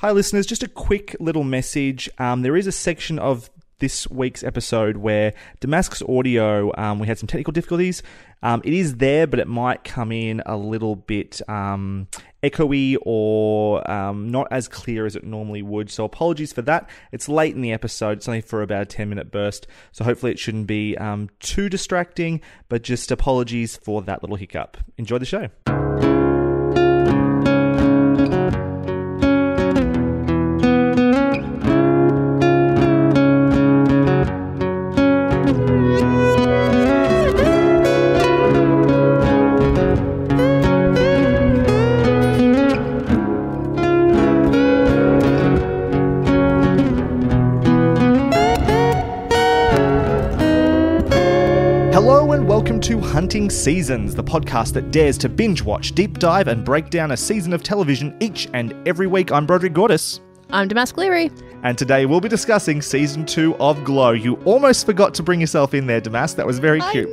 Hi, listeners. Just a quick little message. Um, there is a section of this week's episode where Damask's Audio, um, we had some technical difficulties. Um, it is there, but it might come in a little bit um, echoey or um, not as clear as it normally would. So apologies for that. It's late in the episode. It's only for about a 10 minute burst. So hopefully it shouldn't be um, too distracting, but just apologies for that little hiccup. Enjoy the show. Seasons, the podcast that dares to binge watch, deep dive, and break down a season of television each and every week. I'm Broderick Gordis, I'm Damask Leary. and today we'll be discussing season two of Glow. You almost forgot to bring yourself in there, Damas. That was very cute.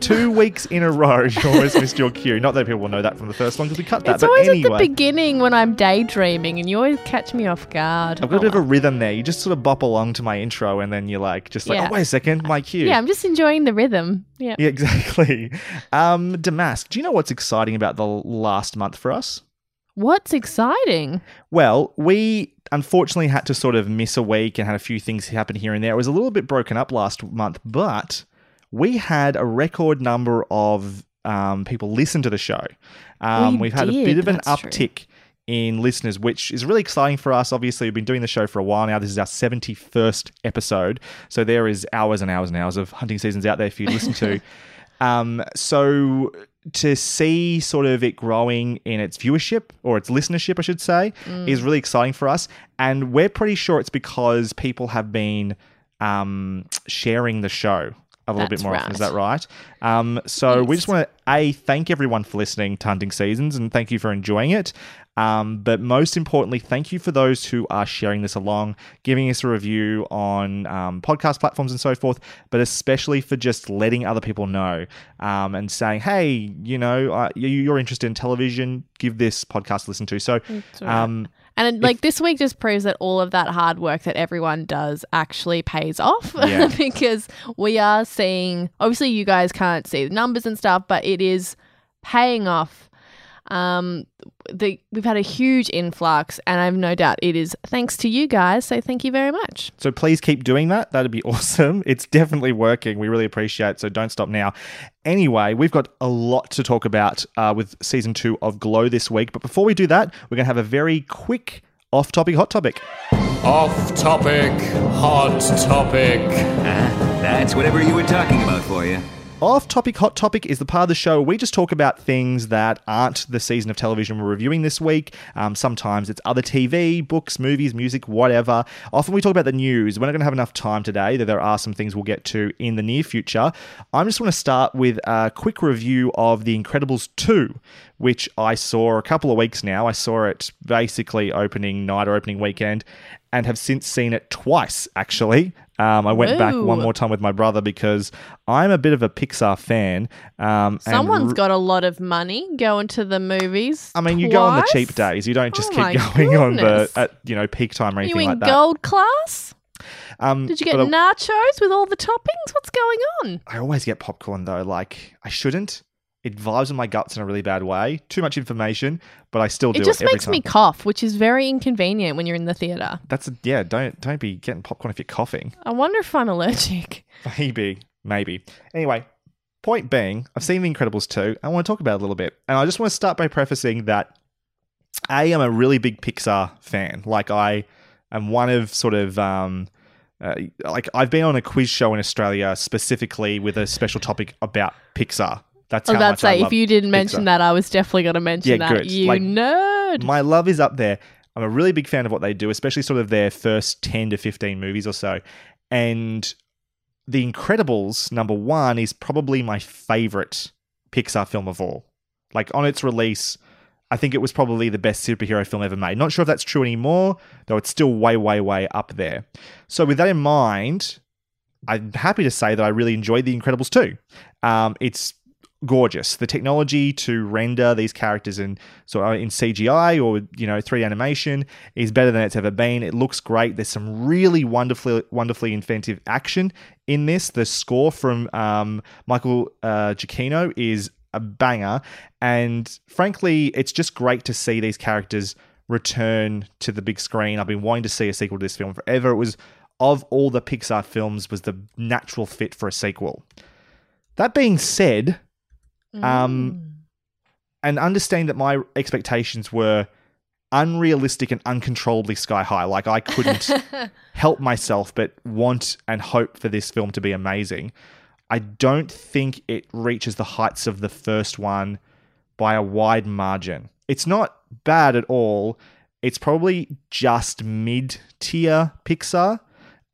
Two weeks in a row, you almost missed your cue. Not that people will know that from the first one because we cut that, It's but always anyway. at the beginning when I'm daydreaming, and you always catch me off guard. I've got a bit of a rhythm there. You just sort of bop along to my intro, and then you're like, just like, Yeah. oh wait a second, my cue. yeah, I'm just enjoying the rhythm. Yeah. Yeah, exactly. Um, Damask, do you know what's exciting about the last month for us? What's exciting? Well, we unfortunately had to sort of miss a week and had a few things happen here and there. It was a little bit broken up last month, but we had a record number of um, people listen to the show. Um, We we've had a bit of an that's true. uptick in listeners, which is really exciting for us. Obviously, we've been doing the show for a while now. This is our 71st episode. So there is hours and hours and hours of hunting seasons out there for you to listen to. Um, so to see sort of it growing in its viewership or its listenership, I should say, Mm. is really exciting for us. And we're pretty sure it's because people have been um, sharing the show a little That's bit more often. Is that right? Um, so we just want to a thank everyone for listening to Hunting Seasons and thank you for enjoying it. Um, but most importantly, thank you for those who are sharing this along, giving us a review on um, podcast platforms and so forth, but especially for just letting other people know um, and saying, hey, you know, uh, you- you're interested in television, give this podcast a listen to. So, That's right. And like this week just proves that all of that hard work that everyone does actually pays off Yeah. because we are seeing obviously you guys can't see the numbers and stuff, but it is paying off. Um the we've had a huge influx and I've no doubt it is thanks to you guys, so thank you very much. So please keep doing that. That'd be awesome. It's definitely working. We really appreciate it. So don't stop now. Anyway, we've got a lot to talk about uh, with season two of Glow this week. But before we do that, we're going to have a very quick off topic, hot topic. Off topic, hot topic. That's whatever you were talking about for you. Off topic, hot topic is the part of the show where we just talk about things that aren't the season of television we're reviewing this week. Um, sometimes it's other TV, books, movies, music, whatever. Often we talk about the news. We're not going to have enough time today, though there are some things we'll get to in the near future. I just want to start with a quick review of The Incredibles 2, which I saw a couple of weeks now. I saw it basically opening night or opening weekend and have since seen it twice, actually. Um, I went back one more time with my brother because I'm a bit of a Pixar fan. Um, and Someone's r- got a lot of money going to the movies. I mean, you go on the cheap days. You don't just Oh keep going on the at you know peak time or You anything in like that. gold class? Um, Did you get nachos with all the toppings? What's going on? I always get popcorn though. Like I shouldn't. It vibes in my guts in a really bad way. Too much information, but I still do It just every makes time. me cough, which is very inconvenient when you're in the theater. That's a, yeah. Don't don't be getting popcorn if you're coughing. I wonder if I'm allergic. Maybe, maybe. Anyway, point being, I've seen The Incredibles 2. I want to talk about it a little bit. And I just want to start by prefacing that A, I'm a really big Pixar fan. Like, I am one of sort of. Um, uh, like I've been on a quiz show in Australia specifically with a special topic about Pixar. That's I was about to say, if you didn't mention Pixar. that, I was definitely going to mention Yeah, that. good. You Like- nerd. My love is up there. I'm a really big fan of what they do, especially sort of their first 10 to 15 movies or so. And The Incredibles, number one, is probably my favorite Pixar film of all. Like on its release, I think it was probably the best superhero film ever made. Not sure if that's true anymore, though it's still way, way, way up there. So, with that in mind, I'm happy to say that I really enjoyed The Incredibles too. Um, it's gorgeous. The technology to render these characters in so in CGI or you know 3D animation is better than it's ever been. It looks great. There's some really wonderfully wonderfully inventive action in this. The score from um, Michael uh, Giacchino is a banger, and frankly, it's just great to see these characters return to the big screen. I've been wanting to see a sequel to this film forever. It was of all the Pixar films was the natural fit for a sequel. That being said, um, and understanding that my expectations were unrealistic and uncontrollably sky high. Like I couldn't help myself but want and hope for this film to be amazing. I don't think it reaches the heights of the first one by a wide margin. It's not bad at all. It's probably just mid tier Pixar,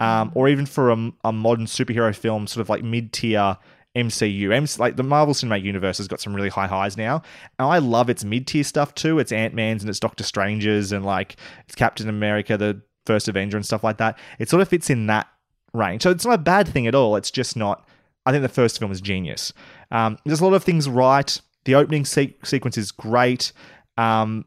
um, or even for a, a modern superhero film, sort of like mid tier MCU. M- like the Marvel Cinematic Universe has got some really high highs now. And I love its mid tier stuff too. It's Ant Man's and it's Doctor Strange's and like it's Captain America, the first Avenger and stuff like that. It sort of fits in that range. So it's not a bad thing at all. It's just not. I think the first film is genius. Um, there's a lot of things right. The opening se- sequence is great, um,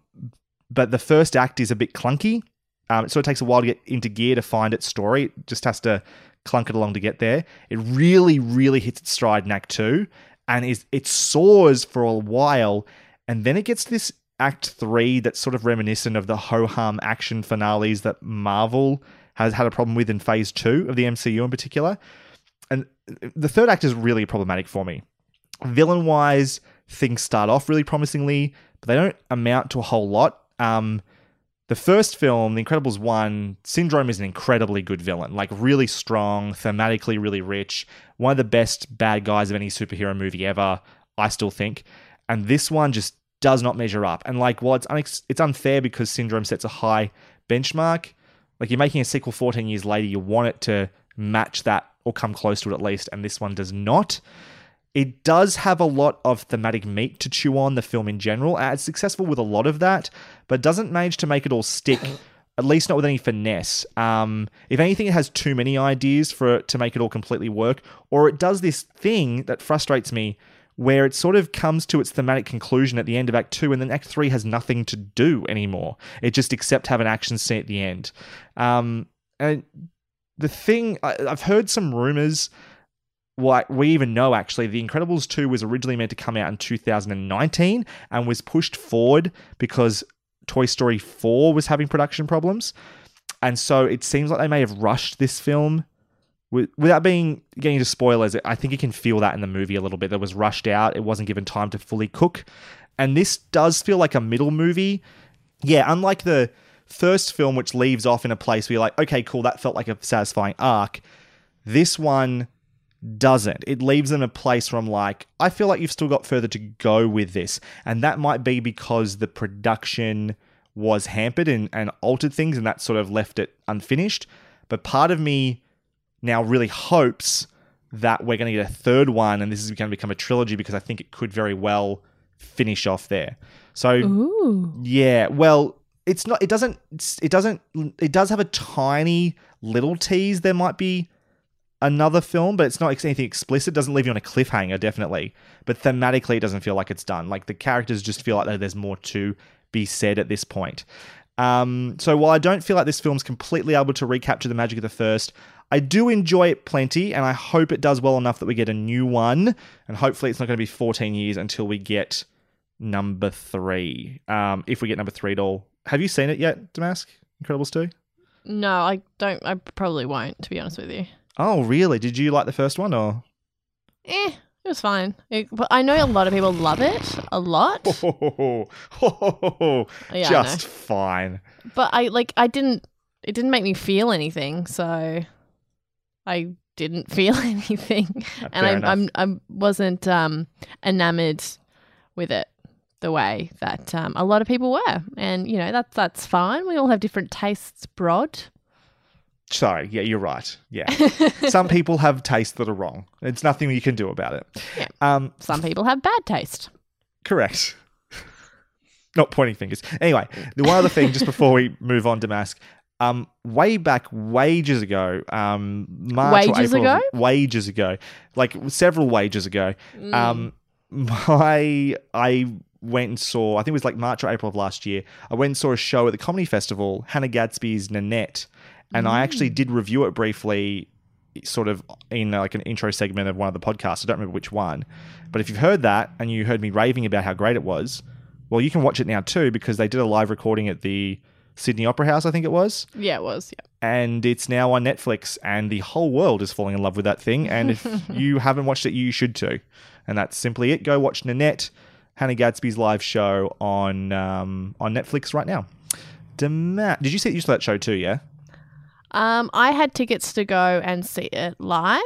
but the first act is a bit clunky. Um, it sort of takes a while to get into gear to find its story. It just has to clunk it along to get there. It really, really hits its stride in Act Two, and is it soars for a while, and then it gets this Act Three that's sort of reminiscent of the ho hum action finales that Marvel has had a problem with in Phase Two of the MCU in particular. And the third act is really problematic for me. Villain wise, things start off really promisingly, but they don't amount to a whole lot. Um, the first film, The Incredibles 1, Syndrome is an incredibly good villain. Like, really strong, thematically really rich. One of the best bad guys of any superhero movie ever, I still think. And this one just does not measure up. And, like, while it's, unex- it's unfair because Syndrome sets a high benchmark, like, you're making a sequel 14 years later, you want it to match that or come close to it at least, and this one does not. It does have a lot of thematic meat to chew on, the film in general. It's successful with a lot of that, but doesn't manage to make it all stick, at least not with any finesse. Um, if anything, it has too many ideas for it to make it all completely work, or it does this thing that frustrates me where it sort of comes to its thematic conclusion at the end of Act 2, and then Act 3 has nothing to do anymore. It just except have an action scene at the end. Um, and the thing, I, I've heard some rumors like we even know actually the incredibles 2 was originally meant to come out in 2019 and was pushed forward because toy story 4 was having production problems. And so it seems like they may have rushed this film without being getting into spoilers. I think you can feel that in the movie a little bit. That was rushed out. It wasn't given time to fully cook. And this does feel like a middle movie. Yeah unlike the first film which leaves off in a place where you're like okay cool that felt like a satisfying arc. This one doesn't. It leaves them a place where I'm like, I feel like you've still got further to go with this. And that might be because the production was hampered and, and altered things and that sort of left it unfinished. But part of me now really hopes that we're going to get a third one and this is going to become a trilogy because I think it could very well finish off there. So Ooh. yeah, well, it's not. It doesn't. It doesn't. It does have a tiny little tease. There might be another film, but it's not anything explicit. It doesn't leave you on a cliffhanger, definitely. But thematically, it doesn't feel like it's done. Like the characters just feel like there's more to be said at this point. Um, so while I don't feel like this film's completely able to recapture the magic of the first, I do enjoy it plenty, and I hope it does well enough that we get a new one. And hopefully, it's not going to be 14 years until we get number three. Um, if we get number three at all. Have you seen it yet, Damask? Incredibles 2? No, I don't. I probably won't, to be honest with you. Oh, really? Did you like the first one or? Eh, it was fine. It, but I know a lot of people love it a lot. Yeah, just fine. but I like I didn't it didn't make me feel anything, so I didn't feel anything. and I I'm I wasn't um enamored with it. the way that um, a lot of people were, and you know that's that's fine. We all have different tastes, Brod. Sorry, yeah, you're right. Yeah. Some people have tastes that are wrong. It's nothing you can do about it. Yeah. Um, Some people have bad taste. correct. Not pointing fingers. Anyway, the one other thing, just before we move on, Damask, um, way back, wages ago, um, March or Wages April ago? wages ago, like several wages ago, Mm. um, my I went and saw. I think it was like March or April of last year. I went and saw a show at the comedy festival, Hannah Gadsby's Nanette, and I Mm. actually did review it briefly, sort of in like an intro segment of one of the podcasts. I don't remember which one, but if you've heard that and you heard me raving about how great it was, well, you can watch it now too because they did a live recording at the Sydney Opera House. I think it was Yeah, it was. Yeah. and it's now on Netflix, and the whole world is falling in love with that thing. And if you haven't watched it, you should too. And that's simply it. Go watch Nanette, Hannah Gadsby's live show on um, on Netflix right now. Dema- Did you see you saw that show too? Yeah, Um, I had tickets to go and see it live.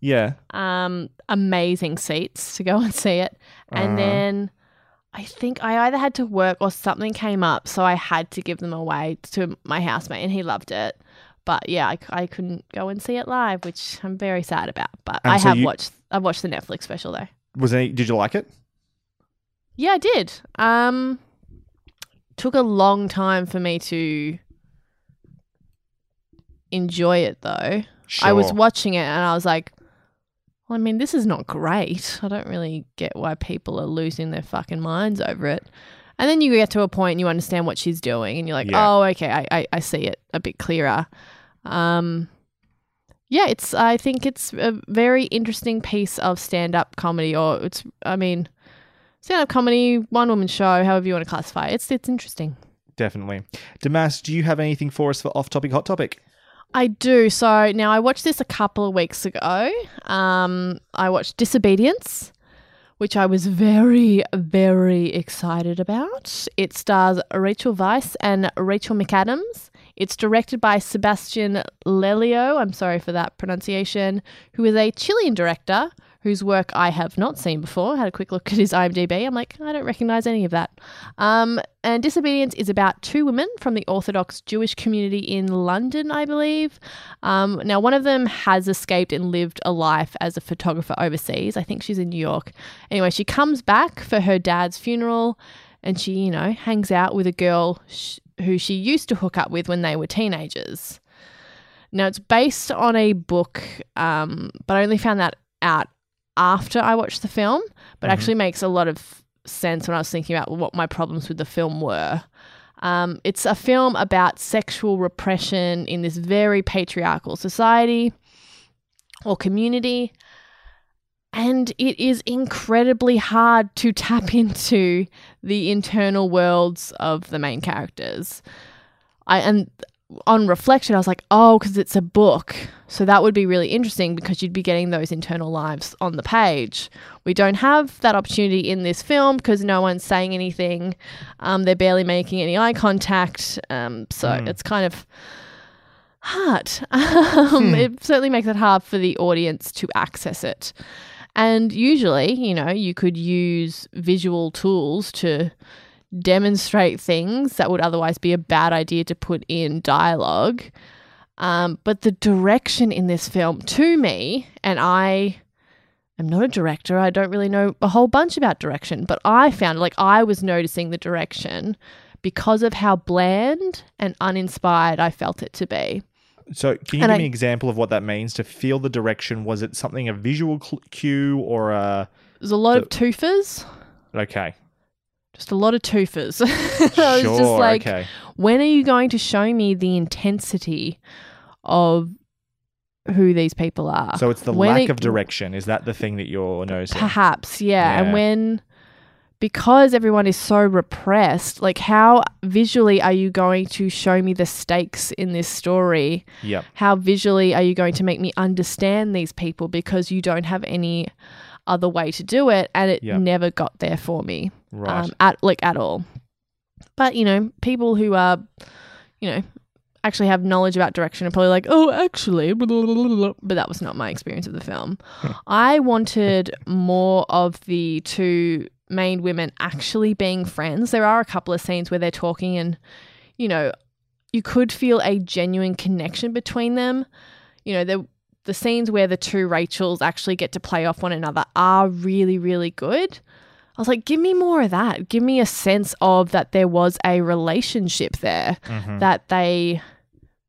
yeah. Um, amazing seats to go and see it, and Uh-huh. then I think I either had to work or something came up, so I had to give them away to my housemate, and he loved it. But yeah, I, I couldn't go and see it live, which I'm very sad about. But And I so have you- watched. I've watched the Netflix special though. Was any? Did you like it? Yeah, I did. Um, took a long time for me to enjoy it though. I was watching it and I was like, well, I mean, this is not great. I don't really get why people are losing their fucking minds over it. And then you get to a point and you understand what she's doing and you're like, Yeah. oh, okay, I, I, I see it a bit clearer. Um, yeah, it's. I think it's a very interesting piece of stand-up comedy, or it's. I mean, stand-up comedy, one-woman show, however you want to classify. it. It's it's interesting. Definitely. Damas, do you have anything for us for off topic, hot topic? I do. So now I watched this a couple of weeks ago. Um, I watched Disobedience, which I was very, very excited about. It stars Rachel Weisz and Rachel McAdams. It's directed by Sebastian Lelio. I'm sorry for that pronunciation, who is a Chilean director whose work I have not seen before. Had a quick look at his IMDb. I'm like, I don't recognize any of that. Um, and Disobedience is about two women from the Orthodox Jewish community in London, I believe. Um, now, one of them has escaped and lived a life as a photographer overseas. I think she's in New York. Anyway, she comes back for her dad's funeral and she, you know, hangs out with a girl sh- who she used to hook up with when they were teenagers. Now, it's based on a book, um, but I only found that out after I watched the film, but Mhm. actually makes a lot of sense when I was thinking about what my problems with the film were. Um, it's a film about sexual repression in this very patriarchal society or community. And it is incredibly hard to tap into the internal worlds of the main characters. I and on reflection, I was like, oh, because it's a book. So that would be really interesting because you'd be getting those internal lives on the page. We don't have that opportunity in this film because no one's saying anything. Um, they're barely making any eye contact. Um, so Mm. it's kind of hard. um, It certainly makes it hard for the audience to access it. And usually, you know, you could use visual tools to demonstrate things that would otherwise be a bad idea to put in dialogue. Um, but the direction in this film, to me, and I am not a director, I don't really know a whole bunch about direction, but I found like I was noticing the direction because of how bland and uninspired I felt it to be. So, can you And give I- me an example of what that means to feel the direction? Was it something a visual cue or a There's a lot of twofers, okay? Just a lot of twofers. I was just like, okay. when are you going to show me the intensity of who these people are? So it's the When lack it- of direction. Is that the thing that you're noticing? Perhaps, yeah. Yeah. And when, because everyone is so repressed, like how visually are you going to show me the stakes in this story? Yep. How visually are you going to make me understand these people because you don't have any other way to do it? And it Yeah. never got there for me, Right. um, at like at all. But you know, people who are, you know, actually have knowledge about direction are probably like, oh, actually, blah, blah, blah, blah, blah." but that was not my experience of the film. I wanted more of the two main women actually being friends. There are a couple of scenes where they're talking and, you know, you could feel a genuine connection between them. You know, the the scenes where the two Rachels actually get to play off one another are really, really good. I was like, give me more of that. Give me a sense of that there was a relationship there, that they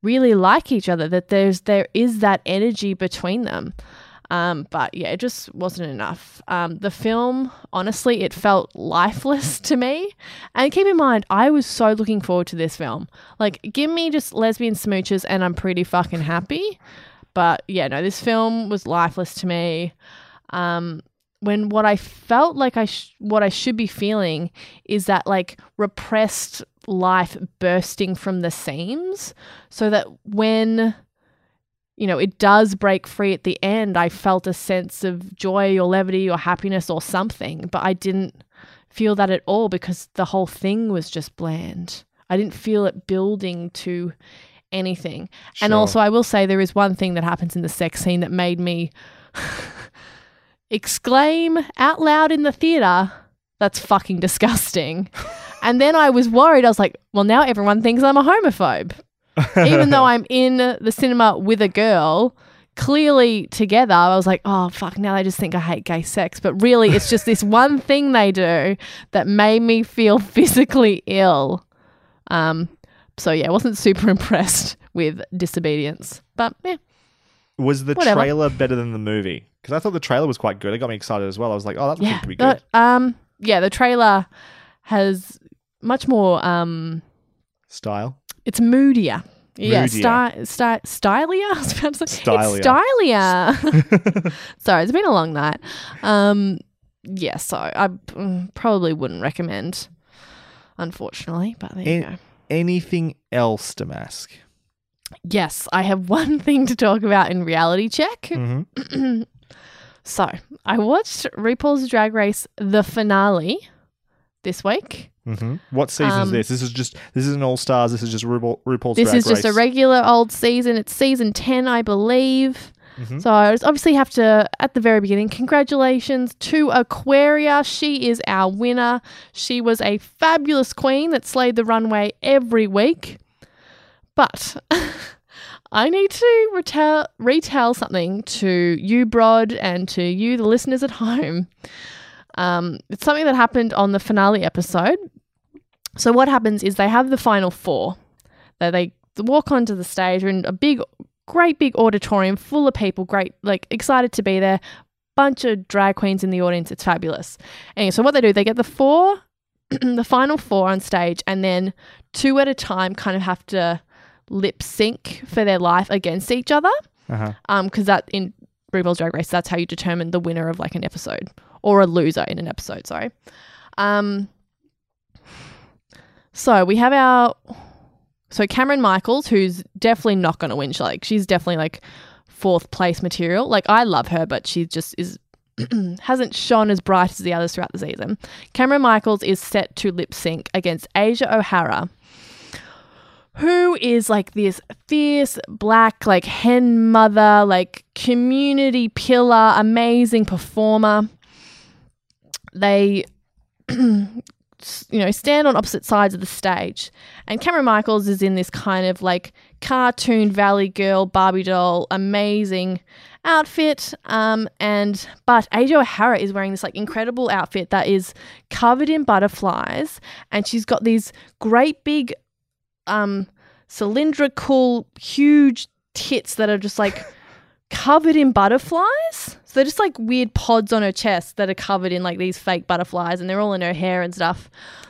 really like each other, that there's there is that energy between them. Um, but yeah, it just wasn't enough. Um, the film, honestly, it felt lifeless to me. And keep in mind, I was so looking forward to this film. Like, give me just lesbian smooches and I'm pretty fucking happy. But yeah, no, this film was lifeless to me. Um, when what I felt like I sh- what I should be feeling is that like repressed life bursting from the seams, so that when you know it does break free at the end, I felt a sense of joy or levity or happiness or something, but I didn't feel that at all because the whole thing was just bland. I didn't feel it building to anything. And also, I will say there is one thing that happens in the sex scene that made me exclaim out loud in the theater, that's fucking disgusting. and then I was worried. I was like, well, now everyone thinks I'm a homophobe. Even though I'm in the cinema with a girl, clearly together, I was like, oh, fuck, now they just think I hate gay sex. But really, it's just this one thing they do that made me feel physically ill. Um, so, yeah, I wasn't super impressed with disobedience. But, yeah, Was the Whatever. trailer better than the movie? Because I thought the trailer was quite good. It got me excited as well. I was like, oh, that yeah. looks pretty good. The, um, yeah, the trailer has much more um Style. it's moodier. Yeah, Moodier. sty- sty- stylier. I was about to say. Stylier. It's stylier. Sorry, it's been a long night. Um, yeah, so I mm, probably wouldn't recommend, unfortunately. But there you go. Anything else, Damask? Yes, I have one thing to talk about in reality check. Mm-hmm. So I watched RuPaul's Drag Race the finale this week. Mm-hmm. What season is Um, this? This is just this is an All Stars. This is just RuPaul, RuPaul's This Drag is just a regular old season. It's season 10, I believe. Mhm. So I obviously have to, at the very beginning, congratulations to Aquaria. She is our winner. She was a fabulous queen that slayed the runway every week. But I need to retell, retell something to you, Brod, and to you, the listeners at home. Um, it's something that happened on the finale episode. So what happens is they have the final four. They, they walk onto the stage. In a big, great big auditorium full of people. Great, like excited to be there. Bunch of drag queens in the audience. It's fabulous. Anyway, so what they do, they get the four, the final four on stage, and then two at a time kind of have to lip sync for their life against each other. Uh-huh. Um, because that in RuPaul's Drag Race, that's how you determine the winner of like an episode or a loser in an episode. Sorry. Um. So we have our so Cameron Michaels, who's definitely not going to win. She, like she's definitely like fourth place material. Like I love her, but she just is hasn't shone as bright as the others throughout the season. Cameron Michaels is set to lip sync against Asia O'Hara, who is like this fierce black like hen mother, like community pillar, amazing performer. They you know, stand on opposite sides of the stage. And Cameron Michaels is in this kind of like cartoon Valley girl, Barbie doll, amazing outfit. Um, and but Asia O'Hara is wearing this like incredible outfit that is covered in butterflies, and she's got these great big, um, cylindrical, huge tits that are just like covered in butterflies. So they're just like weird pods on her chest that are covered in like these fake butterflies and they're all in her hair and stuff.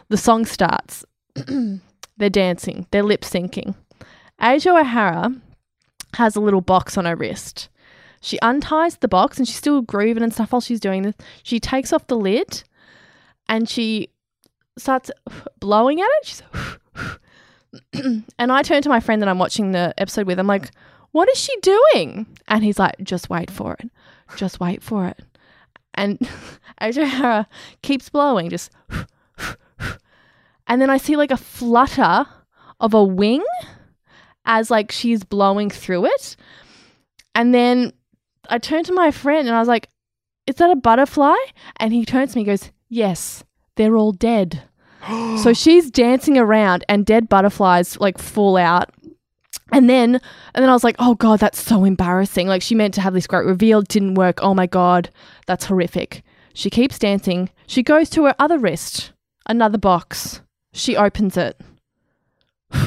The song starts. they're dancing, they're lip syncing. Asia O'Hara has a little box on her wrist. She unties the box and she's still grooving and stuff while she's doing this. She takes off the lid and she starts blowing at it. She's and I turn to my friend that I'm watching the episode with. I'm like, what is she doing? And he's like, just wait for it. Just wait for it. And Asia O'Hara keeps blowing, just. And then I see like a flutter of a wing as like she's blowing through it. And then I turn to my friend and I was like, is that a butterfly? And he turns to me and goes, Yes, they're all dead. So she's dancing around and dead butterflies like fall out. And then and then I was like, "Oh god, that's so embarrassing." Like she meant to have this great reveal, didn't work. Oh my god, that's horrific. She keeps dancing. She goes to her other wrist, another box. She opens it.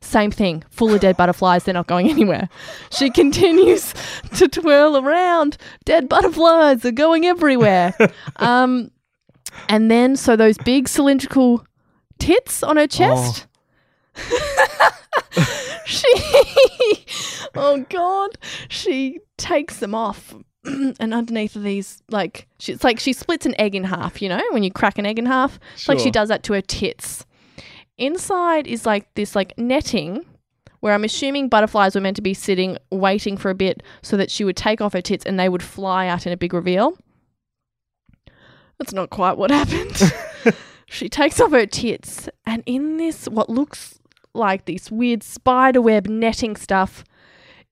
Same thing, full of dead butterflies. They're not going anywhere. She continues to twirl around. Dead butterflies are going everywhere. Um, and then, so those big cylindrical tits on her chest. Oh. she, oh God, she takes them off. and underneath of these, like, she, it's like she splits an egg in half, you know, when you crack an egg in half. It's like she does that to her tits. Inside is like this, like, netting where I'm assuming butterflies were meant to be sitting, waiting for a bit so that she would take off her tits and they would fly out in a big reveal. That's not quite what happened. she takes off her tits, and in this, what looks like this weird spiderweb netting stuff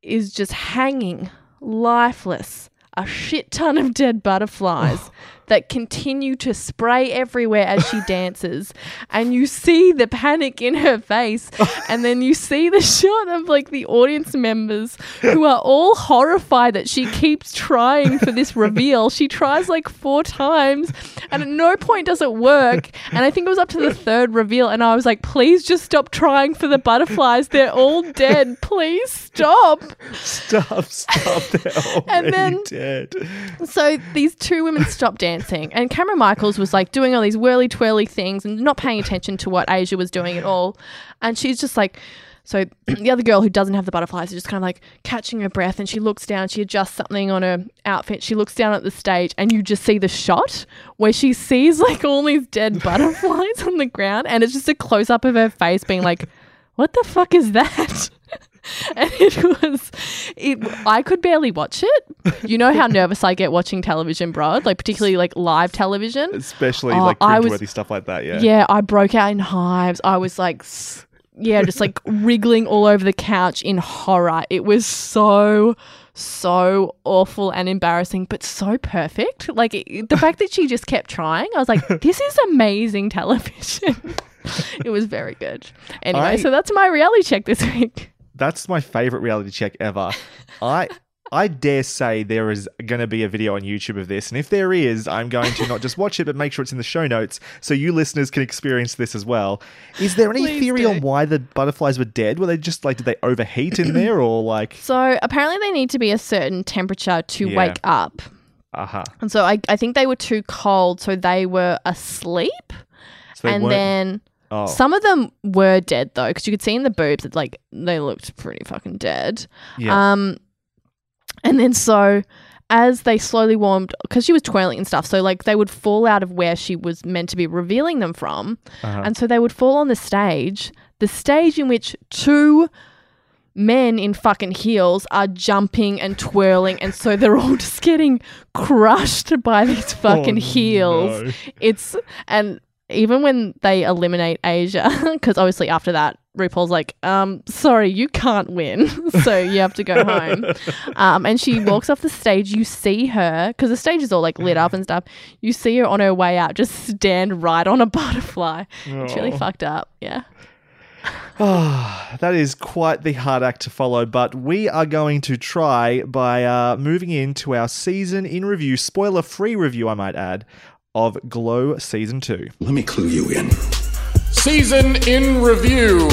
is just hanging lifeless. A shit ton of dead butterflies oh. That continue to spray everywhere as she dances. And you see the panic in her face. And then you see the shot of like the audience members who are all horrified that she keeps trying for this reveal. She tries like four times and at no point does it work. And I think it was up to the third reveal. And I was like, please just stop trying for the butterflies. They're all dead. Please stop. Stop, stop. They're already And then- dead. So these two women stopped dancing, and Cameron Michaels was like doing all these whirly twirly things and not paying attention to what Asia was doing at all. And she's just like, so the other girl who doesn't have the butterflies is just kind of like catching her breath, and she looks down, she adjusts something on her outfit, she looks down at the stage, and you just see the shot where she sees like all these dead butterflies on the ground, and it's just a close up of her face being like, what the fuck is that? and it was it i could barely watch it. You know how nervous i get watching television Brod like particularly like live television? Especially Oh, like I was- cringeworthy stuff like that, yeah. yeah i broke out in hives. I was like yeah just like wriggling all over the couch in horror. It was so so awful and embarrassing but so perfect. Like it, the fact that she just kept trying i was like this is amazing television. It was very good. Anyway I- so that's my reality check this week That's my favorite reality check ever. I I dare say there is going to be a video on YouTube of this, and if there is, I'm going to not just watch it, but make sure it's in the show notes so you listeners can experience this as well. Is there any Please theory do. on why the butterflies were dead? Were they just like did they overheat in there, or like So apparently they need to be a certain temperature to Yeah. wake up. uh huh? And so I, I think they were too cold, so they were asleep. So they and weren't- then oh, some of them were dead though, because you could see in the boobs that like they looked pretty fucking dead. yeah. Um, and then so as they slowly warmed, because she was twirling and stuff, so like they would fall out of where she was meant to be revealing them from, uh-huh. and so they would fall on the stage, the stage in which two men in fucking heels are jumping and twirling, and so they're all just getting crushed by these fucking Oh, heels. no. It's and even when they eliminate Asia, because obviously after that, RuPaul's like, um, sorry, you can't win, so you have to go home. Um, and she walks off the stage. You see her because the stage is all like lit up and stuff. You see her on her way out, just stand right on a butterfly. It's really Oh. fucked up. Yeah. Ah, that is quite the hard act to follow, but we are going to try by uh, moving into our season in review, spoiler free review, I might add, of Glow Season 2. Let me clue you in. Season in review.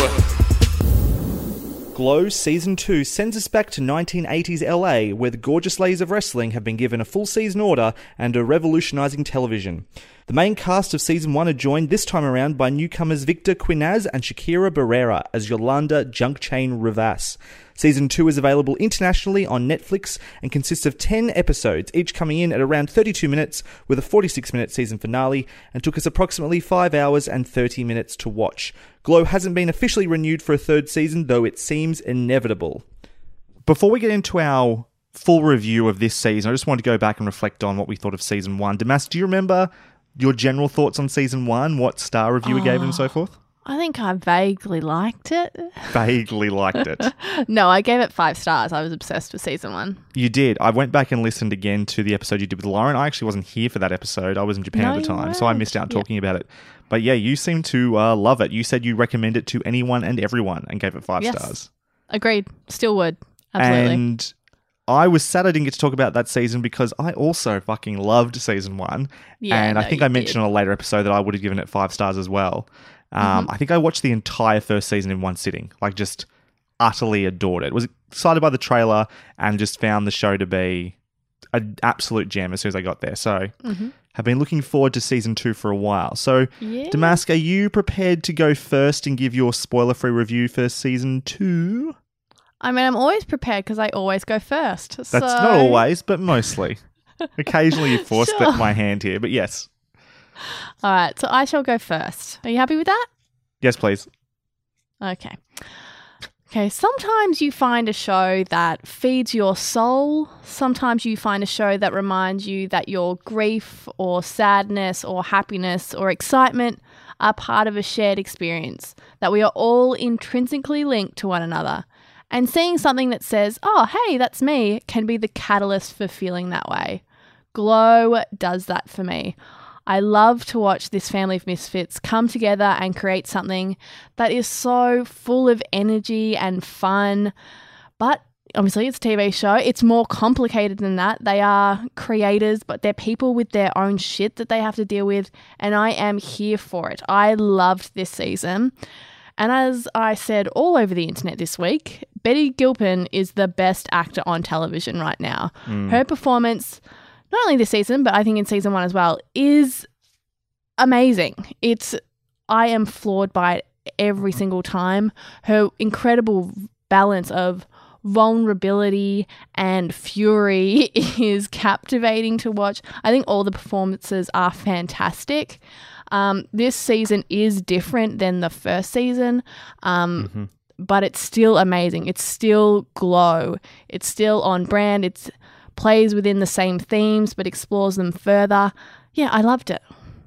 Glow Season 2 sends us back to 1980s LA, where the gorgeous ladies of wrestling have been given a full season order and are revolutionizing television. The main cast of Season 1 are joined this time around by newcomers Victor Quinaz and Shakira Barrera as Yolanda Junkchain Rivas. Season 2 is available internationally on Netflix and consists of 10 episodes, each coming in at around 32 minutes, with a 46 minute season finale, and took us approximately 5 hours and 30 minutes to watch. Glow hasn't been officially renewed for a third season, though it seems inevitable. Before we get into our full review of this season, I just wanted to go back and reflect on what we thought of season one. Damas, do you remember your general thoughts on season one, what star review we gave it, and so forth? I think I vaguely liked it. Vaguely liked it. No, I gave it five stars. I was obsessed with season one. You did. I went back and listened again to the episode you did with Lauren. I actually wasn't here for that episode. I was in Japan No, at the time, so I missed out Yeah. talking about it. But yeah, you seem to uh, love it. You said you recommend it to anyone and everyone and gave it five Yes. stars. Agreed. Still would. Absolutely. And I was sad I didn't get to talk about that season because I also fucking loved season one. Yeah, and I think I mentioned did. on a later episode that I would have given it five stars as well. Um, Mm-hmm. I think I watched the entire first season in one sitting, like just utterly adored it. Was excited by the trailer and just found the show to be an absolute gem as soon as I got there. So Mm-hmm. have been looking forward to season two for a while. So Yeah. Damask, are you prepared to go first and give your spoiler-free review for season two? I mean, I'm always prepared because I always go first. That's so... not always, but mostly. Occasionally you force Sure. my hand here, but yes. All right, so I shall go first. Are you happy with that? Yes, please. Okay. Okay, sometimes you find a show that feeds your soul. Sometimes you find a show that reminds you that your grief or sadness or happiness or excitement are part of a shared experience, that we are all intrinsically linked to one another. And seeing something that says, oh, hey, that's me, can be the catalyst for feeling that way. Glow does that for me. I love to watch this family of misfits come together and create something that is so full of energy and fun. But obviously, it's a TV show. It's more complicated than that. They are creators, but they're people with their own shit that they have to deal with. And I am here for it. I loved this season. And as I said all over the internet this week, Betty Gilpin is the best actor on television right now. Mm. Her performance, not only this season, but I think in season one as well, is amazing. It's I am floored by it every single time. Her incredible balance of vulnerability and fury is captivating to watch. I think all the performances are fantastic. Um, this season is different than the first season, um, but it's still amazing. It's still glow. It's still on brand. It plays within the same themes but explores them further. Yeah, I loved it.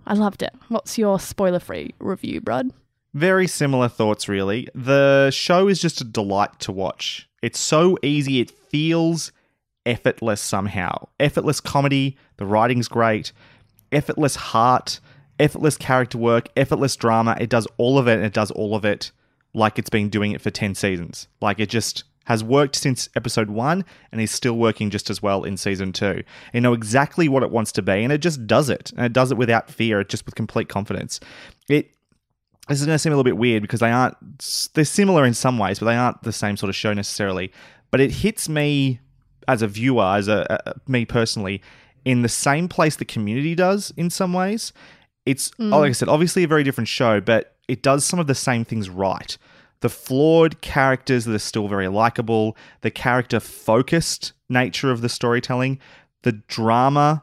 I loved it. What's your spoiler-free review, Brod? Very similar thoughts, really. The show is just a delight to watch. It's so easy, it feels effortless somehow. Effortless comedy, the writing's great, effortless heart, effortless character work, effortless drama. It does all of it, and it does all of it like it's been doing it for 10 seasons. Like it just has worked since episode one and is still working just as well in season two. You know exactly what it wants to be, and it just does it. And it does it without fear, just with complete confidence. It this is going to seem a little bit weird because they aren't they're similar in some ways but they aren't the same sort of show necessarily but it hits me as a viewer as a, a me personally in the same place the community does in some ways it's like i said obviously a very different show but it does some of the same things right the flawed characters that are still very likable the character focused nature of the storytelling the drama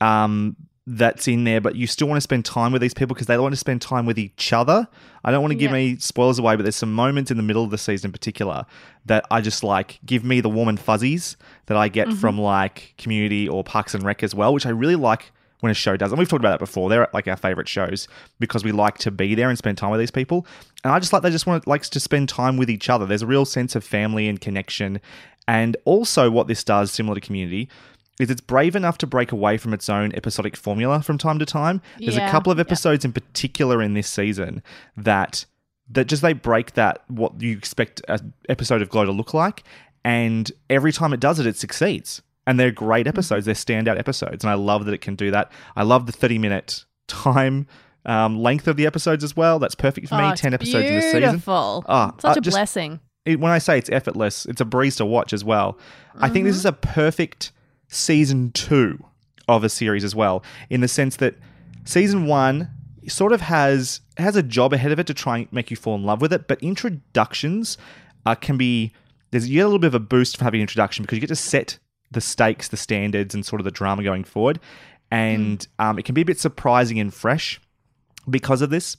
um, that's in there, but you still want to spend time with these people because they want to spend time with each other. I don't want to give Yeah. any spoilers away, but there's some moments in the middle of the season in particular that I just like give me the warm and fuzzies that I get from like Community or Parks and Rec as well, which I really like when a show does. And we've talked about that before. They're like our favorite shows because we like to be there and spend time with these people. And I just like they just want likes to spend time with each other. There's a real sense of family and connection. And also what this does, similar to Community, is it's brave enough to break away from its own episodic formula from time to time. There's a couple of yeah. episodes in particular in this season that that just they break that what you expect an episode of Glow to look like, and every time it does it, it succeeds. And they're great Mm-hmm. episodes. They're standout episodes, and I love that it can do that. I love the 30 minute time um, length of the episodes as well. That's perfect for me. Oh, 10 episodes in this season. Beautiful. Ah, Such uh, a just- blessing. it, when I say it's effortless, it's a breeze to watch as well. I think Mm-hmm. this is a perfect season two of a series as well, in the sense that season one sort of has has a job ahead of it to try and make you fall in love with it, but introductions uh, can be there's you get a little bit of a boost from having an introduction because you get to set the stakes, the standards, and sort of the drama going forward, and um, it can be a bit surprising and fresh because of this.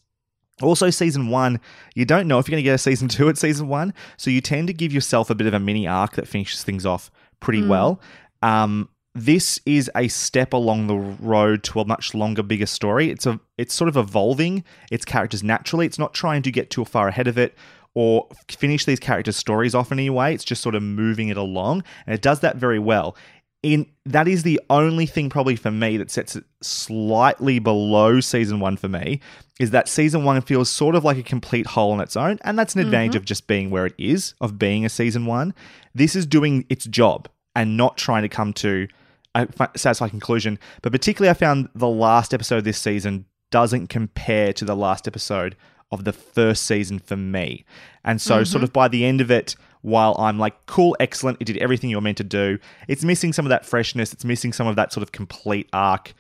Also, season one, you don't know if you're going to get a season two at season one, so you tend to give yourself a bit of a mini arc that finishes things off pretty well. Um, this is a step along the road to a much longer, bigger story. It's a it's sort of evolving its characters naturally. It's not trying to get too far ahead of it or finish these characters' stories off in any way. It's just sort of moving it along, and it does that very well. In that is the only thing probably for me that sets it slightly below season one for me is that season one feels sort of like a complete whole on its own, and that's an advantage mm-hmm. of just being where it is, of being a season one. This is doing its job and not trying to come to a satisfying conclusion. But particularly, I found the last episode this season doesn't compare to the last episode of the first season for me. And so, sort mm-hmm. of by the end of it, while I'm like, cool, excellent, it did everything you were meant to do, it's missing some of that freshness, it's missing some of that sort of complete arc.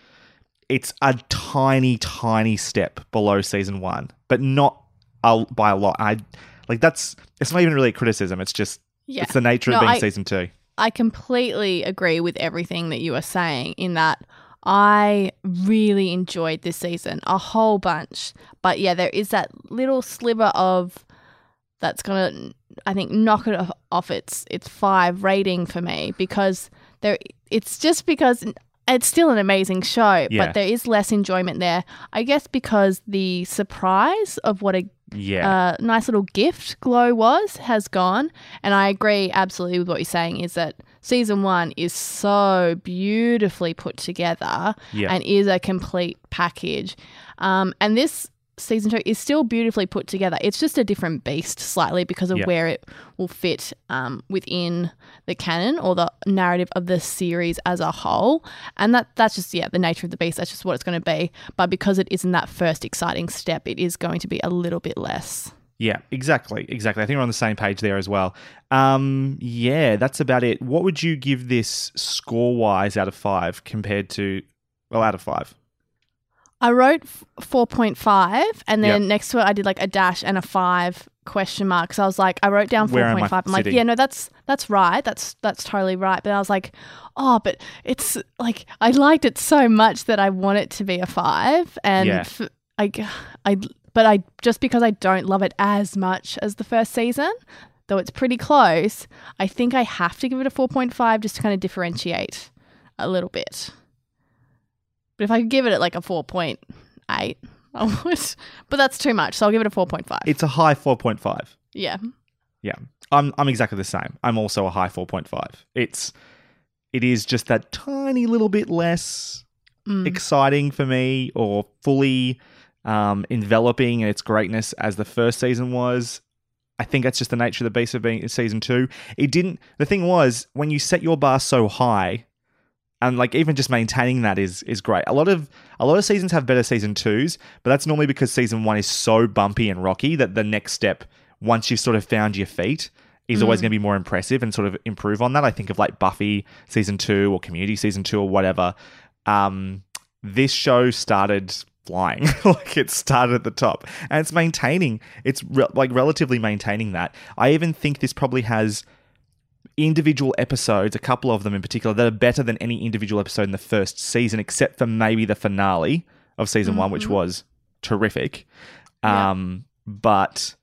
It's a tiny, tiny step below season one, but not a, by a lot. I like that's it's not even really a criticism. It's just Yeah. it's the nature No, of being I- season two. I completely agree with everything that you are saying in that I really enjoyed this season a whole bunch. But yeah, there is that little sliver of that's going to I think knock it off- off its its 5 rating for me because there it's just because it's still an amazing show, Yeah. but there is less enjoyment there. I guess because the surprise of what a Yeah, uh, nice little gift Glow was has gone. And I agree absolutely with what you're saying is that season one is so beautifully put together Yeah. and is a complete package. Um, and this season two is still beautifully put together. It's just a different beast slightly because of Yeah. where it will fit um, within the canon or the narrative of the series as a whole. And that that's just yeah, the nature of the beast. That's just what it's going to be. But because it isn't that first exciting step, it is going to be a little bit less. Yeah, exactly, exactly. I think we're on the same page there as well. Um, yeah, that's about it. What would you give this score wise out of five compared to, well, out of five? I wrote 4.5 and then Yep. next to it I did like a dash and a 5 question mark. So I was like I wrote down am I 4.5. I'm like, yeah, no, that's that's right. That's that's totally right. But I was like, oh, but it's like I liked it so much that I want it to be a 5 and Yeah. f- I I but I just because I don't love it as much as the first season, though it's pretty close, I think I have to give it a 4.5 just to kind of differentiate a little bit. But if I could give it like a 4.8, I would. But that's too much, so I'll give it a 4.5. It's a high 4.5. yeah. Yeah. I'm I'm exactly the same. I'm also a high 4.5. It's it is just that tiny little bit less Mm. exciting for me or fully um, enveloping in its greatness as the first season was. I think that's just the nature of the beast of being in season two. It didn't. The thing was when you set your bar so high, and like even just maintaining that is is great. A lot of a lot of seasons have better season twos, but that's normally because season one is so bumpy and rocky that the next step, once you've sort of found your feet, is always going to be more impressive and sort of improve on that. I think of like Buffy season two or Community season two or whatever. Um, this show started flying. Like it started at the top. And it's maintaining. It's re- like relatively maintaining that. I even think this probably has individual episodes, a couple of them in particular, that are better than any individual episode in the first season, except for maybe the finale of season one, which was terrific. Yeah. Um, but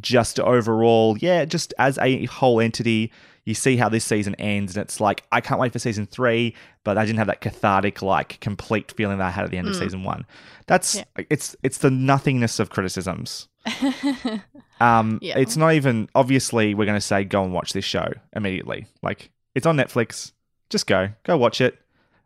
just overall, yeah, just as a whole entity, you see how this season ends, and it's like I can't wait for season three, but I didn't have that cathartic, like complete feeling that I had at the end of season one. That's Yeah. it's it's the nothingness of criticisms. Um, Yeah. it's not even obviously we're going to say go and watch this show immediately. Like it's on Netflix. Just go, go watch it.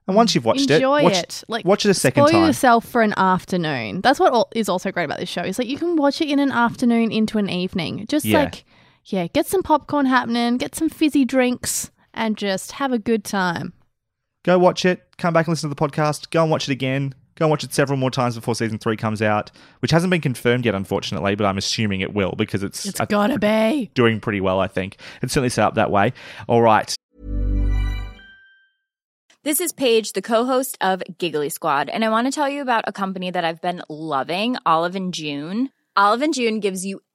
And once you've watched Enjoy it, watch, it. Like watch it a second spoil time. yourself for an afternoon. That's what al- is also great about this show. Is like you can watch it in an afternoon into an evening. Just Yeah. like yeah, get some popcorn happening, get some fizzy drinks, and just have a good time. Go watch it. Come back and listen to the podcast. Go and watch it again. Go and watch it several more times before season three comes out, which hasn't been confirmed yet, unfortunately. But I'm assuming it will because it's, It's uh, gotta be. doing pretty well. I think it's certainly set up that way. All right, This is Paige, the co-host of Giggly Squad, and I want to tell you about a company that I've been loving, Olive and June. Olive and June gives you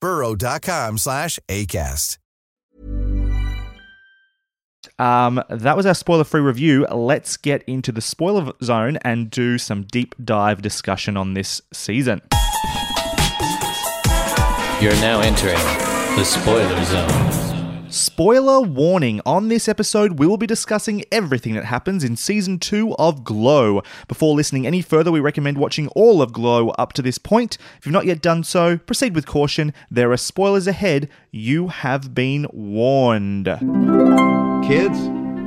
burrow.com slash ACAST. Um, that was our spoiler free review. Let's get into the spoiler zone and do some deep dive discussion on this season. You're now entering the spoiler zone. Spoiler warning on this episode, we will be discussing everything that happens in season 2 of Glow. Before listening any further, we recommend watching all of Glow up to this point. If you've not yet done so, proceed with caution. There are spoilers ahead. You have been warned. Kids,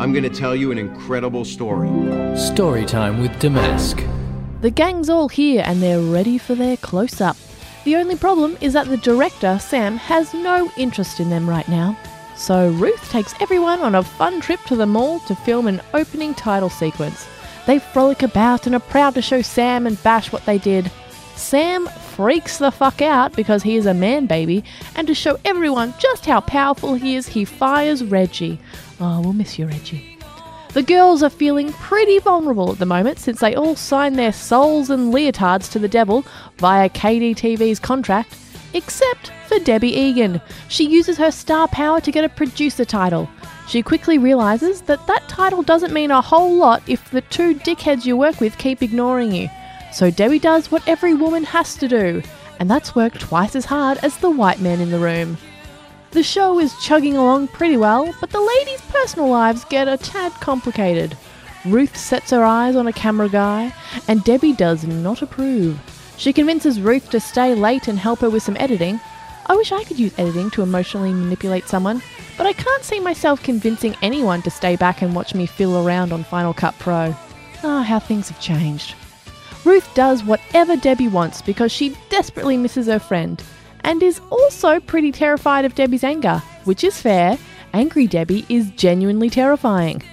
I'm going to tell you an incredible story. Story time with Damask. The gang's all here and they're ready for their close up. The only problem is that the director, Sam, has no interest in them right now. So Ruth takes everyone on a fun trip to the mall to film an opening title sequence. They frolic about and are proud to show Sam and Bash what they did. Sam freaks the fuck out because he is a man baby, and to show everyone just how powerful he is, he fires Reggie. Oh, we'll miss you, Reggie. The girls are feeling pretty vulnerable at the moment since they all signed their souls and leotards to the devil via KDTV's contract, except for Debbie Egan. She uses her star power to get a producer title. She quickly realizes that that title doesn't mean a whole lot if the two dickheads you work with keep ignoring you. So Debbie does what every woman has to do, and that's work twice as hard as the white men in the room. The show is chugging along pretty well, but the ladies' personal lives get a tad complicated. Ruth sets her eyes on a camera guy, and Debbie does not approve. She convinces Ruth to stay late and help her with some editing. I wish I could use editing to emotionally manipulate someone, but I can't see myself convincing anyone to stay back and watch me fiddle around on Final Cut Pro. Ah, how things have changed. Ruth does whatever Debbie wants because she desperately misses her friend and is also pretty terrified of Debbie's anger, which is fair. Angry Debbie is genuinely terrifying.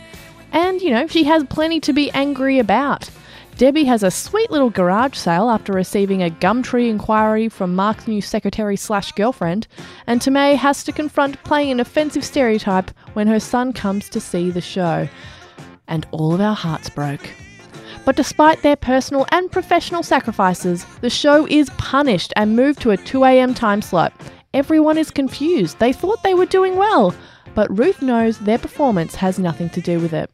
And, you know, she has plenty to be angry about. Debbie has a sweet little garage sale after receiving a Gumtree inquiry from Mark's new secretary slash girlfriend, and Tammé has to confront playing an offensive stereotype when her son comes to see the show. And all of our hearts broke. But despite their personal and professional sacrifices, the show is punished and moved to a 2am time slot. Everyone is confused. They thought they were doing well, but Ruth knows their performance has nothing to do with it.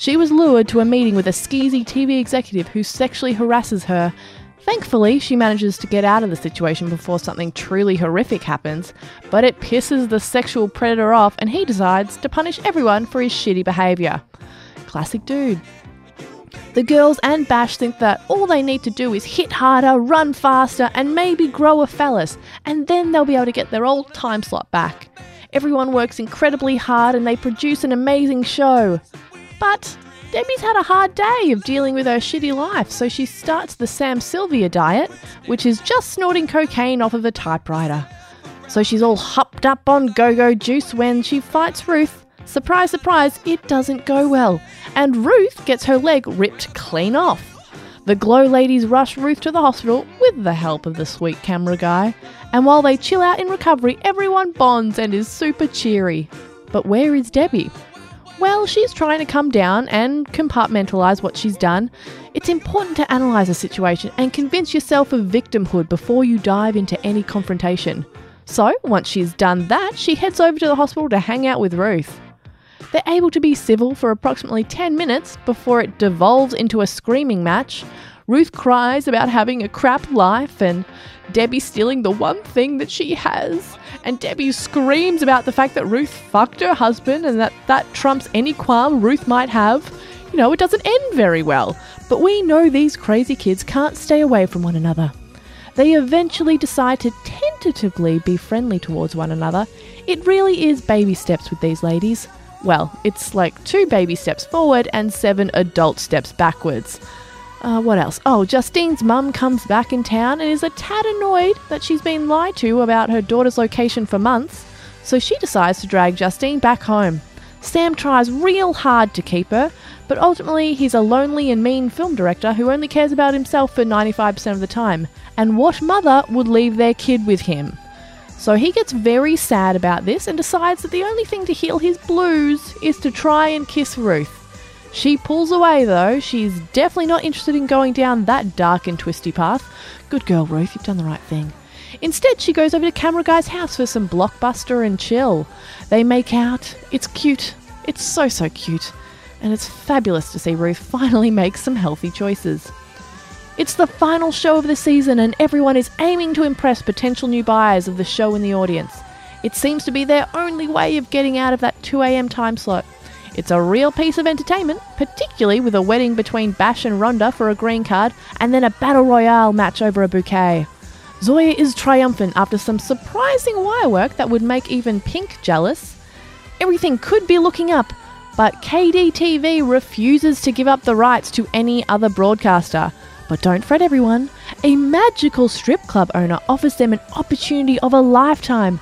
She was lured to a meeting with a skeezy TV executive who sexually harasses her. Thankfully, she manages to get out of the situation before something truly horrific happens, but it pisses the sexual predator off and he decides to punish everyone for his shitty behaviour. Classic dude. The girls and Bash think that all they need to do is hit harder, run faster, and maybe grow a phallus, and then they'll be able to get their old time slot back. Everyone works incredibly hard and they produce an amazing show. But Debbie's had a hard day of dealing with her shitty life, so she starts the Sam Sylvia diet, which is just snorting cocaine off of a typewriter. So she's all hopped up on go go juice when she fights Ruth. Surprise, surprise, it doesn't go well, and Ruth gets her leg ripped clean off. The Glow ladies rush Ruth to the hospital with the help of the sweet camera guy, and while they chill out in recovery, everyone bonds and is super cheery. But where is Debbie? Well, she's trying to come down and compartmentalize what she's done. It's important to analyze a situation and convince yourself of victimhood before you dive into any confrontation. So, once she's done that, she heads over to the hospital to hang out with Ruth. They're able to be civil for approximately 10 minutes before it devolves into a screaming match. Ruth cries about having a crap life and Debbie stealing the one thing that she has. And Debbie screams about the fact that Ruth fucked her husband and that that trumps any qualm Ruth might have. You know, it doesn't end very well. But we know these crazy kids can't stay away from one another. They eventually decide to tentatively be friendly towards one another. It really is baby steps with these ladies. Well, it's like two baby steps forward and seven adult steps backwards. Uh, what else? Oh, Justine's mum comes back in town and is a tad annoyed that she's been lied to about her daughter's location for months, so she decides to drag Justine back home. Sam tries real hard to keep her, but ultimately he's a lonely and mean film director who only cares about himself for 95% of the time. And what mother would leave their kid with him? So he gets very sad about this and decides that the only thing to heal his blues is to try and kiss Ruth. She pulls away though, she's definitely not interested in going down that dark and twisty path. Good girl, Ruth, you've done the right thing. Instead, she goes over to Camera Guy's house for some blockbuster and chill. They make out. It's cute. It's so, so cute. And it's fabulous to see Ruth finally make some healthy choices. It's the final show of the season, and everyone is aiming to impress potential new buyers of the show in the audience. It seems to be their only way of getting out of that 2am time slot. It's a real piece of entertainment, particularly with a wedding between Bash and Rhonda for a green card, and then a battle royale match over a bouquet. Zoya is triumphant after some surprising wire work that would make even Pink jealous. Everything could be looking up, but KDTV refuses to give up the rights to any other broadcaster. But don't fret, everyone. A magical strip club owner offers them an opportunity of a lifetime.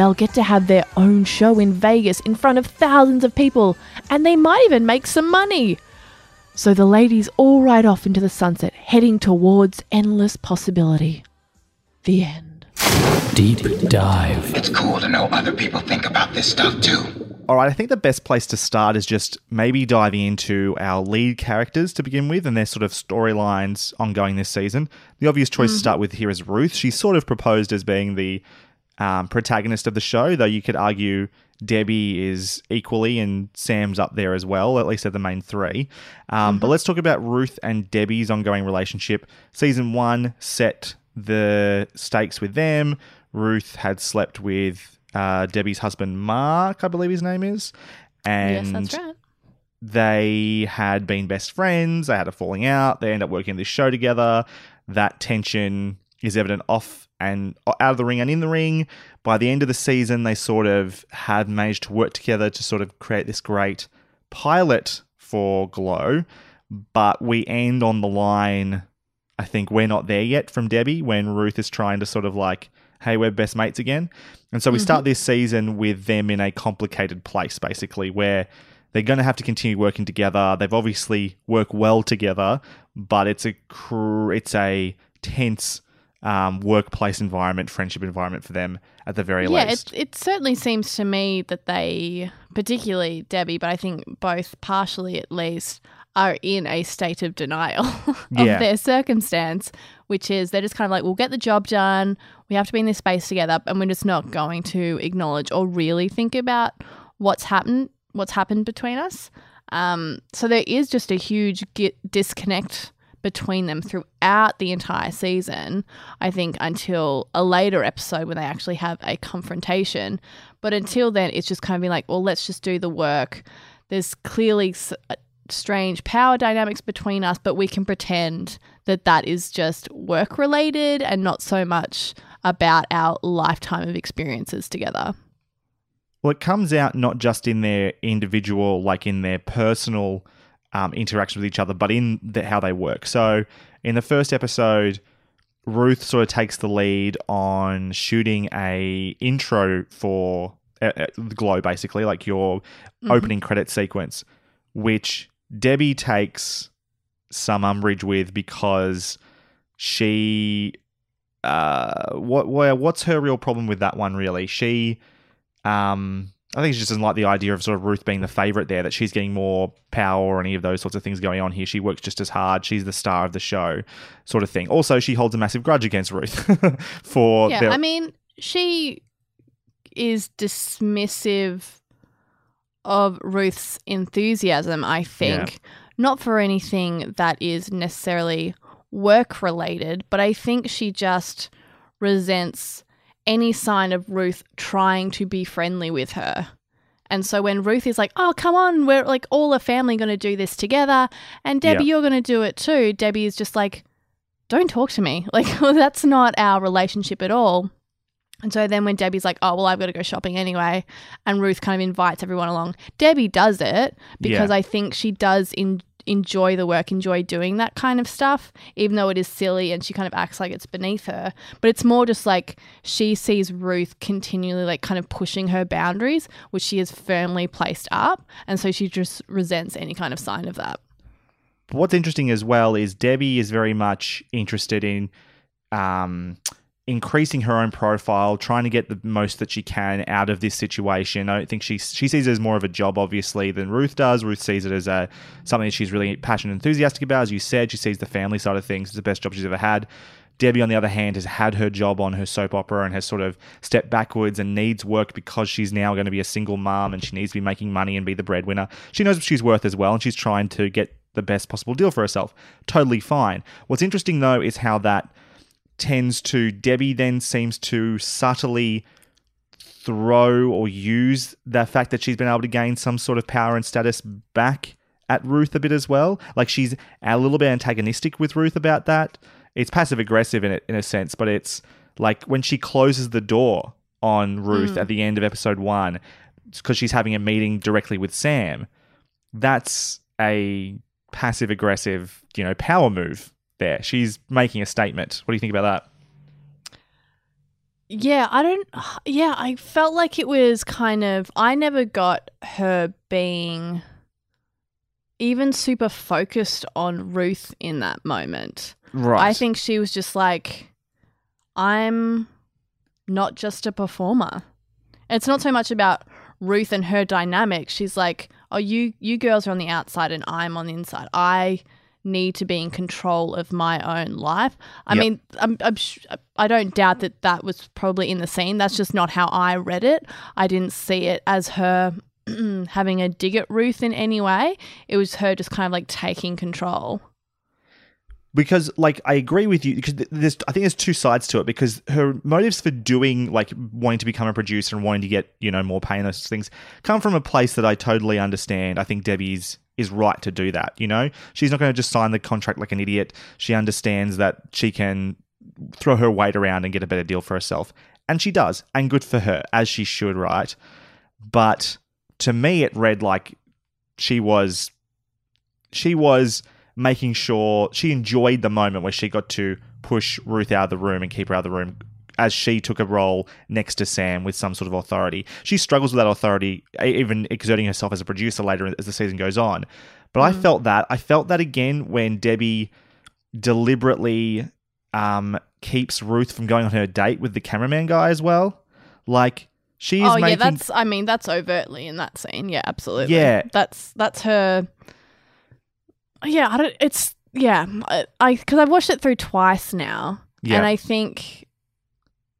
They'll get to have their own show in Vegas in front of thousands of people, and they might even make some money. So the ladies all ride off into the sunset, heading towards endless possibility. The end. Deep dive. It's cool to know other people think about this stuff too. All right, I think the best place to start is just maybe diving into our lead characters to begin with and their sort of storylines ongoing this season. The obvious choice to mm. start with here is Ruth. She's sort of proposed as being the um, protagonist of the show, though you could argue Debbie is equally and Sam's up there as well, at least at the main three. Um, But let's talk about Ruth and Debbie's ongoing relationship. Season one set the stakes with them. Ruth had slept with uh, Debbie's husband, Mark, I believe his name is. And yes, that's right. they had been best friends. They had a falling out. They end up working this show together. That tension is evident off and out of the ring and in the ring. By the end of the season, they sort of had managed to work together to sort of create this great pilot for Glow. But we end on the line. I think we're not there yet from Debbie when Ruth is trying to sort of like, hey, we're best mates again. And so we start mm-hmm. this season with them in a complicated place, basically, where they're going to have to continue working together. They've obviously worked well together, but it's a cr- it's a tense um, workplace environment, friendship environment for them at the very Yeah, least. it, it certainly seems to me that they, particularly Debbie, but I think both partially at least, are in a state of denial of Yeah. their circumstance, which is they're just kind of like, we'll get the job done. We have to be in this space together, and we're just not going to acknowledge or really think about what's happened, what's happened between us. Um, so there is just a huge disconnect between them throughout the entire season. I think until a later episode when they actually have a confrontation. But until then, it's just kind of being like, well, let's just do the work. There's clearly uh, strange power dynamics between us, but we can pretend that that is just work related and not so much about our lifetime of experiences together. Well, it comes out not just in their individual, like in their personal um, interaction with each other, but in the, how they work. So, in the first episode, Ruth sort of takes the lead on shooting a intro for uh, uh, the Glow, basically, like your opening credit sequence, which Debbie takes some umbrage with because she uh what what's her real problem with that one really she um I think she just doesn't like the idea of sort of Ruth being the favorite there, that she's getting more power or any of those sorts of things going on here. She works just as hard. She's the star of the show, sort of thing. Also, she holds a massive grudge against Ruth for yeah, their, I mean, she is dismissive of Ruth's enthusiasm, I think. Not for anything that is necessarily work related, but I think she just resents any sign of Ruth trying to be friendly with her. And so when Ruth is like, "Oh, come on, we're like all a family going to do this together," and Debbie, Yeah. you're going to do it too. Debbie is just like, "Don't talk to me. Like that's not our relationship at all." And so then when Debbie's like, "Oh, well, I've got to go shopping anyway," and Ruth kind of invites everyone along, Debbie does it because Yeah. I think she does in- enjoy the work, enjoy doing that kind of stuff, even though it is silly and she kind of acts like it's beneath her. But it's more just like she sees Ruth continually like kind of pushing her boundaries, which she has firmly placed up, and so she just resents any kind of sign of that. what's interesting as well is Debbie is very much interested in um, increasing her own profile, trying to get the most that she can out of this situation. I don't think she she sees it as more of a job, obviously, than Ruth does. Ruth sees it as a something that she's really passionate, and enthusiastic about. As you said, she sees the family side of things. It's the best job she's ever had. Debbie, on the other hand, has had her job on her soap opera and has sort of stepped backwards and needs work because she's now going to be a single mom and she needs to be making money and be the breadwinner. She knows what she's worth as well and she's trying to get the best possible deal for herself. Totally fine. What's interesting though is how that tends to, Debbie then seems to subtly throw or use the fact that she's been able to gain some sort of power and status back at Ruth a bit as well. Like she's a little bit antagonistic with Ruth about that. It's passive aggressive in it in a sense, but it's like when she closes the door on Ruth hmm. at the end of episode one because she's having a meeting directly with Sam. That's a passive aggressive, you know, power move there. She's making a statement. What do you think about that? Yeah, I don't. Yeah, I felt like it was kind of. I never got her being even super focused on Ruth in that moment. Right. I think she was just like, I'm not just a performer. It's not so much about Ruth and her dynamic. She's like, oh, you you girls are on the outside and I'm on the inside. I need to be in control of my own life. I Yep. mean, I'm, I'm sh- I don't doubt that that was probably in the scene. That's just not how I read it. I didn't see it as her having a dig at Ruth in any way. It was her just kind of like taking control. because like I agree with you because th- there's I think there's two sides to it because her motives for doing like wanting to become a producer and wanting to get you know more pay and those things come from a place that I totally understand. I think Debbie's is right to do that. You know, she's not going to just sign the contract like an idiot. She understands that she can throw her weight around and get a better deal for herself, and she does, and good for her as she should, right? But to me, it read like she was she was making sure she enjoyed the moment where she got to push Ruth out of the room and keep her out of the room as she took a role next to Sam with some sort of authority. She struggles with that authority, even exerting herself as a producer later as the season goes on. But I felt that. I felt that again when Debbie deliberately um, keeps Ruth from going on her date with the cameraman guy as well. Like she is oh making yeah, that's I mean that's overtly in that scene. Yeah, absolutely. Yeah. that's that's her. Yeah, I don't. It's yeah, I because I've watched it through twice now, Yeah. and I think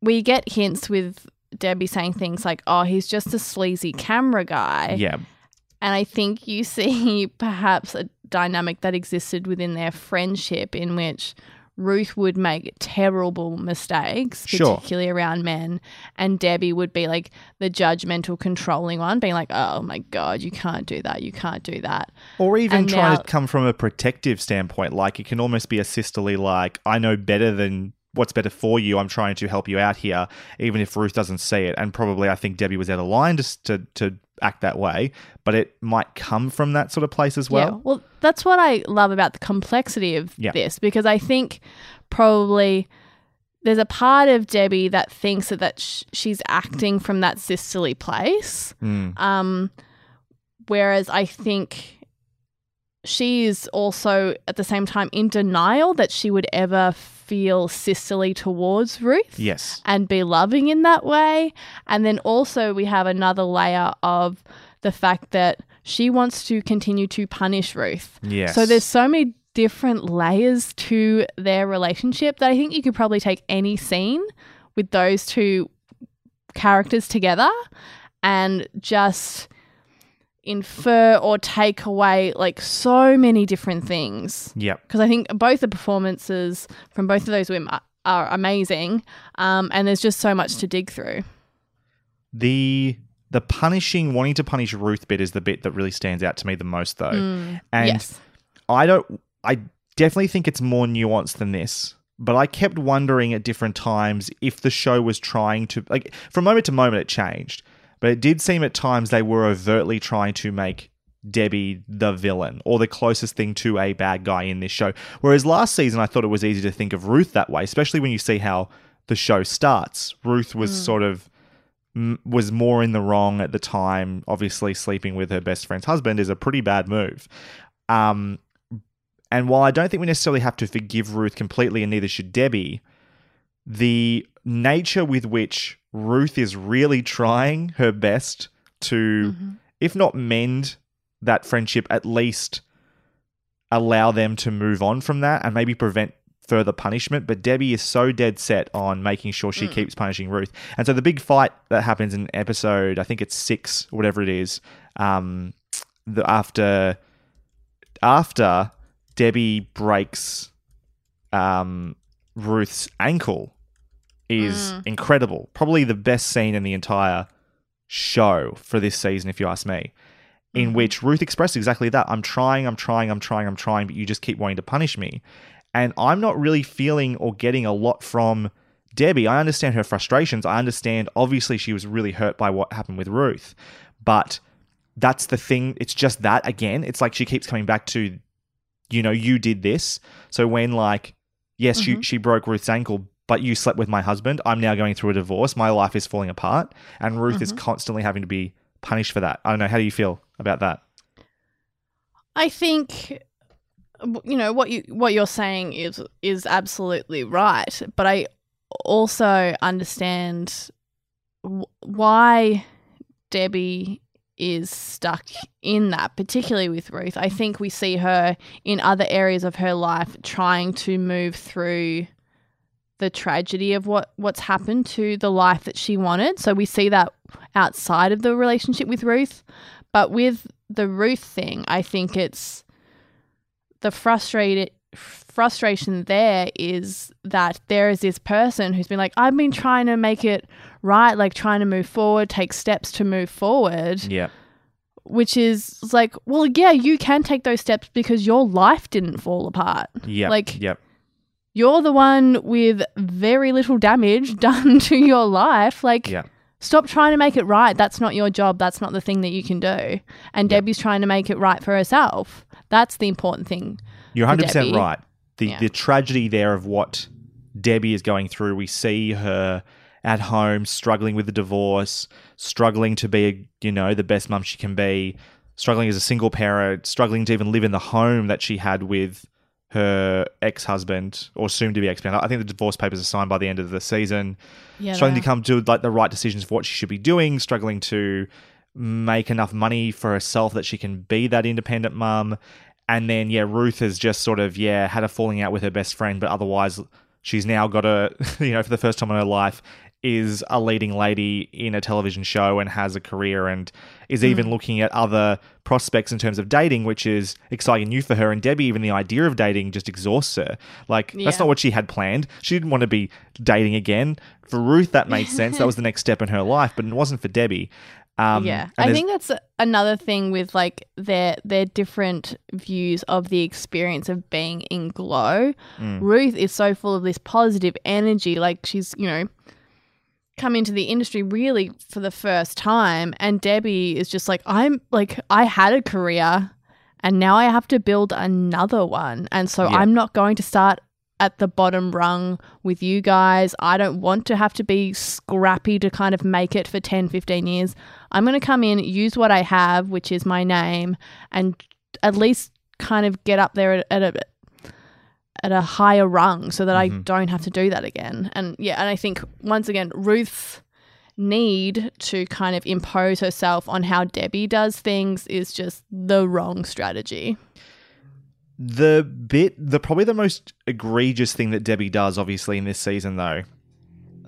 we get hints with Debbie saying things like, "Oh, he's just a sleazy camera guy." yeah. And I think you see perhaps a dynamic that existed within their friendship in which Ruth would make terrible mistakes, Sure. particularly around men, and Debbie would be like the judgmental, controlling one, being like, oh my God, you can't do that, you can't do that. Or even And trying now- to come from a protective standpoint. Like it can almost be a sisterly, like, I know better than what's better for you. I'm trying to help you out here, even if Ruth doesn't see it. And probably I think Debbie was out of line just to, to act that way, but it might come from that sort of place as yeah, well. well, that's what I love about the complexity of Yeah. this because I think probably there's a part of Debbie that thinks that, that sh- she's acting from that sisterly place. Mm. Um, whereas I think she is also at the same time in denial that she would ever feel sisterly towards Ruth Yes. and be loving in that way. And then also we have another layer of the fact that she wants to continue to punish Ruth. Yes. So there's so many different layers to their relationship that I think you could probably take any scene with those two characters together and just infer or take away like so many different things Yep. because I think both the performances from both of those women, are amazing, um, and there's just so much to dig through. The the punishing, wanting to punish Ruth bit is the bit that really stands out to me the most, though. Mm, and yes. I don't. I definitely think it's more nuanced than this. But I kept wondering at different times if the show was trying to like from moment to moment it changed. But it did seem at times they were overtly trying to make Debbie the villain or the closest thing to a bad guy in this show. Whereas last season I thought it was easy to think of Ruth that way, especially when you see how the show starts. Ruth was sort of was more in the wrong at the time. Obviously, sleeping with her best friend's husband is a pretty bad move. Um, and while I don't think we necessarily have to forgive Ruth completely, and neither should Debbie, the nature with which Ruth is really trying her best to, if not mend that friendship, at least allow them to move on from that and maybe prevent further punishment. But Debbie is so dead set on making sure she keeps punishing Ruth. And so the big fight that happens in episode, I think it's six, whatever it is, um, the, after after Debbie breaks um, Ruth's ankle is mm. incredible. Probably the best scene in the entire show for this season, if you ask me. In mm-hmm. which Ruth expressed exactly that. I'm trying, I'm trying, I'm trying, I'm trying, but you just keep wanting to punish me. And I'm not really feeling or getting a lot from Debbie. I understand her frustrations. I understand, obviously, she was really hurt by what happened with Ruth. But that's the thing. It's just that again. It's like she keeps coming back to, you know, you did this. So when like, yes, she mm-hmm. she broke Ruth's ankle, but you slept with my husband. I'm now going through a divorce. My life is falling apart, and Ruth is mm-hmm. constantly having to be punished for that. I don't know. How do you feel about that? I think you know what you what you're saying is is absolutely right, but I also understand w- why Debbie is stuck in that, particularly with Ruth. I think we see her in other areas of her life trying to move through the tragedy of what what's happened to the life that she wanted. So we see that outside of the relationship with Ruth, but with the Ruth thing, I think it's the frustrated frustration there is that there is this person who's been like I've been trying to make it right, like trying to move forward, take steps to move forward Yeah. which is like, well, yeah, you can take those steps because your life didn't fall apart. Yeah. Like, yep. You're the one with very little damage done to your life. Like, Yeah. stop trying to make it right. That's not your job. That's not the thing that you can do. And Debbie's trying to make it right for herself. That's the important thing. You're 100 percent Debbie. right. The Yeah. the tragedy there of what Debbie is going through. We see her at home struggling with the divorce, struggling to be, you know, the best mum she can be, struggling as a single parent, struggling to even live in the home that she had with her ex-husband or soon to be ex-husband. I think the divorce papers are signed by the end of the season. Yeah, struggling to come to like the right decisions for what she should be doing, struggling to make enough money for herself that she can be that independent mum. And then yeah, Ruth has just sort of yeah had a falling out with her best friend, but otherwise she's now got a you know for the first time in her life is a leading lady in a television show and has a career and is even Hmm. looking at other prospects in terms of dating, which is exciting new for her. And Debbie, even the idea of dating just exhausts her. Like that's not what she had planned. She didn't want to be dating again. For Ruth, that made sense. That was the next step in her life, but it wasn't for Debbie. Um, yeah, I think that's another thing with like their their different views of the experience of being in Glow. Mm. Ruth is so full of this positive energy, like she's you know come into the industry really for the first time, and Debbie is just like I'm like I had a career, and now I have to build another one, and so Yeah. I'm not going to start at the bottom rung with you guys. I don't want to have to be scrappy to kind of make it for 10, 15 years. I'm going to come in, use what I have, which is my name, and at least kind of get up there at, at a at a higher rung so that I mm-hmm. don't have to do that again. And yeah, and I think once again, Ruth's need to kind of impose herself on how Debbie does things is just the wrong strategy. The bit, the probably the most egregious thing that Debbie does, obviously in this season, though,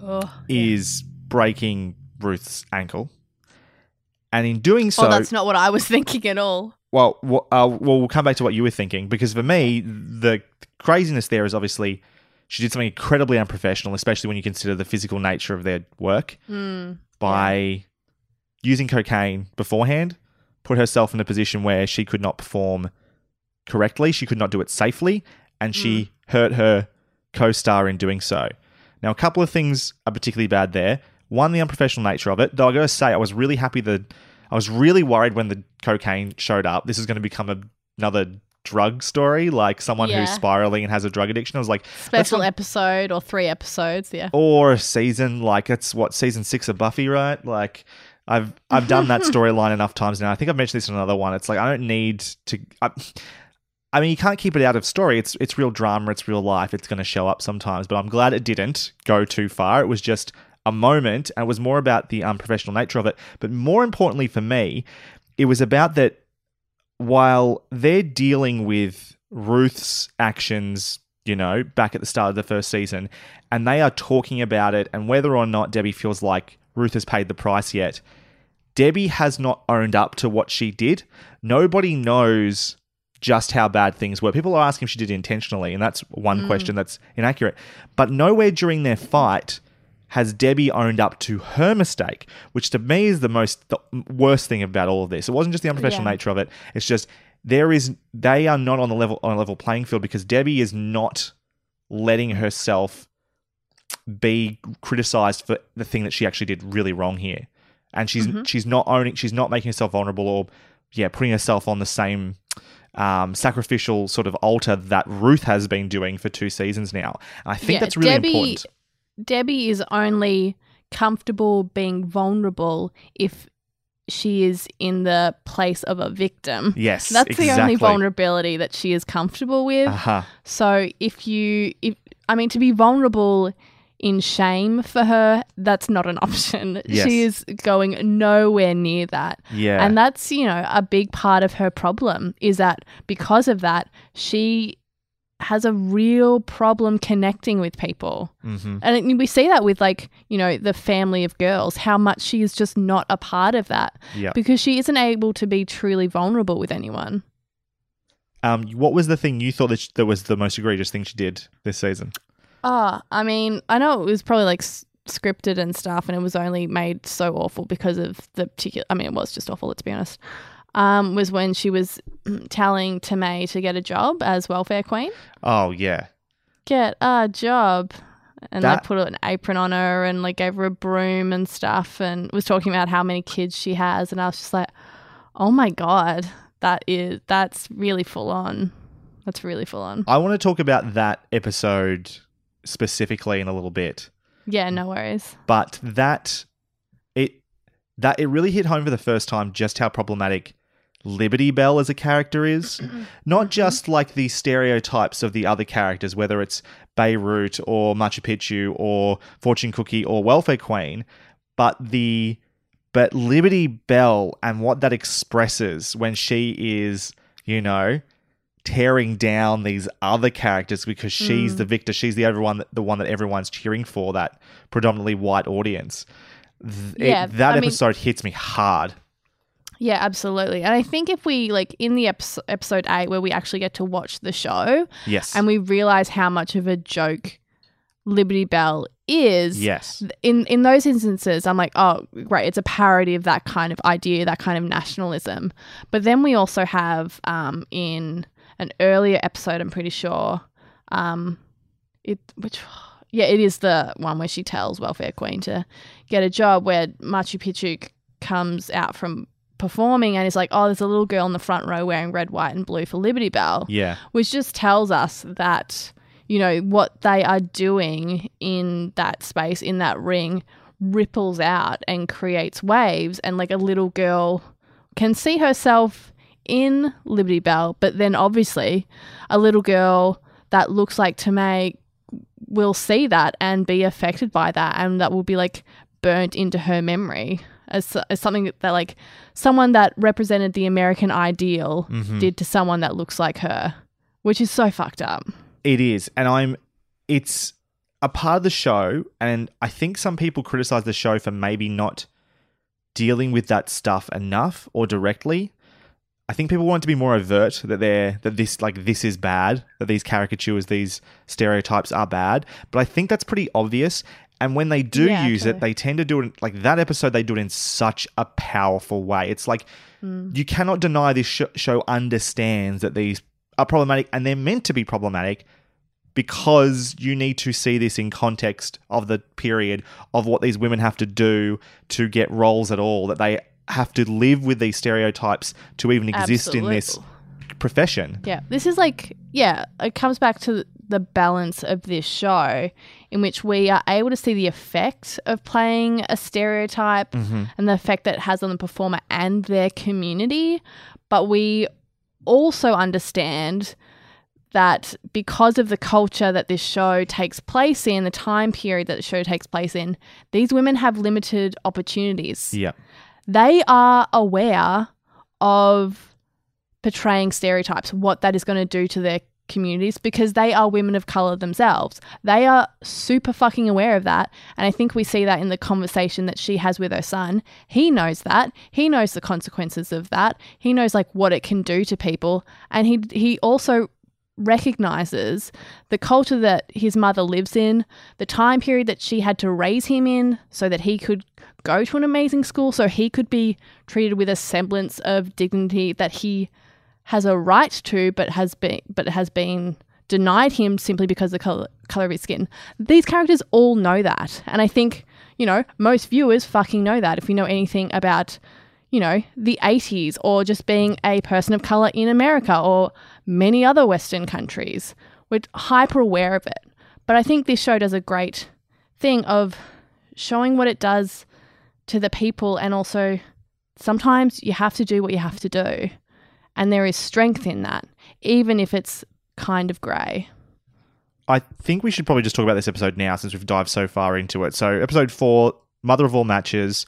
Oh, is breaking Ruth's ankle. And in doing oh, so, oh that's not what I was thinking at all. Well, wh- uh, well, we'll come back to what you were thinking because for me, the craziness there is obviously she did something incredibly unprofessional, especially when you consider the physical nature of their work, by using cocaine beforehand, put herself in a position where she could not perform correctly, she could not do it safely, and she hurt her co star in doing so. Now, a couple of things are particularly bad there. One, the unprofessional nature of it, though I gotta say, I was really happy that I was really worried when the cocaine showed up. This is going to become a, another drug story, like someone Yeah. who's spiraling and has a drug addiction. I was like, Special not- episode or three episodes. Yeah. or a season like it's what season six of Buffy, right? Like I've I've done that storyline enough times now. I think I've mentioned this in another one. It's like I don't need to. I, I mean, you can't keep it out of story. It's it's real drama. It's real life. It's going to show up sometimes. But I'm glad it didn't go too far. It was just a moment, and it was more about the um, unprofessional nature of it. But more importantly for me, it was about that while they're dealing with Ruth's actions, you know, back at the start of the first season, and they are talking about it and whether or not Debbie feels like Ruth has paid the price yet, Debbie has not owned up to what she did. Nobody knows just how bad things were. People are asking if she did it intentionally, and that's one mm. question that's inaccurate. But nowhere during their fight has Debbie owned up to her mistake, which to me is the most the worst thing about all of this. It wasn't just the unprofessional Yeah. nature of it. It's just there is they are not on the level on a level playing field because Debbie is not letting herself be criticized for the thing that she actually did really wrong here. And she's she's not owning she's not making herself vulnerable or yeah, putting herself on the same um, sacrificial sort of altar that Ruth has been doing for two seasons now. And I think Yeah, that's really Debbie, important. Debbie is only comfortable being vulnerable if she is in the place of a victim. Yes, That's the only vulnerability that she is comfortable with. Uh-huh. So if you if I mean to be vulnerable in shame for her, that's not an option. Yes. She is going nowhere near that. Yeah. And that's, you know, a big part of her problem is that because of that, she has a real problem connecting with people. Mhm. And we see that with like, you know, the family of girls, how much she is just not a part of that Yep. because she isn't able to be truly vulnerable with anyone. Um, what was the thing you thought that, sh- that was the most egregious thing she did this season? Oh, I mean, I know it was probably like s- scripted and stuff, and it was only made so awful because of the particular. I mean, it was just awful. Let's be honest. Um, was when she was telling Tammé to get a job as welfare queen. Oh yeah, Get a job, and That- like put an apron on her and like gave her a broom and stuff, and was talking about how many kids she has, and I was just like, oh my god, that is that's really full on. That's really full on. I want to talk about that episode specifically in a little bit, Yeah, no worries. but that it that it really hit home for the first time just how problematic Liberty Bell as a character is. Not mm-hmm. just like the stereotypes of the other characters, whether it's Beirut or Machu Picchu or Fortune Cookie or Welfare Queen, but the but Liberty Bell and what that expresses when she is, you know, tearing down these other characters because she's the mm. victor, she's the everyone the one that everyone's cheering for that predominantly white audience. Th- it- Yeah, that I mean- episode hits me hard. Yeah, absolutely. And I think if we like in the episode, episode 8 where we actually get to watch the show Yes. and we realize how much of a joke Liberty Bell is. Yes. In in those instances I'm like, "Oh, great, it's a parody of that kind of idea, that kind of nationalism." But then we also have um in an earlier episode, I'm pretty sure, um it which yeah, it is the one where she tells Welfare Queen to get a job where Machu Picchu comes out from performing and it's like, oh, there's a little girl in the front row wearing red, white, and blue for Liberty Bell. Yeah. Which just tells us that, you know, what they are doing in that space, in that ring, ripples out and creates waves. And like a little girl can see herself in Liberty Bell, but then obviously a little girl that looks like Tammé will see that and be affected by that and that will be like burnt into her memory as, as something that like someone that represented the American ideal Mhm. did to someone that looks like her, which is so fucked up. It is. And I'm it's a part of the show and I think some people criticize the show for maybe not dealing with that stuff enough or directly. I think people want to be more overt that they're that this like this is bad, that these caricatures, these stereotypes are bad. But I think that's pretty obvious. And when they do Yeah, use it, they tend to do it like that episode. They do it in such a powerful way. It's like mm. you cannot deny this sh- show understands that these are problematic and they're meant to be problematic because you need to see this in context of the period of what these women have to do to get roles at all that they have to live with these stereotypes to even exist in this profession Yeah, this is like, yeah, it comes back to the balance of this show in which we are able to see the effect of playing a stereotype mm-hmm. and the effect that it has on the performer and their community. But we also understand that because of the culture that this show takes place in, the time period that the show takes place in, these women have limited opportunities. Yeah. They are aware of portraying stereotypes, what that is going to do to their communities because they are women of color themselves. They are super fucking aware of that. And I think we see that in the conversation that she has with her son. He knows that. He knows the consequences of that. He knows like what it can do to people. And he he also recognizes the culture that his mother lives in, the time period that she had to raise him in so that he could go to an amazing school, so he could be treated with a semblance of dignity that he has a right to, but has been but has been denied him simply because of the color, color of his skin. These characters all know that, and I think you know most viewers fucking know that if you know anything about you know, the 80s or just being a person of color in America or many other Western countries. We're hyper aware of it. But I think this show does a great thing of showing what it does to the people and also sometimes you have to do what you have to do. And there is strength in that, even if it's kind of grey. I think we should probably just talk about this episode now since we've dived so far into it. So, episode four, Mother of All Matches,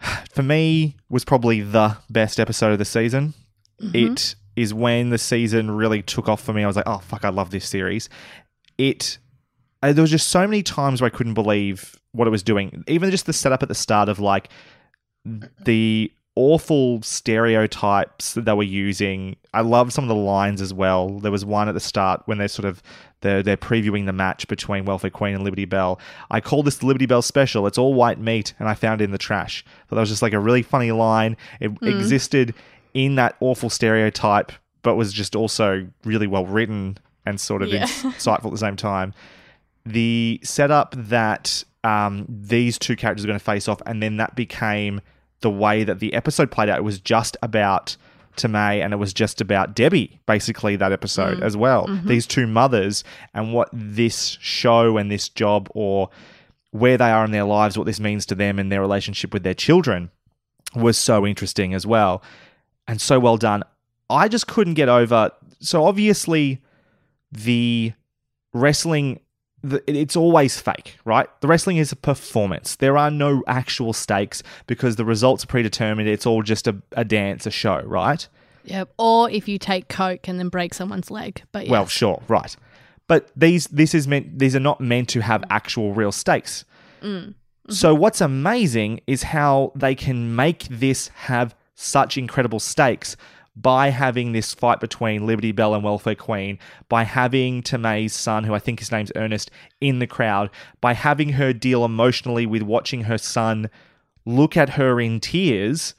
for me, was probably the best episode of the season. It is when the season really took off for me. I was like, oh, fuck, I love this series. It, uh, there was just so many times where I couldn't believe what it was doing. Even just the setup at the start of like the awful stereotypes that they were using. I love some of the lines as well. There was one at the start when they're sort of they're, they're previewing the match between Welfare Queen and Liberty Belle. I call this the Liberty Belle special. It's all white meat, and I found it in the trash. But that was just like a really funny line. It existed in that awful stereotype, but was just also really well written and sort of Yeah. insightful at the same time the setup that um, these two characters are going to face off, and then that became the way that the episode played out. It was just about Tammé, and it was just about Debbie, basically, that episode mm. as well. Mm-hmm. These two mothers, and what this show and this job, or where they are in their lives, what this means to them and their relationship with their children, was so interesting as well. And so well done. I just couldn't get over. So, obviously, the wrestling it's always fake, right? The wrestling is a performance. There are no actual stakes because the results are predetermined. It's all just a, a dance, a show, right? Yep. Or if you take Coke and then break someone's leg. But Well, sure, right. But these this is meant these are not meant to have actual real stakes. Mm. So what's amazing is how they can make this have such incredible stakes by having this fight between Liberty Belle and Welfare Queen, by having Tammé's son, who I think his name's Ernest, in the crowd, by having her deal emotionally with watching her son look at her in tears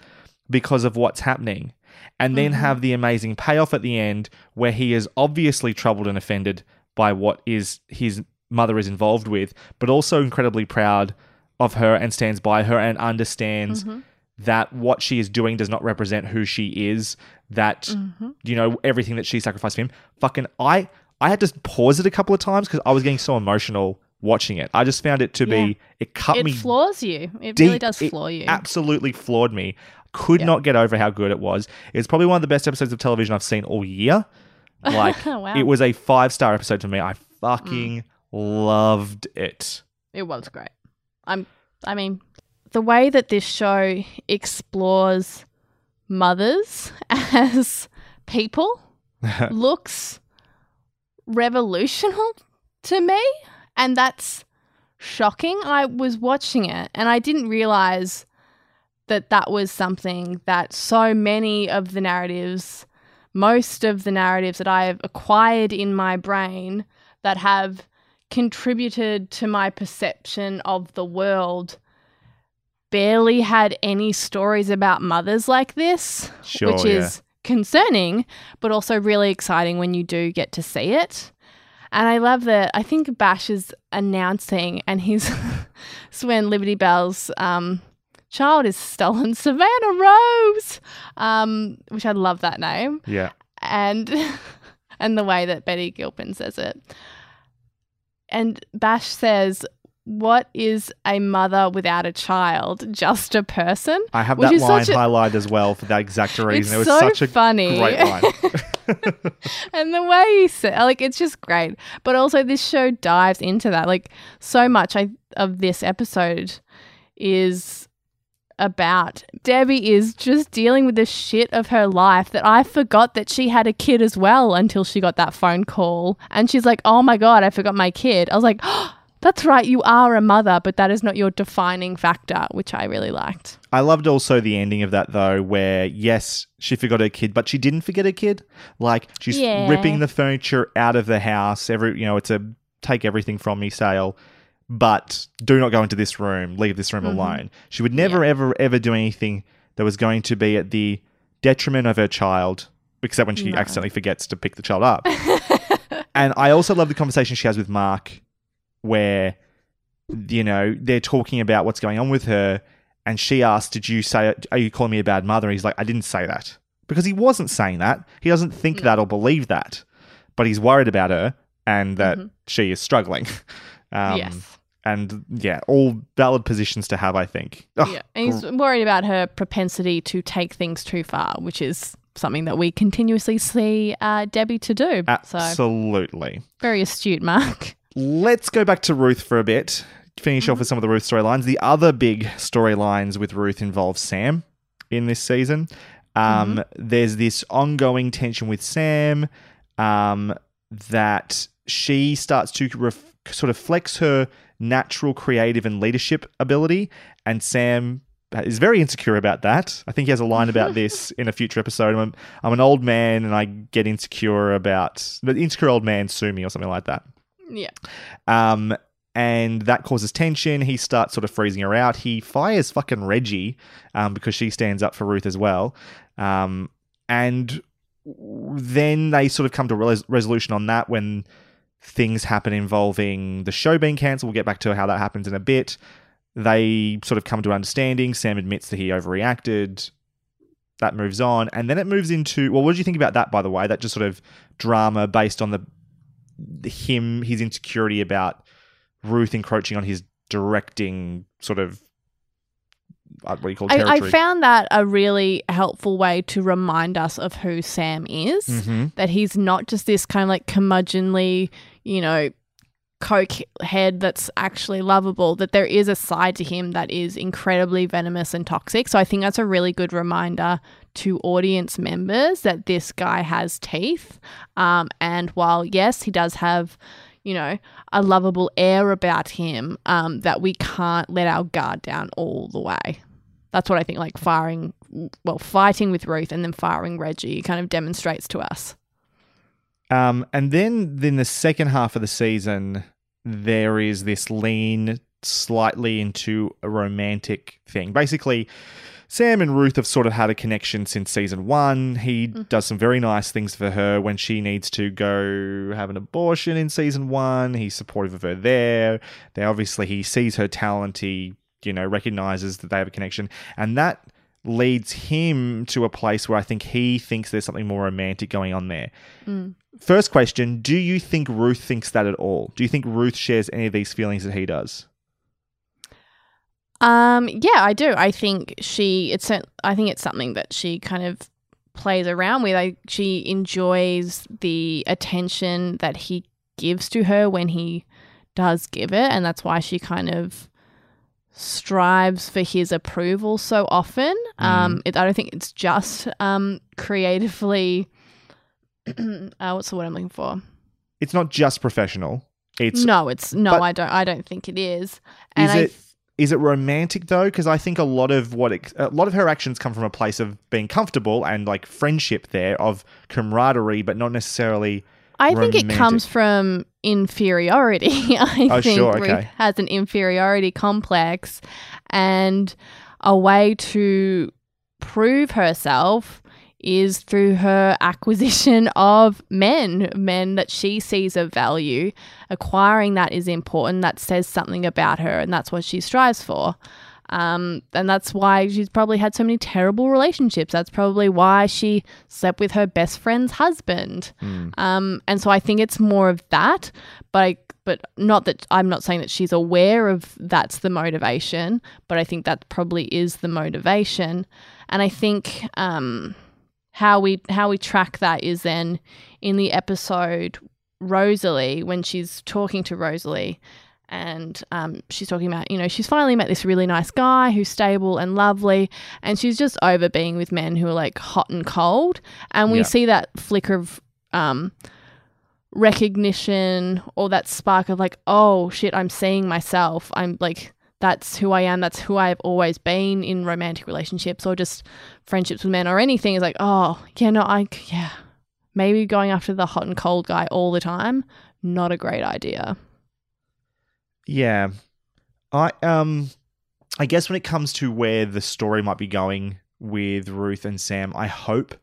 because of what's happening. And then mm-hmm. have the amazing payoff at the end where he is obviously troubled and offended by what is his mother is involved with, but also incredibly proud of her and stands by her and understands mm-hmm. That what she is doing does not represent who she is, that mm-hmm. you know, everything that she sacrificed for him. Fucking I I had to pause it a couple of times because I was getting so emotional watching it. I just found it to Yeah. be it cut It me floors you. It deep. really does It floor you. Absolutely floored me. Could not get over how good it was. It's probably one of the best episodes of television I've seen all year. Like Wow. it was a five star episode for me. I fucking mm. loved it. It was great. I'm I mean, the way that this show explores mothers as people looks revolutionary to me, and that's shocking. I was watching it and I didn't realize that that was something that so many of the narratives, most of the narratives that I have acquired in my brain that have contributed to my perception of the world barely had any stories about mothers like this, Sure, which yeah. is concerning, but also really exciting when you do get to see it. And I love that. I think Bash is announcing, and he's when Liberty Belle's um, child is stolen, Savannah Rose, um, which I love that name, Yeah. and and the way that Betty Gilpin says it. And Bash says, "What is a mother without a child? Just a person." I have Which that line such a- highlighted as well for that exact reason. It's it was so such a funny. great line. and the way he said like it's just great but also this show dives into that like so much I, of this episode is about debbie is just dealing with the shit of her life that i forgot that she had a kid as well until she got that phone call and she's like oh my god i forgot my kid i was like oh, that's right you are a mother but that is not your defining factor which i really liked I loved also the ending of that though, where yes, she forgot her kid, but she didn't forget her kid. Like she's Yeah. ripping the furniture out of the house. Every you know, it's a take everything from me sale. But do not go into this room. Leave this room Mhm. alone. She would never, ever, ever do anything that was going to be at the detriment of her child, except when she No. accidentally forgets to pick the child up. and I also love the conversation she has with Mark, where you know they're talking about what's going on with her, and she asks, "Did you say? Are you calling me a bad mother?" And he's like, "I didn't say that because he wasn't saying that. He doesn't think that or believe that, but he's worried about her and that she is struggling." um, Yes. And yeah, all valid positions to have, I think. Oh, Yeah, and he's worried about her propensity to take things too far, which is something that we continuously see uh, Debbie to do. So absolutely. very astute, Mark. Let's go back to Ruth for a bit. Finish off with some of the Ruth storylines. The other big storylines with Ruth involve Sam in this season. Um, There's this ongoing tension with Sam um, that she starts to ref- sort of flex her natural creative and leadership ability, and Sam is very insecure about that. I think he has a line about this in a future episode. I'm, I'm an old man and I get insecure about the insecure old man sue me or something like that. Yeah. Um, and that causes tension. He starts sort of freezing her out. He fires fucking Reggie um, because she stands up for Ruth as well. Um, and then they sort of come to a res- resolution on that when things happen involving the show being cancelled. We'll get back to how that happens in a bit. They sort of come to understanding. Sam admits that he overreacted. That moves on. And then it moves into well, what did you think about that, by the way? That just sort of drama based on the him his insecurity about Ruth encroaching on his directing sort of uh, what do you call it, I, territory? I found that a really helpful way to remind us of who Sam is. Mhm. That he's not just this kind of like curmudgeonly, you know, coke head that's actually lovable. That there is a side to him that is incredibly venomous and toxic. So I think that's a really good reminder to audience members that this guy has teeth. Um, and while yes, he does have you know, a lovable air about him um, that we can't let our guard down all the way. That's what I think, like firing, well, fighting with Ruth and then firing Reggie kind of demonstrates to us. Um, and then in the second half of the season, there is this lean slightly into a romantic thing. Basically, Sam and Ruth have sort of had a connection since season one. He mm-hmm. does some very nice things for her when she needs to go have an abortion in season one. He's supportive of her there. They obviously he sees her talent. He you know recognizes that they have a connection, and that leads him to a place where I think he thinks there's something more romantic going on there. Mm. First question Do you think Ruth thinks that at all? Do you think Ruth shares any of these feelings that he does? Um, yeah, I do. I think she. It's. a- I think it's something that she kind of plays around with. I. She enjoys the attention that he gives to her when he does give it, and that's why she kind of strives for his approval so often. Um, it, I don't think it's just um creatively. uh, what's the word I'm looking for? It's not just professional. It's no, it's no. I don't. I don't think it is. And is I it Is it romantic though? Because I think a lot of what it, a lot of her actions come from a place of being comfortable and like friendship there, of camaraderie, but not necessarily. I think it comes from inferiority. I Oh, think sure, Ruth has an inferiority complex and a way to prove herself is through her acquisition of men, men that she sees of value. Acquiring that is important. That says something about her, and that's what she strives for. Um, and that's why she's probably had so many terrible relationships. That's probably why she slept with her best friend's husband. Um, and so I think it's more of that, but I, but not that I'm not saying that she's aware of that's the motivation, but I think that probably is the motivation. And I think um, how we how we track that is then in the episode Rosalie when she's talking to Rosalie and um, she's talking about you know she's finally met this really nice guy who's stable and lovely and she's just over being with men who are like hot and cold and we Yeah. see that flicker of um, recognition or that spark of like oh shit i'm seeing myself i'm like that's who i am that's who i've always been in romantic relationships or just friendships with men or anything is like oh yeah no i yeah maybe going after the hot and cold guy all the time not a great idea Yeah. I um I guess when it comes to where the story might be going with Ruth and Sam, I hope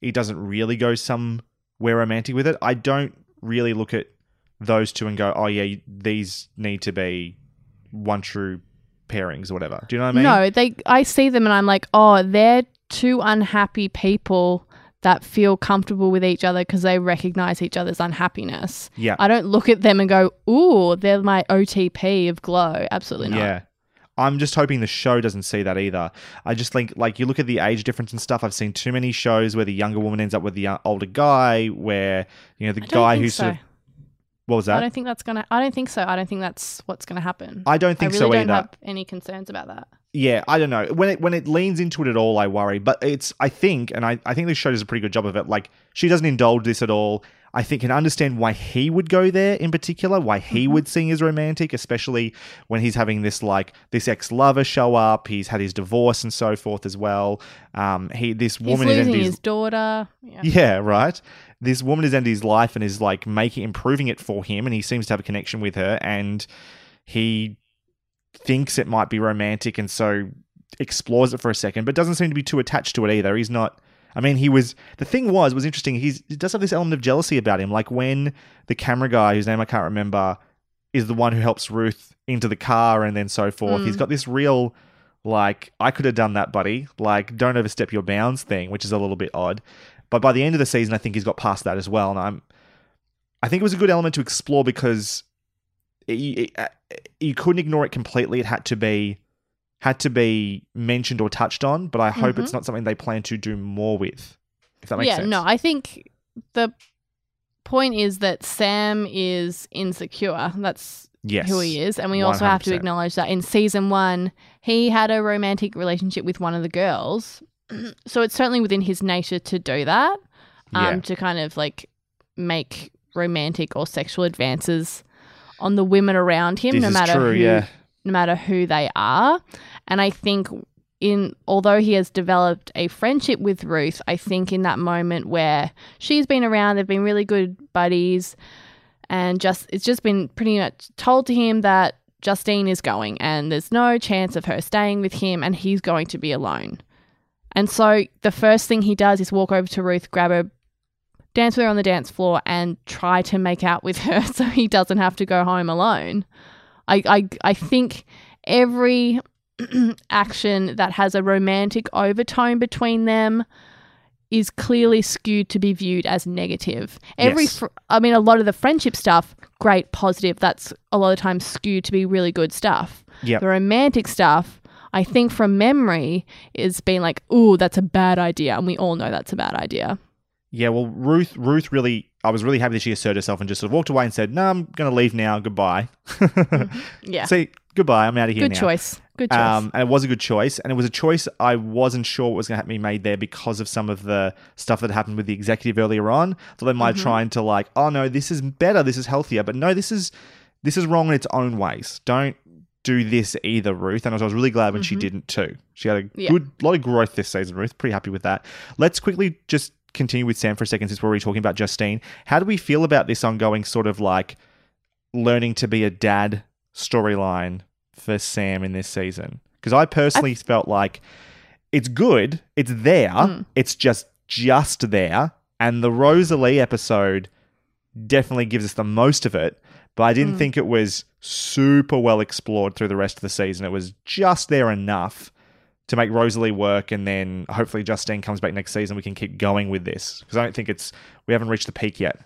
it doesn't really go somewhere romantic with it. I don't really look at those two and go, "Oh yeah, these need to be one true pairings or whatever." Do you know what I mean? No, they. I see them and I'm like, oh, they're two unhappy people that feel comfortable with each other because they recognize each other's unhappiness. Yeah. I don't look at them and go, ooh, they're my OTP of glow. Absolutely not. Yeah. I'm just hoping the show doesn't see that either. I just think, like, you look at the age difference and stuff. I've seen too many shows where the younger woman ends up with the uh, older guy, where you know the guy think who's sort of what was that? I don't think that's gonna. I don't think so. I don't think that's what's gonna happen. I don't think I so really don't either. have any concerns about that. Yeah, I don't know. When it when it leans into it at all, I worry. But it's I think, and I, I think this show does a pretty good job of it. Like she doesn't indulge this at all. I think can understand why he would go there in particular, why he Mm-hmm. would see as romantic, especially when he's having this like this ex lover show up. He's had his divorce and so forth as well. Um, he this He's woman is his daughter. Yeah. yeah, right. This woman has ended his life and is like making improving it for him, and he seems to have a connection with her, and he thinks it might be romantic, and so explores it for a second, but doesn't seem to be too attached to it either. He's not. I mean, he was. The thing was was interesting. He's he does have this element of jealousy about him, like when the camera guy, whose name I can't remember, is the one who helps Ruth into the car and then so forth. He's mm. got this real. Like, I could have done that, buddy. Like, don't overstep your bounds thing, which is a little bit odd. But by the end of the season, I think he's got past that as well. And I'm, I think it was a good element to explore because you couldn't ignore it completely. It had to be, had to be mentioned or touched on. But I hope it's not something they plan to do more with. If that makes yeah, sense. Yeah, no, I think the point is that Sam is insecure. That's Yes. who he is. And we also have to acknowledge that in season one, he had a romantic relationship with one of the girls. so it's certainly within his nature to do that, um, Yeah. to kind of like make romantic or sexual advances on the women around him, This no matter true, who, yeah. no matter who they are. And I think in although he has developed a friendship with Ruth, I think in that moment where she's been around, they've been really good buddies, and just it's just been pretty much told to him that Justine is going and there's no chance of her staying with him and he's going to be alone. And so the first thing he does is walk over to Ruth, grab her, dance with her on the dance floor, and try to make out with her so he doesn't have to go home alone. I I, I think every action that has a romantic overtone between them is clearly skewed to be viewed as negative. Every, Yes. fr- I mean, a lot of the friendship stuff, great, positive. That's a lot of times skewed to be really good stuff. Yep. The romantic stuff, I think from memory, is being like, "Ooh, that's a bad idea," and we all know that's a bad idea. Yeah, well, Ruth, Ruth really, I was really happy that she asserted herself and just sort of walked away and said, "No, I'm going to leave now. Goodbye." Yeah, See, goodbye. I'm out of here good now. choice. Good choice. Um, and it was a good choice, and it was a choice I wasn't sure what was going to be made there because of some of the stuff that happened with the executive earlier on. So they might Mm-hmm. trying to like, oh no, this is better, this is healthier, but no, this is this is wrong in its own ways. Don't do this either, Ruth, and I was really glad when she didn't too. She had a Yeah. good lot of growth this season, Ruth. Pretty happy with that. Let's quickly just continue with Sam for a second since we're already talking about Justine. How do we feel about this ongoing sort of like learning to be a dad storyline for Sam in this season? Because I personally felt like it's good, it's there, hmm. it's just just there, and the Rosalie episode definitely gives us the most of it. But I didn't hmm. think it was super well explored through the rest of the season. It was just there enough to make Rosalie work, and then hopefully Justine comes back next season. We can keep going with this because I don't think it's we haven't reached the peak yet.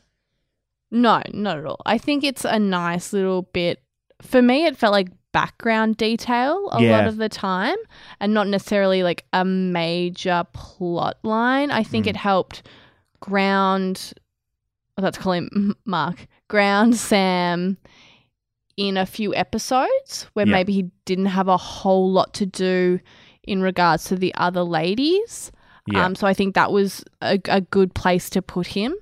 No, not at all. I think it's a nice little bit. For me, it felt like background detail a Yeah. lot of the time and not necessarily like a major plot line. I think Mm. it helped ground, I was about to call him Mark, ground Sam in a few episodes where Yeah. maybe he didn't have a whole lot to do in regards to the other ladies. Yeah. Um, so I think that was a, a good place to put him.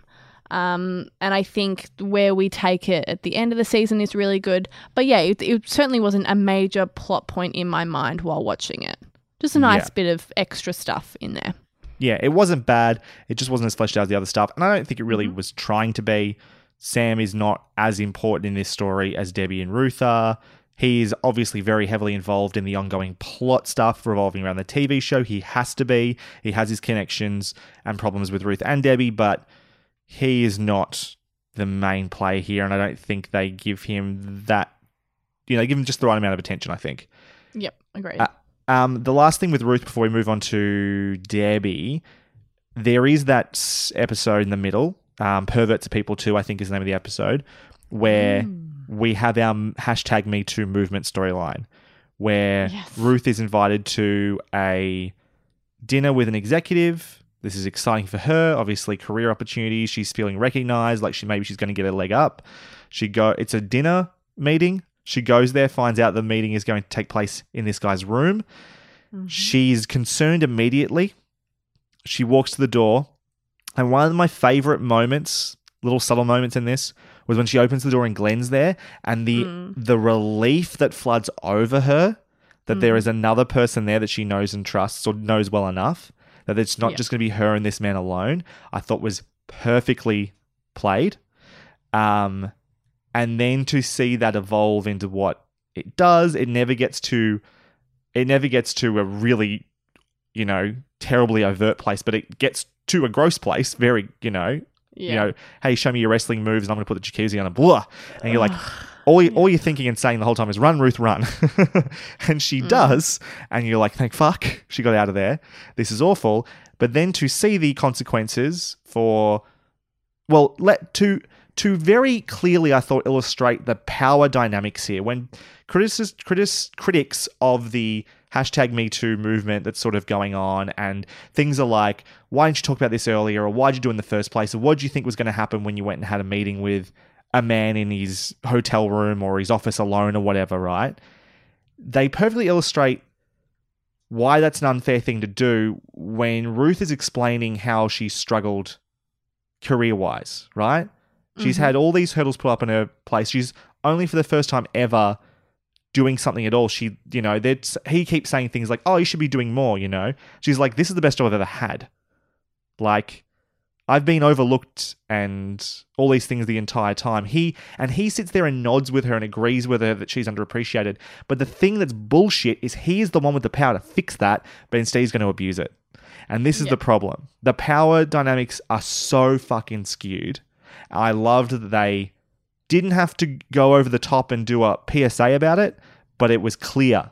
Um, and I think where we take it at the end of the season is really good. But yeah, it, it certainly wasn't a major plot point in my mind while watching it. Just a nice Yeah. bit of extra stuff in there. yeah, it wasn't bad. It just wasn't as fleshed out as the other stuff. And I don't think it really was trying to be. Sam is not as important in this story as Debbie and Ruth are. He is obviously very heavily involved in the ongoing plot stuff revolving around the TV show. He has to be. He has his connections and problems with Ruth and Debbie, but he is not the main player here. And I don't think they give him that, you know, they give him just the right amount of attention, I think. Yep, agreed. Uh, um, the last thing with Ruth before we move on to Debbie, there is that episode in the middle, um, Pervert to People Too, I think is the name of the episode, where we have our hashtag Me Too movement storyline, where Yes. Ruth is invited to a dinner with an executive. This is exciting for her. Obviously, career opportunities. She's feeling recognized, like she maybe she's going to get a leg up. She go. It's a dinner meeting. She goes there, finds out the meeting is going to take place in this guy's room. Mm-hmm. She's concerned immediately. She walks to the door, and one of my favorite moments, little subtle moments in this, was when she opens the door and Glenn's there, and the mm-hmm. the relief that floods over her that there mm-hmm. is another person there that she knows and trusts or knows well enough that it's not Yeah. just going to be her and this man alone. I thought was perfectly played. Um, and then to see that evolve into what it does, it never gets to, it never gets to a really, you know, terribly overt place, but it gets to a gross place. Very, you know, you know, hey, show me your wrestling moves, and I'm going to put the jacuzzi on, and blah, and you're like. All, you, all you're thinking and saying the whole time is run, Ruth, run. and she mm. does. And you're like, thank fuck she got out of there. This is awful. But then to see the consequences for well, let to to very clearly, I thought, illustrate the power dynamics here. When critics, critics, critics of the hashtag Me Too movement that's sort of going on, and things are like, why didn't you talk about this earlier, or why did you do it in the first place, or what did you think was going to happen when you went and had a meeting with a man in his hotel room or his office alone or whatever, right? They perfectly illustrate why that's an unfair thing to do when Ruth is explaining how she struggled career wise, right? She's mm-hmm. had all these hurdles put up in her place. She's only for the first time ever doing something at all. She, you know, that's he keeps saying things like, "Oh, you should be doing more," you know. She's like, "This is the best job I've ever had." Like I've been overlooked and all these things the entire time. He and he sits there and nods with her and agrees with her that she's underappreciated. But the thing that's bullshit is he is the one with the power to fix that, but instead he's going to abuse it. And this is the problem. The power dynamics are so fucking skewed. I loved that they didn't have to go over the top and do a PSA about it, but it was clear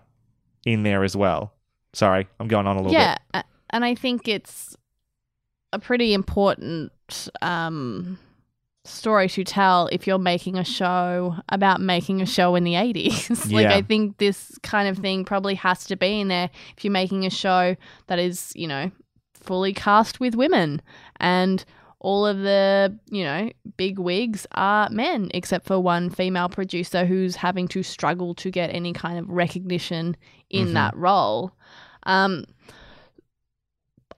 in there as well. Sorry, I'm going on a little yeah, bit. Yeah, and I think it's a pretty important um, story to tell if you're making a show about making a show in the 80s. like, Yeah. I think this kind of thing probably has to be in there if you're making a show that is, you know, fully cast with women and all of the, you know, big wigs are men, except for one female producer who's having to struggle to get any kind of recognition in Mhm. that role. Um,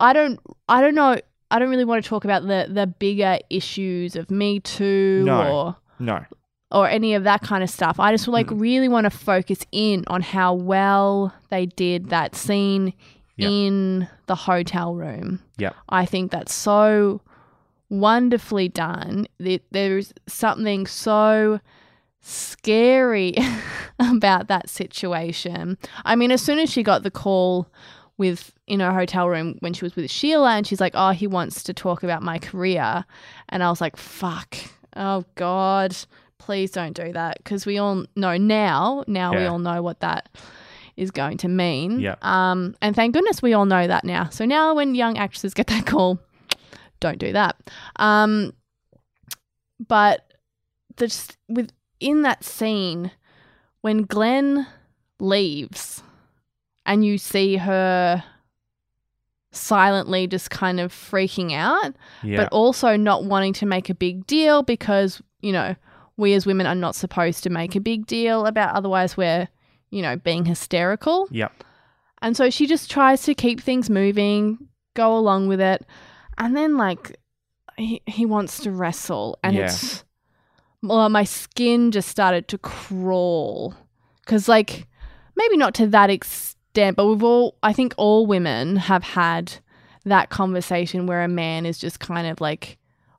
I don't, I don't know. I don't really want to talk about the the bigger issues of Me Too No. or No. or any of that kind of stuff. I just like Mm. really want to focus in on how well they did that scene Yep. in the hotel room. Yep. I think that's so wonderfully done. There- There's something so scary about that situation. I mean, as soon as she got the call with in her hotel room when she was with Sheila and she's like, "Oh, he wants to talk about my career." And I was like, "Fuck. Oh god, please don't do that because we all know now, now we all know what that is going to mean. Yeah. Um, and thank goodness we all know that now. So now when young actresses get that call, don't do that. Um, but the, just within that scene, when Glenn leaves and you see her silently just kind of freaking out, Yeah. but also not wanting to make a big deal because, you know, we as women are not supposed to make a big deal about otherwise we're, you know, being hysterical. Yep. And so she just tries to keep things moving, go along with it. And then, like, he, he wants to wrestle. And Yeah. it's, well, my skin just started to crawl. Because, like, maybe not to that extent, but we've all, I think all women have had that conversation where a man is just kind of like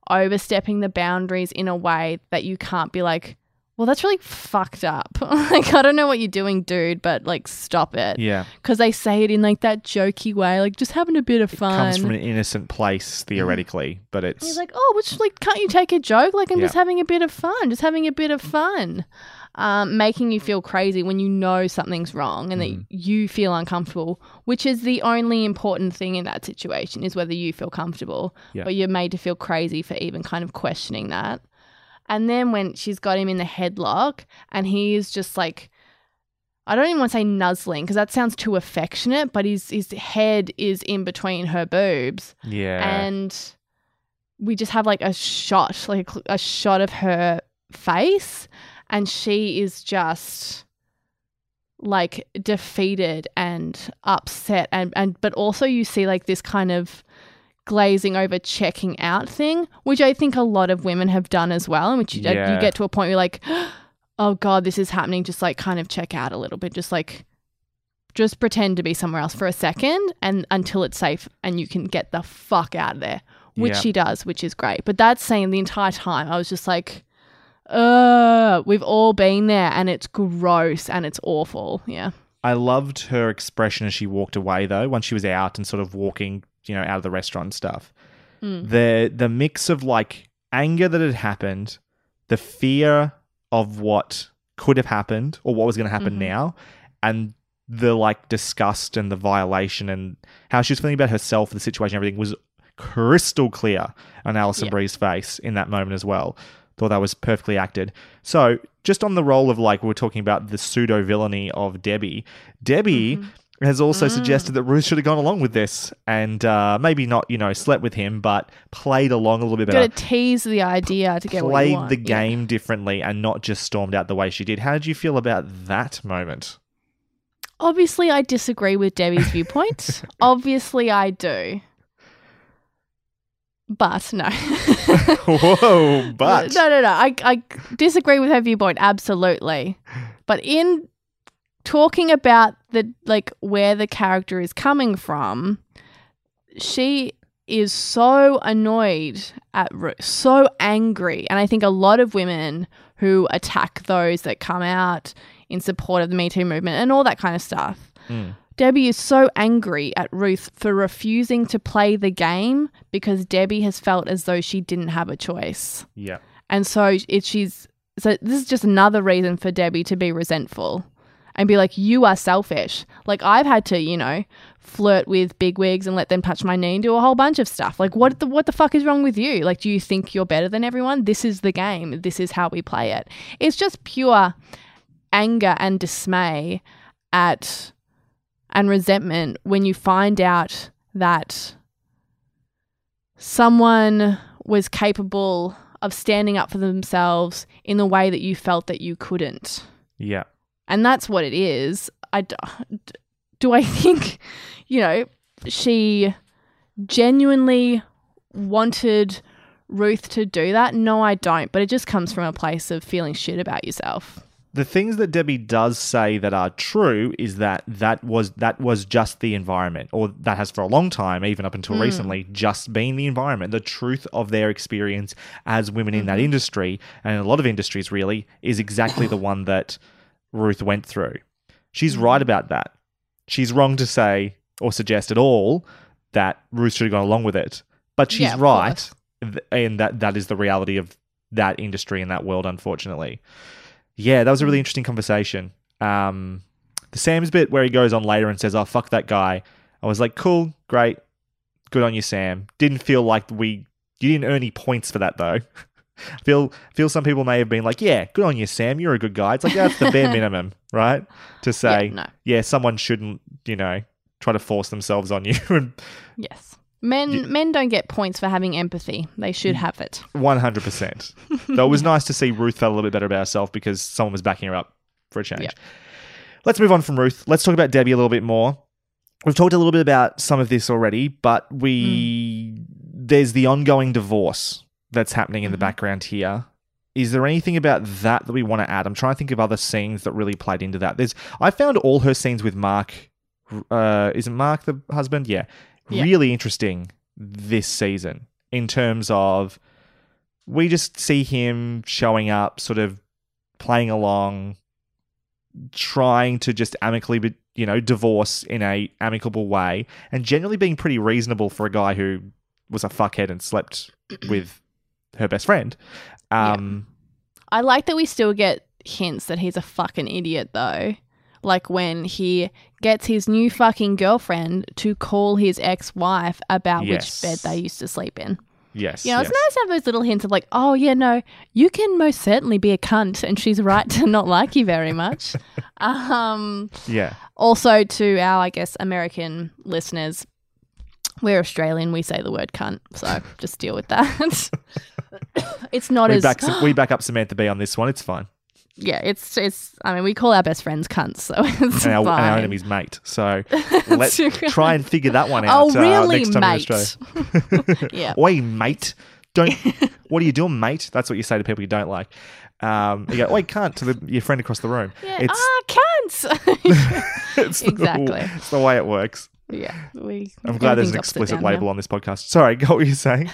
overstepping the boundaries in a way that you can't be like, well, that's really fucked up. like, I don't know what you're doing, dude, but like, stop it. Yeah. Because they say it in like that jokey way, like just having a bit of fun. Comes from an innocent place theoretically, but And it's He's like, oh, which like, can't you take a joke? Like, I'm Yeah. just having a bit of fun, just having a bit of fun. Um, making you feel crazy when you know something's wrong and Mm. that you feel uncomfortable, which is the only important thing in that situation is whether you feel comfortable. Yeah. But you're made to feel crazy for even kind of questioning that. And then when she's got him in the headlock and he is just like, I don't even want to say nuzzling because that sounds too affectionate, but his his head is in between her boobs yeah. and we just have like a shot, like a shot of her face, and she is just like defeated and upset, and and but also you see like this kind of glazing over checking out thing, which I think a lot of women have done as well, in which you, Yeah. you get to a point where you're like, oh god, this is happening. Just like kind of check out a little bit, just like just pretend to be somewhere else for a second and until it's safe and you can get the fuck out of there which Yeah. she does which is great but that scene the entire time i was just like uh we've all been there and it's gross and it's awful yeah I loved her expression as she walked away though, once she was out and sort of walking, you know, out of the restaurant and stuff. Mm. The the mix of like anger that had happened, the fear of what could have happened or what was going to happen Mhm. now, and the like disgust and the violation and how she was feeling about herself, the situation, everything was crystal clear on Alison Yeah. Brie's face in that moment as well. Thought that was perfectly acted. So, just on the role of like we we're talking about the pseudo villainy of Debbie, Debbie Mm-hmm. has also Mm. suggested that Ruth should have gone along with this and uh, maybe not, you know, slept with him, but played along a little bit better. got to tease the idea to get Played the Yeah. game differently and not just stormed out the way she did. How did you feel about that moment? obviously i disagree with debbie's viewpoint obviously i do but no. Whoa, but. No no no. I, I disagree with her viewpoint absolutely. But in talking about the like where the character is coming from she is so annoyed at Ruth, so angry. And i think a lot of women who attack those that come out in support of the me too movement and all that kind of stuff Mm. Debbie is so angry at Ruth for refusing to play the game because Debbie has felt as though she didn't have a choice. yeah, And so it, she's so this is just another reason for Debbie to be resentful and be like, "You are selfish." Like I've had to, you know, flirt with bigwigs and let them touch my knee and do a whole bunch of stuff. Like what the what the fuck is wrong with you? Like do you think you're better than everyone? This is the game. This is how we play it. It's just pure anger and dismay at and resentment when you find out that someone was capable of standing up for themselves in the way that you felt that you couldn't. yeah, And that's what it is. I d- do I think, you know, she genuinely wanted Ruth to do that? No, I don't. But it just comes from a place of feeling shit about yourself. The things that Debbie does say that are true is that that was that was just the environment, or that has for a long time, even up until hmm. recently, just been the environment. The truth of their experience as women in that mm-hmm. industry, and in a lot of industries really, is exactly the one that Ruth went through. She's mm-hmm. right about that. She's wrong to say or suggest at all that Ruth should have gone along with it, but she's Yeah, right, and that that is the reality of that industry and that world, unfortunately. Yeah, that was a really interesting conversation. Um, the Sam's bit where he goes on later and says, "Oh fuck that guy," I was like, "Cool, great, good on you, Sam." Didn't feel like we you didn't earn any points for that though. feel feel some people may have been like, "Yeah, good on you, Sam. You're a good guy." It's like that's the bare minimum, right? To say, no. yeah, someone shouldn't, you know, try to force themselves on you. and Yes. Men men don't get points for having empathy. They should have it. One hundred percent. Though it was nice to see Ruth felt a little bit better about herself because someone was backing her up for a change. Yep. Let's move on from Ruth. Let's talk about Debbie a little bit more. We've talked a little bit about some of this already, but we there's the ongoing divorce that's happening in the background here. Is there anything about that that we want to add? I'm trying to think of other scenes that really played into that. There's I found all her scenes with Mark. Uh, is it Mark the husband? Yeah, Yeah. really interesting this season in terms of we just see him showing up, sort of playing along, trying to just amicably, you know, divorce in a amicable way, and generally being pretty reasonable for a guy who was a fuckhead and slept with her best friend. Um, I like that we still get hints that he's a fucking idiot though. Like when he gets his new fucking girlfriend to call his ex-wife about Yes. which bed they used to sleep in. Yes, You know, yes. it's nice to have those little hints of like, oh yeah, no, you can most certainly be a cunt, and she's right to not like you very much. um, yeah, also to our, I guess, American listeners, we're Australian. We say the word cunt, so just deal with that. it's not we as back we back up Samantha Bee on this one. It's fine, yeah. It's it's. I mean, we call our best friends cunts, so it's and our, and our fine. enemy's mate. So let's try and figure that one out. uh, really, next time mate? yeah. Oi, mate. Don't. what are you doing, mate? That's what you say to people you don't like. Um, you go, oi, can't to the, your friend across the room. Yeah. It's, ah, cunts. it's the- exactly. it's the way it works. yeah. We. I'm glad there's an explicit label now. on this podcast. Sorry, what were you saying?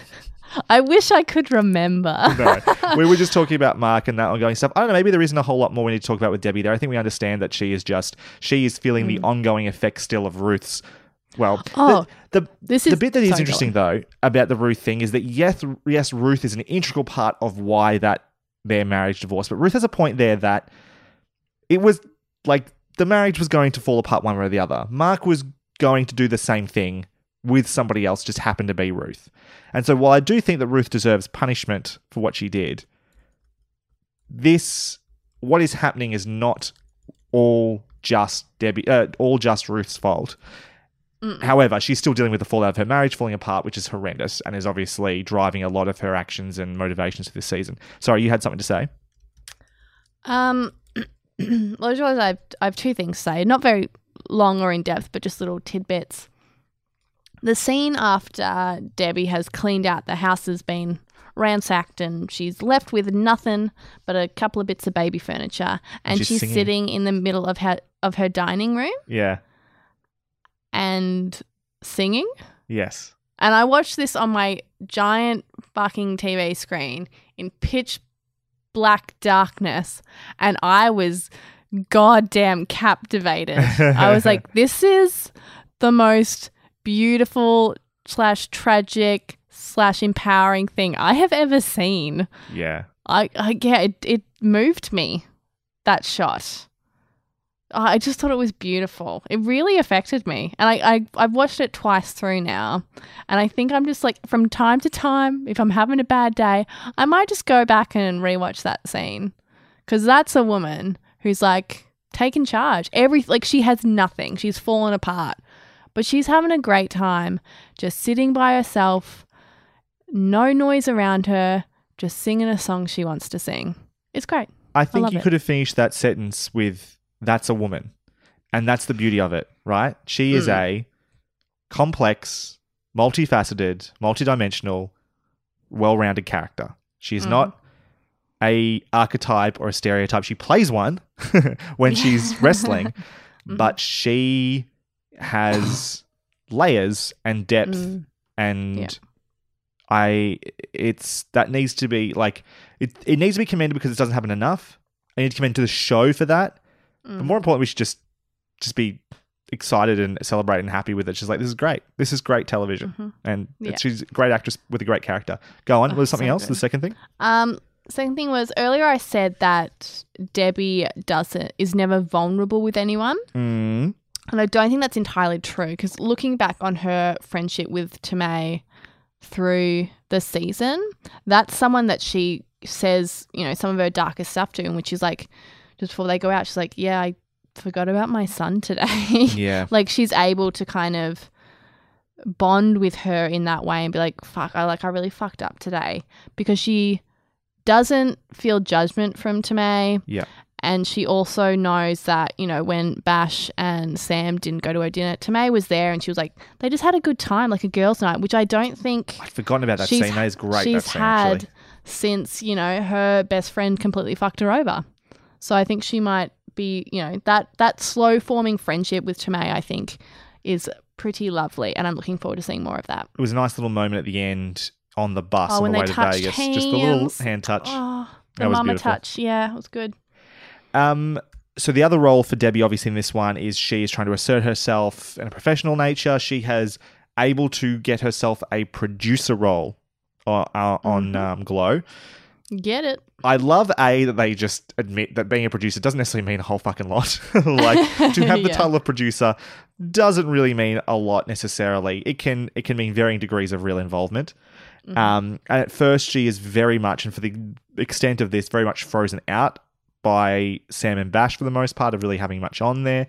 I wish I could remember. No, we were just talking about Mark and that ongoing stuff. I don't know. Maybe there isn't a whole lot more we need to talk about with Debbie there. I think we understand that she is just she is feeling the ongoing effects still of Ruth's. Well, Mm. Oh, the, the this the bit that is sorry, interesting though about the Ruth thing is that yes, yes, Ruth is an integral part of why that their marriage divorced. But Ruth has a point there that it was like the marriage was going to fall apart one way or the other. Mark was going to do the same thing with somebody else, just happened to be Ruth. And so while I do think that Ruth deserves punishment for what she did, this what is happening is not all just Debbie, uh, all just Ruth's fault. However, she's still dealing with the fallout of her marriage falling apart, which is horrendous and is obviously driving a lot of her actions and motivations for this season. Sorry, you had something to say? Um, well, as I've I have two things to say, not very long or in depth, but just little tidbits. The scene after Debbie has cleaned out the house has been ransacked and she's left with nothing but a couple of bits of baby furniture, and she's she's, sitting in the middle of her of her dining room Yeah. and singing. Yes. And I watched this on my giant fucking TV screen in pitch black darkness, and I was goddamn captivated. I was like, this is the most beautiful slash tragic slash empowering thing I have ever seen. Yeah. I, I yeah, it, it moved me. That shot. I just thought it was beautiful. It really affected me, and I, I I've watched it twice through now, and I think I'm just like from time to time, if I'm having a bad day, I might just go back and rewatch that scene, because that's a woman who's like taken charge. Every like she has nothing. She's fallen apart, but she's having a great time, just sitting by herself, no noise around her, just singing a song she wants to sing. It's great. I think love you it. could have finished that sentence with "That's a woman," and that's the beauty of it, right? She is Mm. a complex, multifaceted, multidimensional, well-rounded character. She Mm. is not a archetype or a stereotype. She plays one when she's wrestling, Mm-hmm. but she has layers and depth Mm. and Yeah. I it's that needs to be like it it needs to be commended because it doesn't happen enough. I need to commend to the show for that. Mm. But more importantly, we should just just be excited and celebrate and happy with it. She's like, this is great. This is great television, and Mm-hmm. Yeah. she's a great actress with a great character. Go on. Oh, was something so else? The second thing. Um, second thing was earlier I said that Debbie doesn't is never vulnerable with anyone. Mm. And I don't think that's entirely true because looking back on her friendship with Tammé through the season, that's someone that she says, you know, some of her darkest stuff to, and which is like, just before they go out, she's like, yeah, I forgot about my son today. Yeah. like she's able to kind of bond with her in that way and be like, fuck, I like, I really fucked up today because she doesn't feel judgment from Tammé. Yeah. And she also knows that, you know, when Bash and Sam didn't go to her dinner, Tammé was there and she was like, they just had a good time, like a girls' night, which I don't think I'd forgotten about that she's- scene. That is great. she's scene, had actually. since, you know, her best friend completely fucked her over. So I think she might be, you know, that that slow forming friendship with Tammé, I think, is pretty lovely. And I'm looking forward to seeing more of that. It was a nice little moment at the end on the bus Oh, on the way to Vegas. Just a little hand touch. Oh, the That mama touch. Yeah, it was good. Um, so the other role for Debbie, obviously in this one, is she is trying to assert herself in a professional nature. She has able to get herself a producer role uh, uh, on Mm-hmm. um, Glow. Get it. I love a that they just admit that being a producer doesn't necessarily mean a whole fucking lot. like to have the Yeah. title of producer doesn't really mean a lot necessarily. It can it can mean varying degrees of real involvement. Mm-hmm. Um, and at first, she is very much, and for the extent of this, very much frozen out by Sam and Bash for the most part of really having much on there,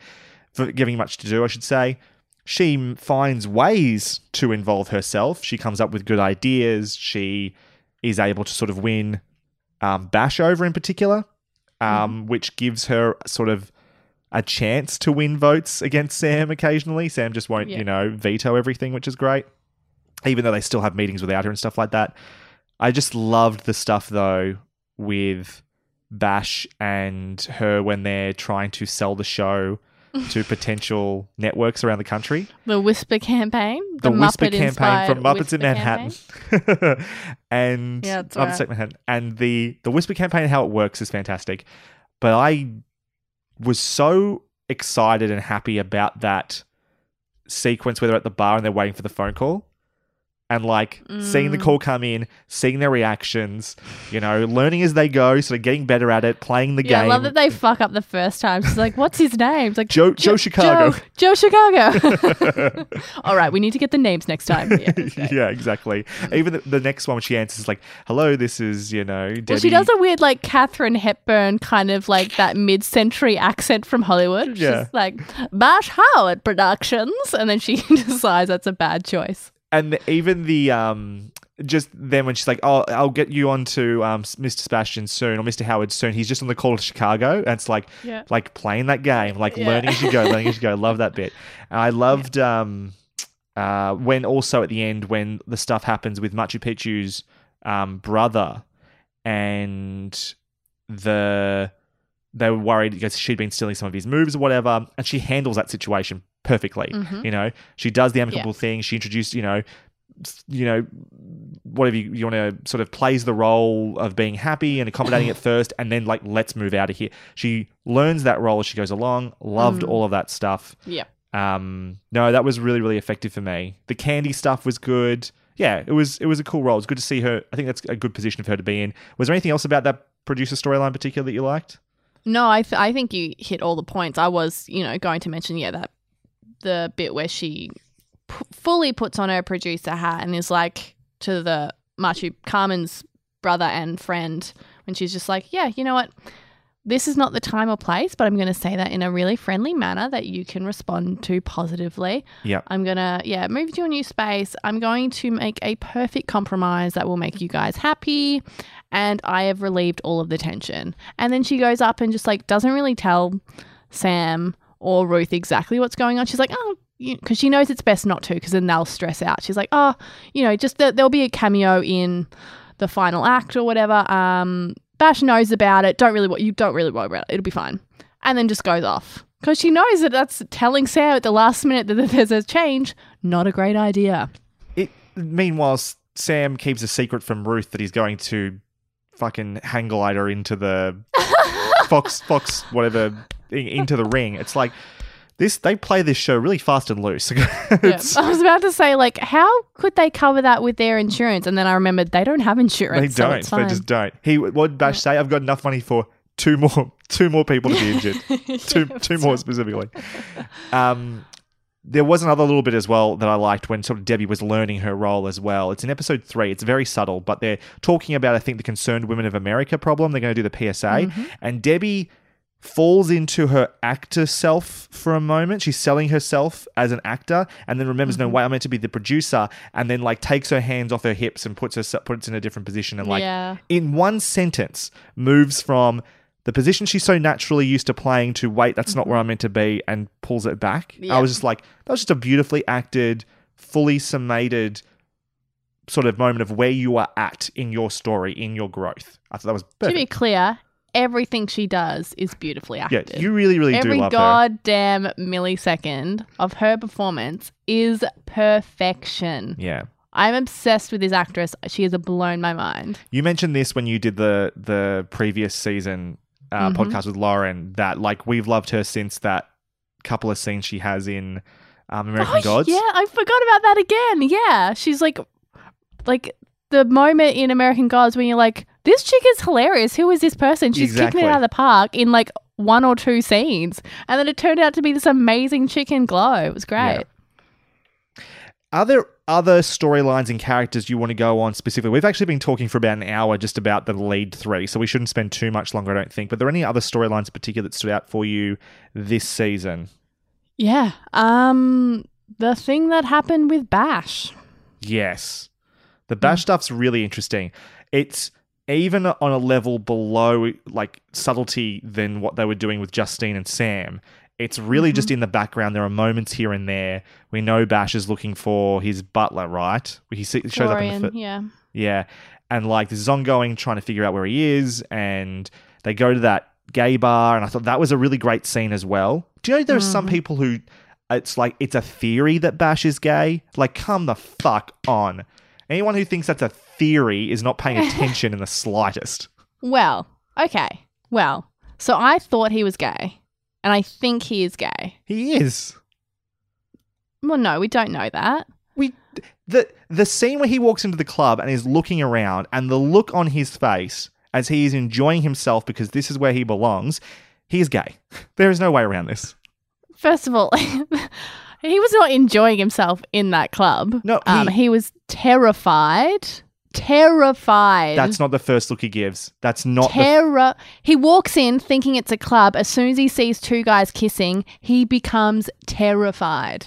for giving much to do, I should say. She finds ways to involve herself. She comes up with good ideas. She is able to sort of win um, Bash over in particular, um, which gives her sort of a chance to win votes against Sam occasionally. Sam just won't, Yeah. you know, veto everything, which is great, even though they still have meetings without her and stuff like that. I just loved the stuff though with Bash and her when they're trying to sell the show to potential networks around the country. The Whisper campaign. The, Whisper campaign from Muppets Whisper in Manhattan, and Yeah, Muppets right. in Manhattan, and the the Whisper campaign, how it works is fantastic. But I was so excited and happy about that sequence where they're at the bar and they're waiting for the phone call. And like seeing the Mm. call come in, seeing their reactions, you know, learning as they go, sort of getting better at it, playing the Yeah, game. I love that they fuck up the first time. She's like, "What's his name?" It's like Joe- Joe Chicago. Joe, Joe Chicago. All right, we need to get the names next time. Yeah, great. yeah, exactly. Even the, the next one, when she answers, is like, "Hello, this is you know Debbie." Well, she does a weird like Katharine Hepburn kind of like that mid-century accent from Hollywood. Yeah. She's like Bash Howard Productions, and then she decides that's a bad choice. And the, even the um just then when she's like oh i'll get you on to um, mr sebastian soon or mr howard soon he's just on the call to chicago and it's like Yeah. like playing that game like Yeah. learning as you go learning as you go love that bit and i loved um uh when also at the end when the stuff happens with machu picchu's um brother and the they were worried because she'd been stealing some of his moves or whatever, and she handles that situation perfectly. Mhm. You know, she does the amicable thing. She introduced, you know, you know, whatever you, you want to sort of plays the role of being happy and accommodating at first, and then like let's move out of here. She learns that role as she goes along. Loved Mm. all of that stuff. Yeah. Um, no, that was really really effective for me. The candy stuff was good. Yeah, it was it was a cool role. It's good to see her. I think that's a good position for her to be in. Was there anything else about that producer storyline particular that you liked? No, I th- I think you hit all the points. I was, you know, going to mention yeah that the bit where she p- fully puts on her producer hat and is like to the Machu Carmen's brother and friend when she's just like, yeah, you know what, this is not the time or place, but I'm going to say that in a really friendly manner that you can respond to positively. Yeah. I'm gonna, yeah, move to a new space. I'm going to make a perfect compromise that will make you guys happy. And I have relieved all of the tension. And then she goes up and just like doesn't really tell Sam or Ruth exactly what's going on. She's like, oh, because she knows it's best not to, because then they'll stress out. She's like, oh, you know, just that there'll be a cameo in the final act or whatever. Um, Bash knows about it. Don't really, what you don't really worry about it. It'll be fine, and then just goes off because she knows that that's telling Sam at the last minute that there's a change. Not a great idea. It, meanwhile, Sam keeps a secret from Ruth that he's going to fucking hang glider into the Fox, Fox, whatever, into the ring. It's like this. They play this show really fast and loose. Yeah. I was about to say, like, how could they cover that with their insurance? And then I remembered they don't have insurance. They don't. it's they just don't. He what did Bash say? I've got enough money for two more two more people to be injured. two two more specifically. Um there was another little bit as well that I liked when sort of Debbie was learning her role as well. It's in episode three. It's very subtle, but they're talking about I think the Concerned Women of America problem. They're going to do the PSA, Mm-hmm. and Debbie falls into her actor self for a moment. She's selling herself as an actor, and then remembers, Mm-hmm. no, wait, I'm meant to be the producer, and then like takes her hands off her hips and puts her puts in a different position, and like Yeah. in one sentence moves from the position she's so naturally used to playing to wait, that's not where I'm meant to be, and pulls it back. I was just like, that was just a beautifully acted, fully summated sort of moment of where you are at in your story, in your growth. I thought that was To be clear, everything she does is beautifully acted. Yeah, you really, really Every do love her. Every goddamn millisecond of her performance is perfection. Yeah. I'm obsessed with this actress. She has blown my mind. You mentioned this when you did the the previous season uh, Mhm. podcast with Lauren that like we've loved her since that couple of scenes she has in um, American Oh, Gods. Yeah, I forgot about that again. Yeah, she's like, like the moment in American Gods when you're like, this chick is hilarious. Who is this person? She's kicking Exactly. it out of the park in like one or two scenes, and then it turned out to be this amazing chicken glow. It was great. Are there other storylines and characters you want to go on specifically? We've actually been talking for about an hour just about the lead three, so we shouldn't spend too much longer, I don't think. But are there any other storylines in particular that stood out for you this season? Yeah. Um, the thing that happened with Bash. Yes. The Bash stuff's really interesting. It's even on a level below like subtlety than what they were doing with Justine and Sam. It's really just mm-hmm. in the background. There are moments here and there. We know Bash is looking for his butler, right? He shows up in the fir- yeah. yeah. And like this is ongoing, trying to figure out where he is. And they go to that gay bar. And I thought that was a really great scene as well. Do you know there are some mm-hmm. people who it's like it's a theory that Bash is gay? Like, come the fuck on. Anyone who thinks that's a theory is not paying attention in the slightest. Well, okay. Well, so I thought he was gay, and I think he is gay. He is. Well, no, we don't know that. We the the scene where he walks into the club and is looking around and the look on his face as he is enjoying himself because this is where he belongs, he is gay. There is no way around this. First of all, he was not enjoying himself in that club. No, um, he- he was terrified. Terrified. That's not the first look he gives. That's not the terror. he walks in thinking it's a club. As soon as he sees two guys kissing, he becomes terrified.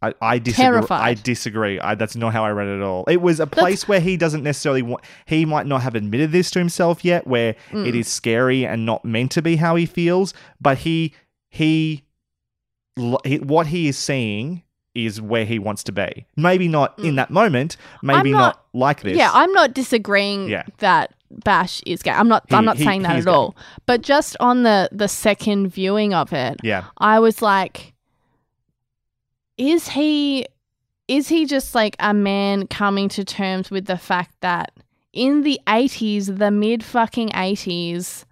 I, I disagree. Terrified. I disagree. I, that's not how I read it at all. It was a place where he doesn't necessarily want. He might not have admitted this to himself yet, where Mm. it is scary and not meant to be how he feels. But he he, he what he is seeing is where he wants to be. Maybe not in that moment. Maybe Mm. Not, not- like this. Yeah, I'm not disagreeing Yeah. that Bash is gay. I'm not. He- I'm not he- saying that at gay. all. But just on the the second viewing of it, Yeah. I was like, is he is he just like a man coming to terms with the fact that in the 80s, the mid fucking 80s,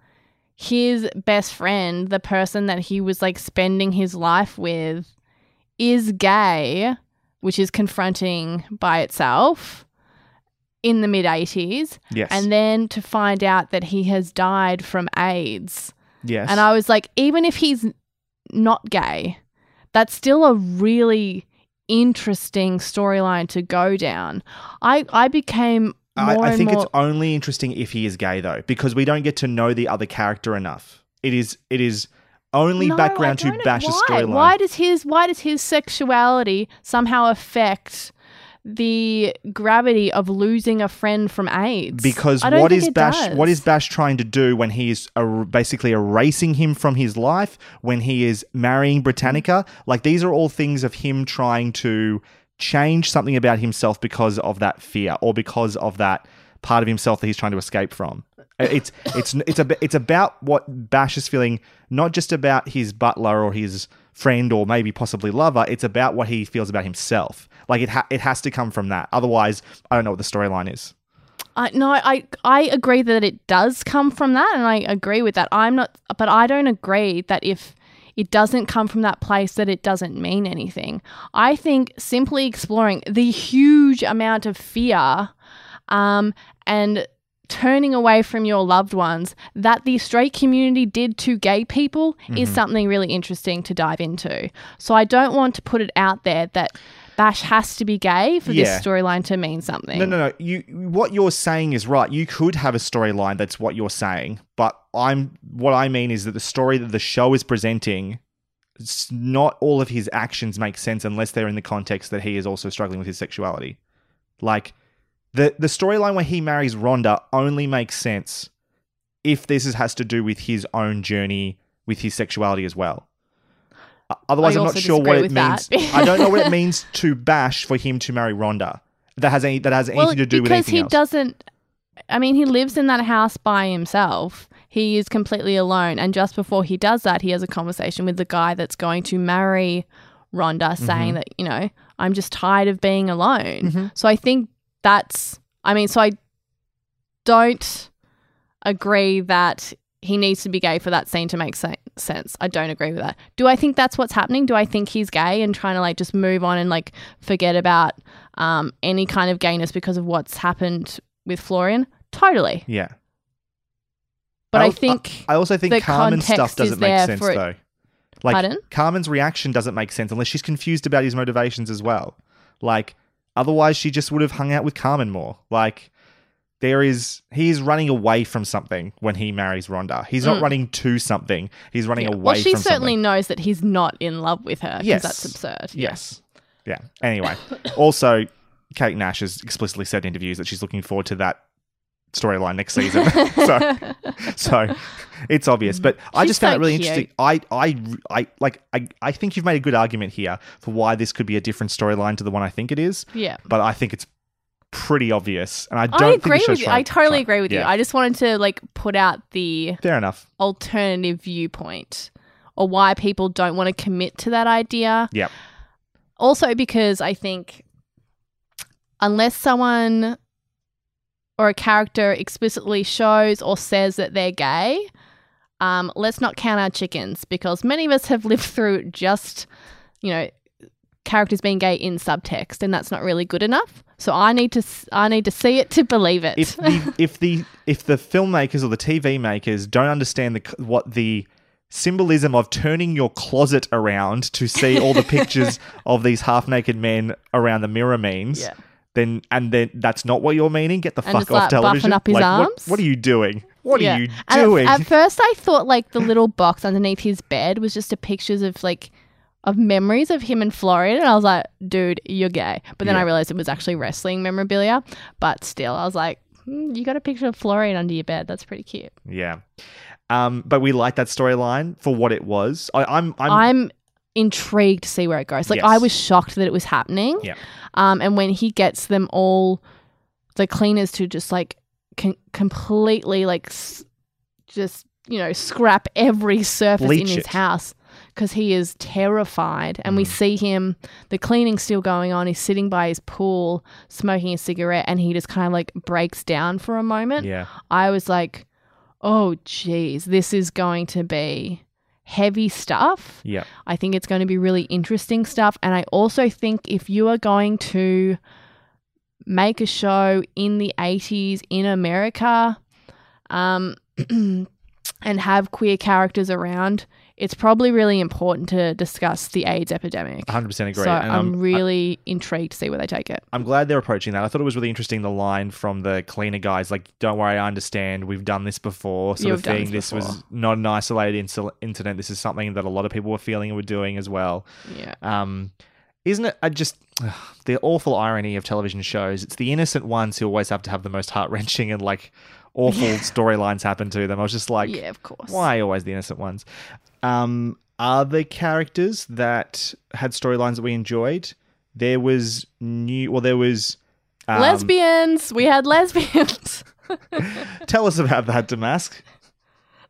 his best friend, the person that he was like spending his life with, is gay, which is confronting by itself in the mid 80s. Yes. And then to find out that he has died from AIDS. yes. And I was like, even if he's not gay, that's still a really interesting storyline to go down. I I became I, I think more. it's only interesting if he is gay though, because we don't get to know the other character enough. It is it is only No, background to know why. storyline. Why does his why does his sexuality somehow affect the gravity of losing a friend from AIDS. because what is Bash does. what is Bash trying to do when he is er- basically erasing him from his life when he is marrying Britannica like these are all things of him trying to change something about himself because of that fear or because of that part of himself that he's trying to escape from. Uh, it's it's it's a it's about what Bash is feeling not just about his butler or his friend or maybe possibly lover it's about what he feels about himself. Like it ha- it has to come from that. Otherwise I don't know what the storyline is. I no, I I agree that it does come from that, and I agree with that. I'm not, but I don't agree that if it doesn't come from that place, that it doesn't mean anything. I think simply exploring the huge amount of fear, um, and turning away from your loved ones that the straight community did to gay people is Mhm. something really interesting to dive into. So I don't want to put it out there that Bash has to be gay for Yeah. this storyline to mean something. No, no, no. You what you're saying is right. You could have a storyline that's what you're saying, but I'm what I mean is that the story that the show is presenting not all of his actions make sense unless they're in the context that he is also struggling with his sexuality. Like the the storyline where he marries Rhonda only makes sense if this is, has to do with his own journey with his sexuality as well. Otherwise, I I'm not sure what it means. I don't know what it means to Bash for him to marry Rhonda. That has any that has anything well, to do with because he else. doesn't. I mean, he lives in that house by himself. He is completely alone, and just before he does that, he has a conversation with the guy that's going to marry Rhonda, saying Mhm. that you know I'm just tired of being alone. Mhm. So I think that's. I mean, so I don't agree that he needs to be gay for that scene to make se- sense. I don't agree with that. Do I think that's what's happening? Do I think he's gay and trying to like just move on and like forget about um, any kind of gayness because of what's happened with Florian? Totally. Yeah. But I, al- think I also think Carmen's stuff doesn't make sense though. Like Pardon? Carmen's reaction doesn't make sense unless she's confused about his motivations as well. Like otherwise she just would have hung out with Carmen more. Like there is he is running away from something when he marries Rhonda. He's not Mm. running to something. He's running Yeah. away well, she certainly something. knows that he's not in love with her. Yes. that's absurd. Yes. Yeah. Anyway, also Kate Nash has explicitly said in interviews that she's looking forward to that storyline next season. so, so it's obvious. But I She's just found so it really cute. interesting. I, I, I like. I, I think you've made a good argument here for why this could be a different storyline to the one I think it is. Yeah. But I think it's pretty obvious, and I don't. I agree with you. I totally agree with you. I just wanted to like put out the Fair enough. alternative viewpoint or why people don't want to commit to that idea. Yep. Also, because I think unless someone or a character explicitly shows or says that they're gay, um, let's not count our chickens because many of us have lived through just, you know, characters being gay in subtext, and that's not really good enough. So I need to, I need to see it to believe it. if the if the if the filmmakers or the TV makers don't understand the what the symbolism of turning your closet around to see all the pictures of these half naked men around the mirror means, Yeah. then and then that's not what you're meaning. Get the And fuck off like, television. up his like, what- arms? What, are you doing? What Yeah. are you And at- doing? At, first, I thought like the little box underneath his bed was just a pictures of like of memories of him and Florian, and I was like, "Dude, you're gay." But then I realized it was actually wrestling memorabilia. But still, I was like, "Hmm, "You got a picture of Florian under your bed? That's pretty cute." yeah. Um, but we like that storyline for what it was. I, I'm, I'm, I'm, intrigued to see where it goes. Like Yes. I was shocked that it was happening. Yeah. Um, and when he gets them all, the cleaners to just like con- completely like s- just you know scrap every surface in his it. house because he is terrified. And we Mm. see him, the cleaning still going on. He's sitting by his pool smoking a cigarette, and he just kind of like breaks down for a moment. yeah. I was like, oh, geez, this is going to be heavy stuff. Yeah. I think it's going to be really interesting stuff. And I also think if you are going to make a show in the 80s in America um, and have queer characters around, it's probably really important to discuss the AIDS epidemic. 100% agree. So And, I'm um, I- really intrigued to see where they take it. I'm glad they're approaching that. I thought it was really interesting the line from the cleaner guys, like, "Don't worry, I understand. We've done this before." Sort You've of thing. this This was not an isolated inci- incident. This is something that a lot of people were feeling and were doing as well. Yeah. Um, Isn't it? I just ugh, the awful irony of television shows. It's the innocent ones who always have to have the most heart wrenching and like awful storylines happen to them. I was just like, Yeah, of course. Why always the innocent ones? Um, other characters that had storylines that we enjoyed. There was new. Well, there was. um, lesbians. We had lesbians. Tell us about that, Damask.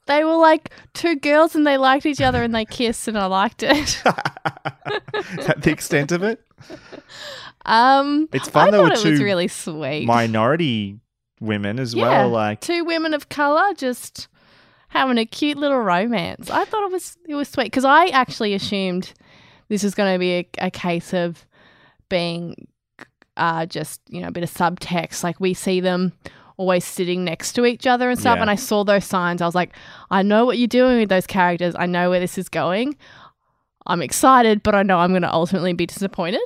they were like two girls and they liked each other and they kissed and I liked it. That the extent of it? Um, It's fun I there were thought it was two really sweet. Minority women as yeah, well. Like two women of color just having a cute little romance. I thought it was it was sweet because I actually assumed this was going to be a, a case of being uh, just you know a bit of subtext. Like we see them always sitting next to each other and stuff. Yeah. And I saw those signs. I was like, I know what you're doing with those characters. I know where this is going. I'm excited, but I know I'm going to ultimately be disappointed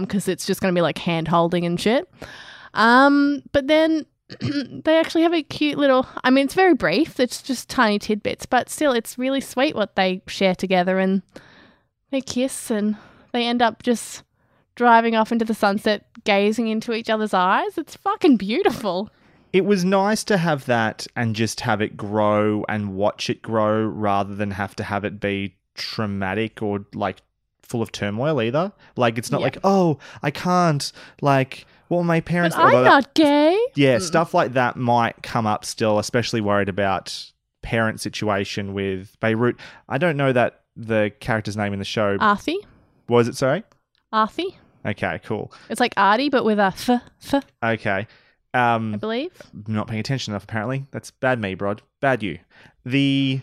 because it's just going to be like hand holding and shit. Um, but then they actually have a cute little. I mean, it's very brief. It's just tiny tidbits, but still, it's really sweet what they share together and they kiss and they end up just driving off into the sunset, gazing into each other's eyes. It's fucking beautiful. it was nice to have that and just have it grow and watch it grow rather than have to have it be traumatic or like full of turmoil either. Like it's not like, oh, I can't like were my But parents I'm although that- not gay. Yeah, stuff like that might come up still, especially worried about parent situation with Beirut. I don't know that the character's name in the show. Arthie. was it sorry? Arthie. Okay, cool. It's like Artie, but with a f, f, Okay. I Um believe. not paying attention enough apparently. That's bad me, Brod. Bad you. The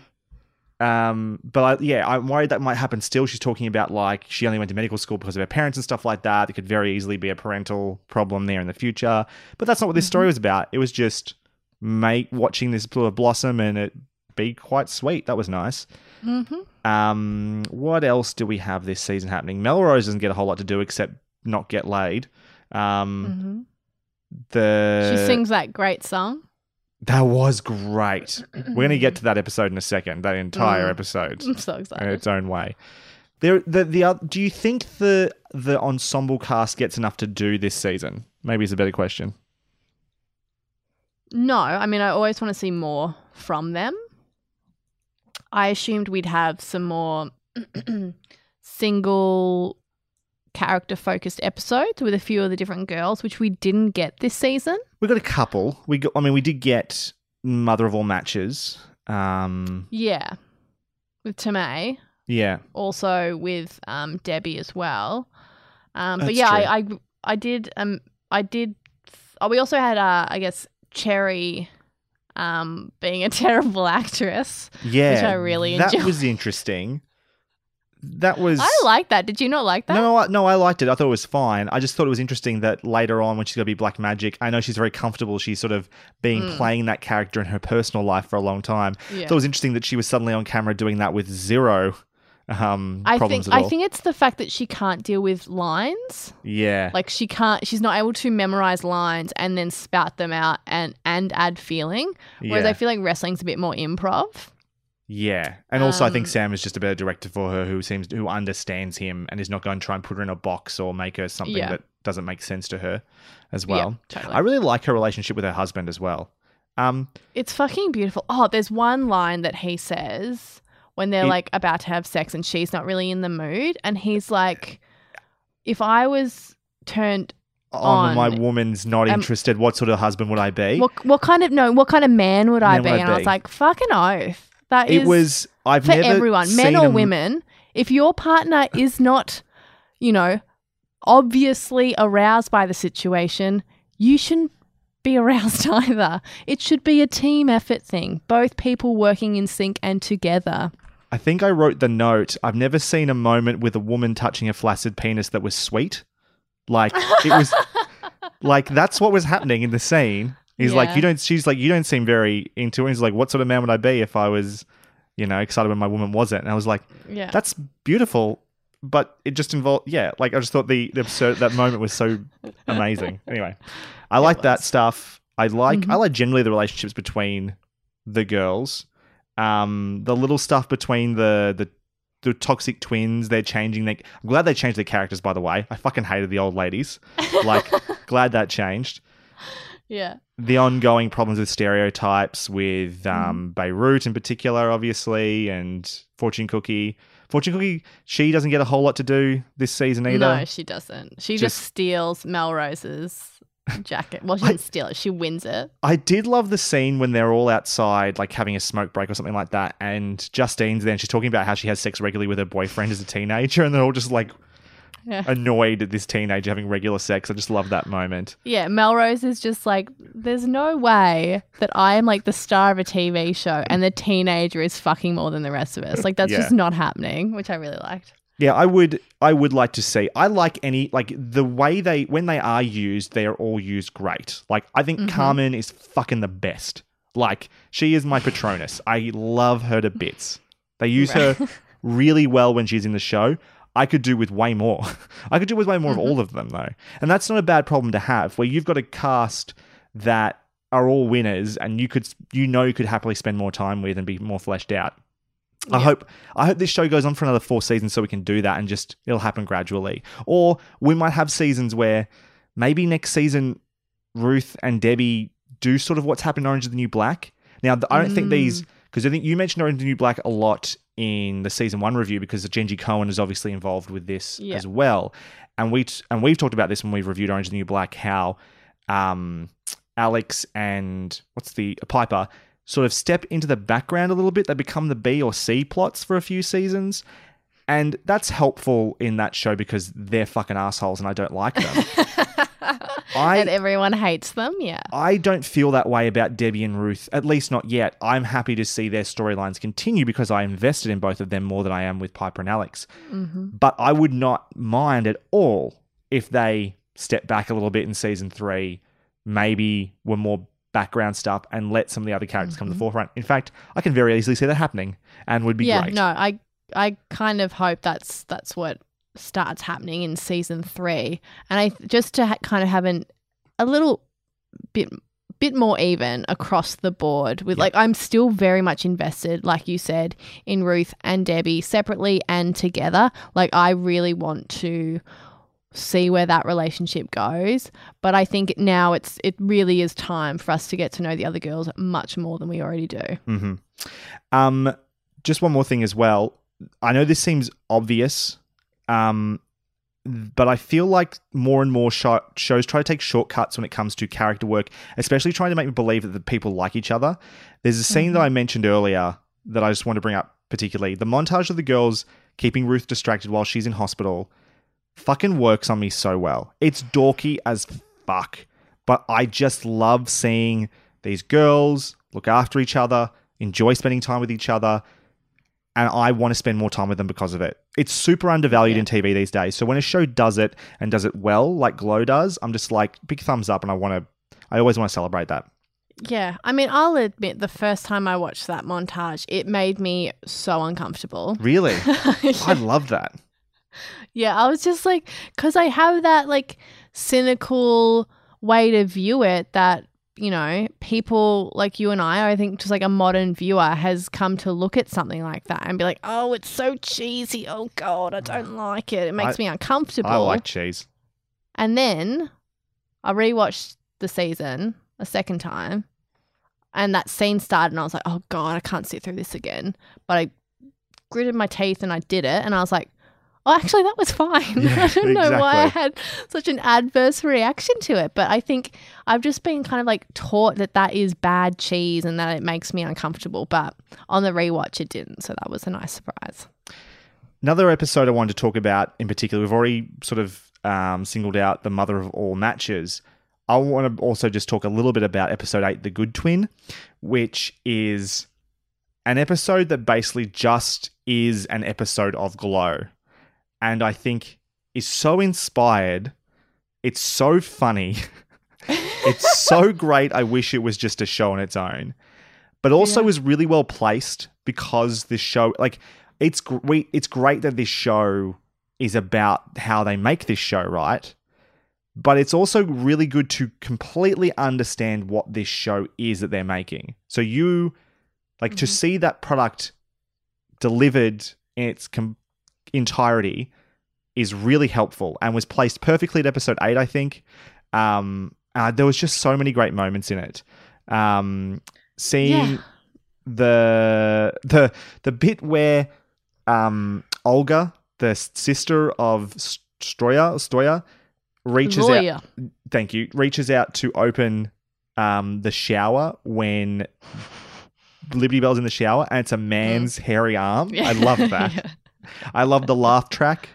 um but I, yeah, I'm worried that might happen still. She's talking about like she only went to medical school because of her parents and stuff like that. It could very easily be a parental problem there in the future. But that's not what this story was about. It was just make watching this blossom and it be quite sweet. That was nice. Mm-hmm. Um, what else do we have this season happening? Melrose doesn't get a whole lot to do except not get laid. Um, Mm-hmm. the she sings that great song. That was great. We're going to get to that episode in a second. That entire Mm. episode I'm so excited. in its own way. There, the the do you think the the ensemble cast gets enough to do this season? Maybe is a better question. No, I mean, I always want to see more from them. I assumed we'd have some more single character focused episodes with a few of the different girls, which we didn't get this season. We got a couple. We got. I mean, we did get Mother of All Matches. Um, Yeah. With Tammé, yeah, also with um, Debbie as well. Um, but That's yeah. I, I I did um I did. Oh, we also had uh, I guess Cherry, um, being a terrible actress. yeah. Which I really that enjoyed. was interesting. That was. I like that. Did you not like that? No, no, I, no, I liked it. I thought it was fine. I just thought it was interesting that later on, when she's going to be Black Magic, I know she's very comfortable. She's sort of being playing that character in her personal life for a long time. Mm. Yeah. thought it was interesting that she was suddenly on camera doing that with zero um, I problems think at all. I think it's the fact that she can't deal with lines. yeah, Like she can't she's not able to memorize lines and then spout them out and and add feeling. Whereas Yeah. I feel like wrestling's a bit more improv. Yeah, and also I think Um, Sam is just a better director for her, who seems who understands him and is not going to try and put her in a box or make her something Yeah. that doesn't make sense to her as Yeah, well. totally. I really like her relationship with her husband as well. Um, It's fucking beautiful. Oh, there's one line that he says when they're He- like about to have sex and she's not really in the mood and he's like if I was turned on, my woman's not Um, interested, what sort of husband would I be? what what kind of no, what kind of man would I be? would I and I was like, fucking oath. That it is was I've for never everyone, men or women. If your partner is not, you know, obviously aroused by the situation, you shouldn't be aroused either. It should be a team effort thing, both people working in sync and together. I think I wrote the note. I've never seen a moment with a woman touching a flaccid penis that was sweet. Like it was like that's what was happening in the scene. He's like, you don't she's like, you don't seem very into it. He's like, what sort of man would I be if I was, you know, excited when my woman wasn't? And I was like, Yeah. that's beautiful. But it just involved yeah, like I just thought the, the absurd that moment was so amazing. Anyway. I like that stuff. I like I like generally the relationships between the girls. Um, the little stuff between the the the toxic twins. They're changing. They, I'm glad they changed their characters. By the way, I fucking hated the old ladies. Like, glad that changed. Yeah. The ongoing problems with stereotypes with um, Beirut in particular, obviously, and Fortune Cookie. Fortune Cookie, she doesn't get a whole lot to do this season either. No, she doesn't. She just, Just- steals Melrose's jacket. Well, she doesn't steal it. She wins it. I did love the scene when they're all outside, like having a smoke break or something like that. And Justine's there and she's talking about how she has sex regularly with her boyfriend as a teenager. And they're all just like Yeah. annoyed at this teenager having regular sex. I just love that moment. Yeah, Melrose is just like, there's no way that I am like the star of a TV show and the teenager is fucking more than the rest of us. Like, that's Yeah. just not happening, which I really liked. Yeah, I would I would like to see. I like any like the way they when they are used, they are all used great. Like I think mm-hmm. Carmen is fucking the best. Like she is my Patronus. I love her to bits. They use her really well when she's in the show. I could do with way more. I could do with way more of all mm-hmm. of them though. And that's not a bad problem to have where you've got a cast that are all winners and you could you know you could happily spend more time with and be more fleshed out. I hope I hope this show goes on for another four seasons so we can do that and just it'll happen gradually. Or we might have seasons where maybe next season Ruth and Debbie do sort of what's happened in Orange is the New Black. Now I don't think these mm. Because I think you mentioned Orange the New Black a lot in the season one review because Jenji Kohan is obviously involved with this Yeah. as well. And we t- and we've talked about this when we've reviewed Orange the New Black how um, Alex and what's the Piper sort of step into the background a little bit. They become the B or C plots for a few seasons. And that's helpful in that show because they're fucking assholes and I don't like them. I and everyone hates them. Yeah. I don't feel that way about Debbie and Ruth, at least not yet. I'm happy to see their storylines continue because I invested in both of them more than I am with Piper and Alex. Mm-hmm. But I would not mind at all if they step back a little bit in season three, maybe were more background stuff and let some of the other characters come to the mm-hmm. forefront. In fact, I can very easily see that happening and would be yeah, great. no, I I kind of hope that's that's what starts happening in season three, and I just to ha- kind of have an a little bit bit more even across the board with like I'm still very much invested like you said in Ruth and Debbie separately and together. Like I really want to see where that relationship goes. But I think now it's it really is time for us to get to know the other girls much more than we already do. Hmm Um, just one more thing as well. I know this seems obvious, um, but I feel like more and more sho- shows try to take shortcuts when it comes to character work, especially trying to make me believe that the people like each other. There's a scene that I mentioned earlier that I just want to bring up particularly. The montage of the girls keeping Ruth distracted while she's in hospital fucking works on me so well. It's dorky as fuck, but I just love seeing these girls look after each other, enjoy spending time with each other, and I want to spend more time with them because of it. It's super undervalued in TV these days. So when a show does it and does it well, like Glow does, I'm just like big thumbs up, and I want to. I always want to celebrate that. Yeah, I mean, I'll admit the first time I watched that montage, it made me so uncomfortable. Really, I love that. Yeah, I was just like, because I have that like cynical way to view it that, you know, people like you and I, I think just like a modern viewer has come to look at something like that and be like, oh, it's so cheesy. Oh, God, I don't like it. It makes I- me uncomfortable. I like cheese. And then I rewatched the season a second time, and that scene started, and I was like, "Oh God, I can't sit through this again." But I gritted my teeth and I did it, and I was like, "Oh, actually, that was fine." Yeah, I don't know why I had such an adverse reaction to it, but I think I've just been kind of like taught that that is bad cheese and that it makes me uncomfortable. But on the rewatch, it didn't, so that was a nice surprise. Another episode I wanted to talk about in particular, we've already sort of um, singled out the mother of all matches. I want to also just talk a little bit about episode eight, The Good Twin, which is an episode that basically just is an episode of Glow. And I think is so inspired. It's so funny. it's so great. I wish it was just a show on its own. But also is really well placed because this show, like, it's we, it's great that this show is about how they make this show, right? But it's also really good to completely understand what this show is that they're making. So you like to mm-hmm. see that product delivered in its com- entirety is really helpful and was placed perfectly at episode eight, I think. Um, uh, there was just so many great moments in it. Um, seeing Yeah. the the the bit where um, Olga, the sister of Stroya, Stoya, reaches Lawyer. out. Thank you. Reaches out to open um, the shower when Liberty Belle's in the shower, and it's a man's hairy arm. I love that. Yeah. I love the laugh track.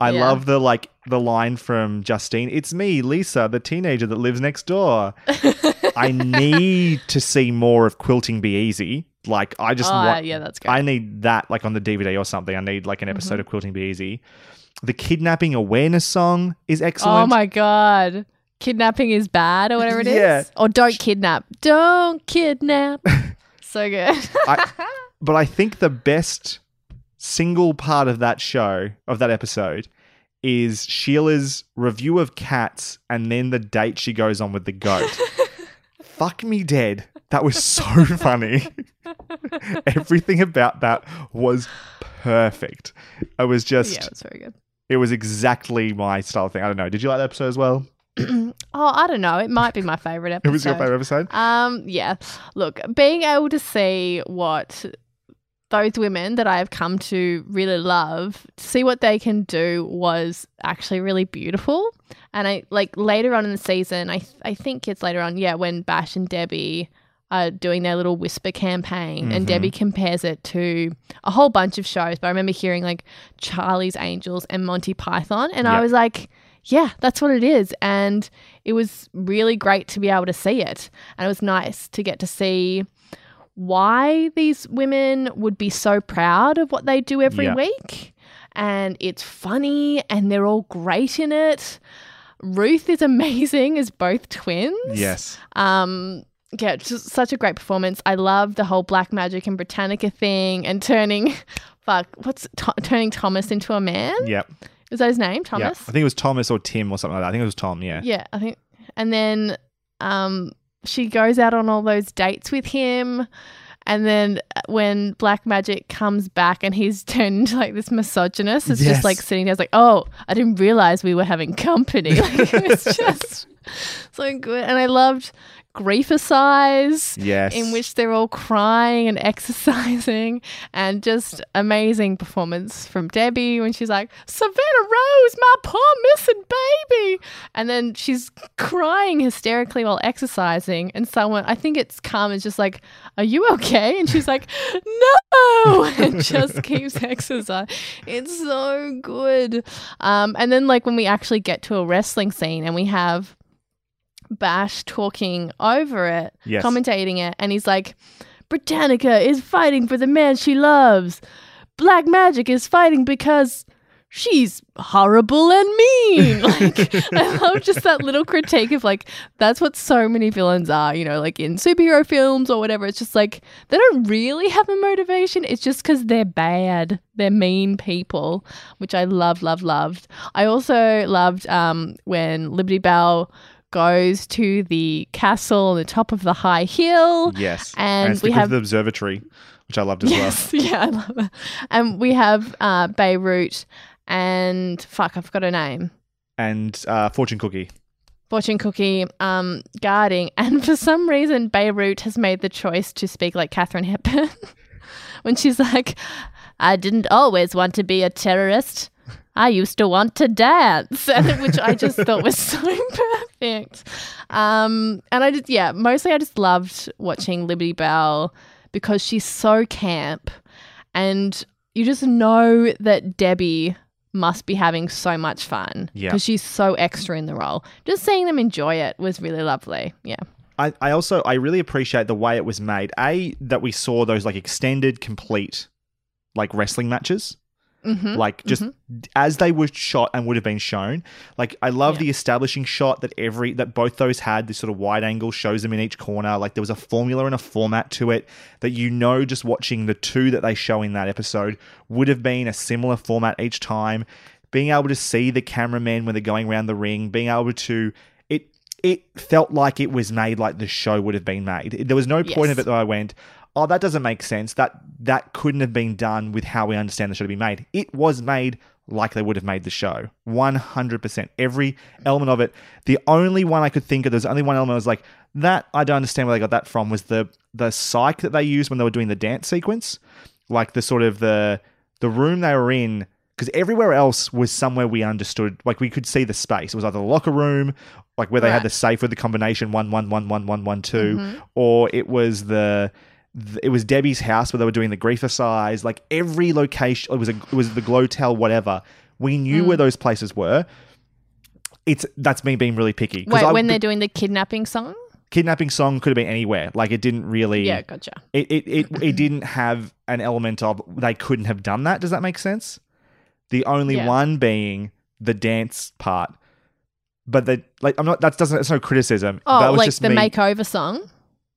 I Yeah. love the like the line from Justine. It's me, Lisa, the teenager that lives next door. I need to see more of Quilting Be Easy. Like I just Oh, want, yeah, that's great. I need that like on the DVD or something. I need like an episode Mm-hmm. of Quilting Be Easy. The kidnapping awareness song is excellent. Oh my god. Kidnapping is bad or whatever it is. Yeah. Or don't kidnap. Don't kidnap. so good. I, but I think the best single part of that show, of that episode, is Sheila's review of cats and then the date she goes on with the goat. Fuck me dead. That was so funny. Everything about that was perfect. It was just, yeah, it's very good. it was exactly my style of thing. I don't know. Did you like that episode as well? Oh, I don't know. It might be my favorite episode. It was your favorite episode? Um, yeah. Look, being able to see what those women that I have come to really love, to see what they can do was actually really beautiful. And I like later on in the season, I I think it's later on, yeah, when Bash and Debbie are doing their little whisper campaign and Mhm. Debbie compares it to a whole bunch of shows, but I remember hearing like Charlie's Angels and Monty Python and I was like, yeah, that's what it is. And it was really great to be able to see it. And it was nice to get to see why these women would be so proud of what they do every Yeah. week. And it's funny and they're all great in it. Ruth is amazing as both twins. Yes. Um, yeah, just such a great performance. I love the whole Black Magic and Britannica thing and turning, fuck, what's to- turning Thomas into a man? Yep. Is that his name, Yeah. Thomas? I think it was Thomas or Tim or something like that. I think it was Tom. Yeah. Yeah, I think. And then um, she goes out on all those dates with him. And then when Black Magic comes back and he's turned like this misogynist, it's Yes. just like sitting there, it's like, oh, I didn't realize we were having company. Like, it was just so good. And I loved Grieficide Yes. in which they're all crying and exercising, and just amazing performance from Debbie when she's like, Savannah Rose, my poor missing baby. And then she's crying hysterically while exercising, and someone, I think it's Carmen's just like, Are you okay? And she's like, No, and just keeps exercising. It's so good. Um, and then, like, when we actually get to a wrestling scene and we have Bash talking over it, Yes. commentating it, and he's like, Britannica is fighting for the man she loves. Black Magic is fighting because she's horrible and mean. Like, I love just that little critique of like, that's what so many villains are, you know, like in superhero films or whatever. It's just like, they don't really have a motivation. It's just because they're bad. They're mean people, which I love, love, loved. I also loved um, when Liberty Belle goes to the castle on the top of the high hill. Yes. And it's we have the observatory, which I loved as well. Yes, yeah, I love it. And we have uh, Beirut and fuck, I forgot her name. And uh, fortune cookie. Fortune Cookie um, guarding, and for some reason, Beirut has made the choice to speak like Katharine Hepburn when she's like, "I didn't always want to be a terrorist. I used to want to dance," which I just thought was so perfect. Um, and I just, yeah, mostly I just loved watching Liberty Belle because she's so camp, and you just know that Debbie must be having so much fun Yeah. because she's so extra in the role. Just seeing them enjoy it was really lovely. Yeah. I, I also I really appreciate the way it was made. A that we saw those like extended, complete, like wrestling matches, Mm-hmm. like just as they were shot and would have been shown. Like I love Yeah. the establishing shot that every that both those had. This sort of wide angle shows them in each corner. Like there was a formula and a format to it that you know just watching the two that they show in that episode would have been a similar format each time. Being able to see the cameramen when they're going around the ring, being able to it it felt like it was made like the show would have been made. There was no point Yes. of it that I went, oh, that doesn't make sense. That that couldn't have been done with how we understand the show to be made. It was made like they would have made the show. 100%. Every element of it. The only one I could think of, there's only one element I was like, that I don't understand where they got that from was the the psych that they used when they were doing the dance sequence. Like the sort of the the room they were in because everywhere else was somewhere we understood like we could see the space it was either the locker room like where they had the safe with the combination one one one one one one two, Mhm. or it was the th- it was Debbie's house where they were doing the grief size. Like every location, it was a, it was the Glowtel, whatever. We knew Mm. where those places were. It's that's me being really picky. Wait, I- when they're doing the kidnapping song? kidnapping song could have been anywhere. Like it didn't really. Yeah, gotcha. It it it, it didn't have an element of they couldn't have done that. Does that make sense? The only Yeah. one being the dance part. But the like, I'm not. That doesn't. It's no criticism. Oh, that was like just the me. makeover song?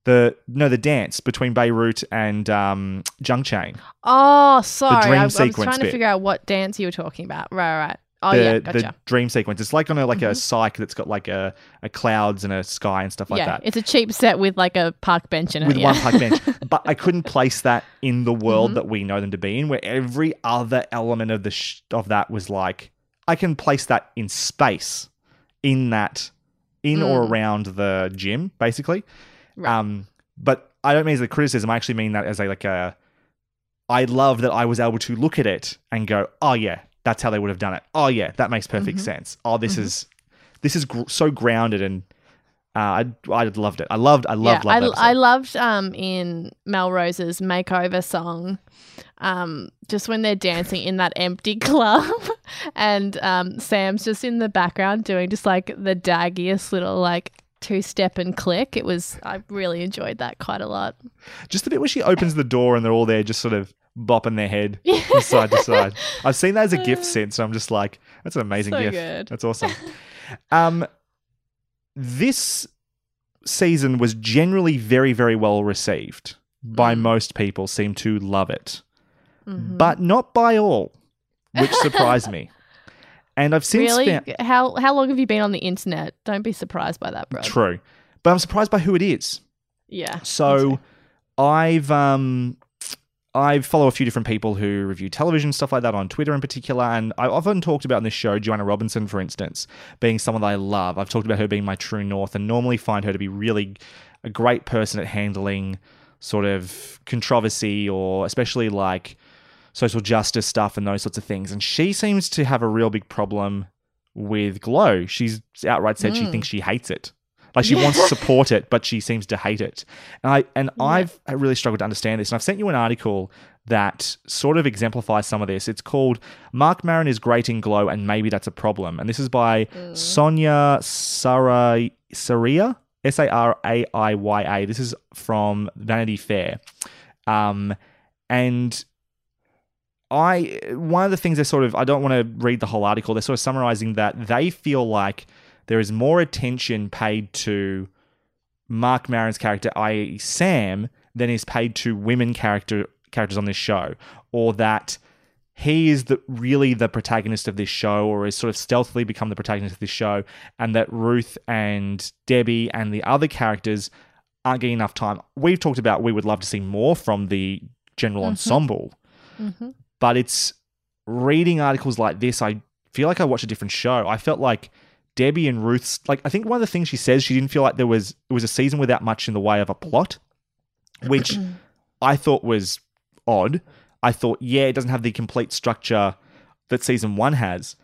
The no, the dance between Beirut and um, Junkchain. Oh, sorry. dream I, I was sequence trying to figure out what dance you were talking about. Right, right. Oh, the, yeah, the gotcha. Mm-hmm. dream sequence. It's like on a like a psych that's got like a, a clouds and a sky and stuff like yeah, that. it's a cheap set with like a park bench in it. with yeah. one park bench. But I couldn't place that in the world Mhm. that we know them to be in, where every other element of the sh- of that was like I can place that in space, in that, in or Mm. around the gym, basically. Right. Um, but I don't mean as a criticism. I actually mean that as a like a. I love that I was able to look at it and go, oh yeah, that's how they would have done it. Oh yeah, that makes perfect Mhm. sense. Oh, this Mhm. is this is gr- so grounded and. Uh, I I loved it. I loved I loved yeah, loved I, I loved um in Melrose's makeover song, um just when they're dancing in that empty club, and um Sam's just in the background doing just like the daggiest little like two step and click. It was I really enjoyed that quite a lot. Just the bit where she opens the door and they're all there just sort of bopping their head from side to side. I've seen that as a gift since, so I'm just like, that's an amazing So gift. good. That's awesome. um, this season was generally very, very well received by Mm. most people, seem to love it, Mhm. but not by all, which surprised me. And I've since really, found how how long have you been on the internet? Don't be surprised by that, bro. true, but I'm surprised by who it is. Yeah. So. I've um I follow a few different people who review television stuff like that on Twitter in particular, and I often talked about in this show Joanna Robinson, for instance, being someone that I love. I've talked about her being my true north, and normally find her to be really a great person at handling sort of controversy or especially like social justice stuff and those sorts of things. And she seems to have a real big problem with Glow. She's outright said she Mm. thinks she hates it. Like she wants to support it, but she seems to hate it. And I and I've I really struggled to understand this. And I've sent you an article that sort of exemplifies some of this. It's called Marc Maron is great in Glow and maybe that's a problem. And this is by Sonia Sara Saraiya, S A R A I Y A. This is from Vanity Fair. Um and I one of the things they're sort of I don't want to read the whole article. They're sort of summarizing that they feel like there is more attention paid to Marc Maron's character, i.e., Sam, than is paid to women character characters on this show, or that he is the really the protagonist of this show, or has sort of stealthily become the protagonist of this show, and that Ruth and Debbie and the other characters aren't getting enough time. We've talked about we would love to see more from the general ensemble Mhm. But it's reading articles like this i feel like i watched a different show. I felt like debbie and ruth's like i think one of the things she says she didn't feel like there was it was a season without much in the way of a plot which mm. i thought was odd. I thought yeah it doesn't have the complete structure that season one has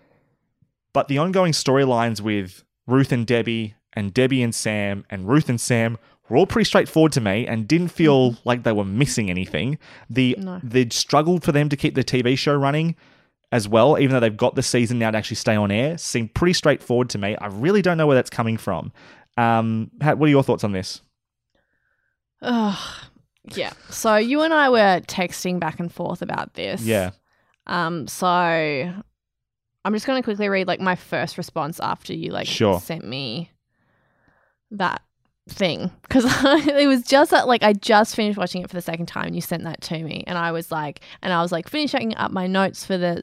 but the ongoing storylines with ruth and debbie and debbie and sam and ruth and sam were all pretty straightforward to me and didn't feel like they were missing anything. The No. the struggle for them to keep the TV show running as well, even though they've got the season now to actually stay on air, seemed pretty straightforward to me. I really don't know where that's coming from. Um, how, what are your thoughts on this? Ugh. Yeah. So you and I were texting back and forth about this. Yeah, Um. So I'm just going to quickly read like my first response after you like Sure. sent me that thing because it was just that like I just finished watching it for the second time and you sent that to me and I was like and I was like finishing up my notes for the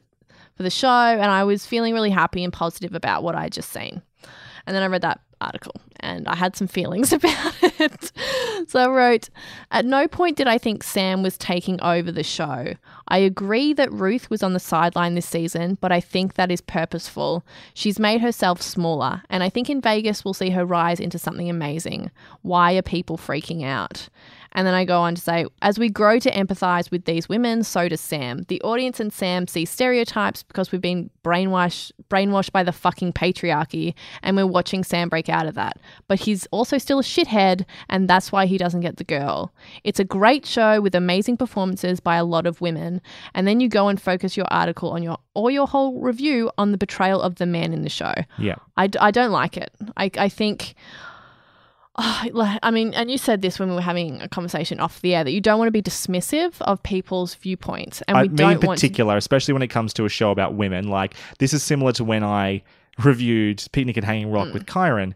for the show and I was feeling really happy and positive about what I just seen. And then I read that article and I had some feelings about it. so I wrote At no point did I think Sam was taking over the show. I agree that Ruth was on the sideline this season, but I think that is purposeful. She's made herself smaller, and I think in Vegas we'll see her rise into something amazing. Why are people freaking out? And then I go on to say, as we grow to empathize with these women, so does Sam. The audience and Sam see stereotypes because we've been brainwashed brainwashed by the fucking patriarchy, and we're watching Sam break out of that. But he's also still a shithead, and that's why he doesn't get the girl. It's a great show with amazing performances by a lot of women, and then you go and focus your article on your or your whole review on the betrayal of the man in the show. Yeah. I, I don't like it. I, I think. Oh, I mean, and you said this when we were having a conversation off the air that you don't want to be dismissive of people's viewpoints, and I, we me don't in want to particular, especially when it comes to a show about women, like this is similar to when I reviewed Picnic at Hanging Rock Mm. with Kyron.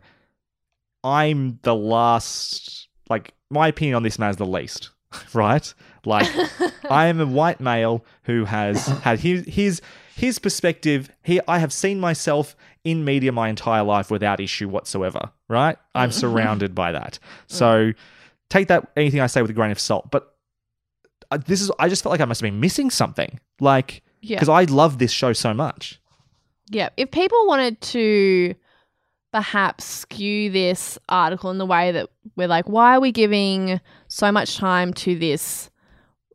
I'm the last, like, my opinion on this man is the least, right? Like, I am a white male who has had his his his perspective. He, I have seen myself in media my entire life without issue whatsoever, right? I'm surrounded by that. So take that anything I say with a grain of salt, but uh, this is I just felt like I must have been missing something. Like Yeah. because I love this show so much. Yeah, if people wanted to perhaps skew this article in the way that we're like, why are we giving so much time to this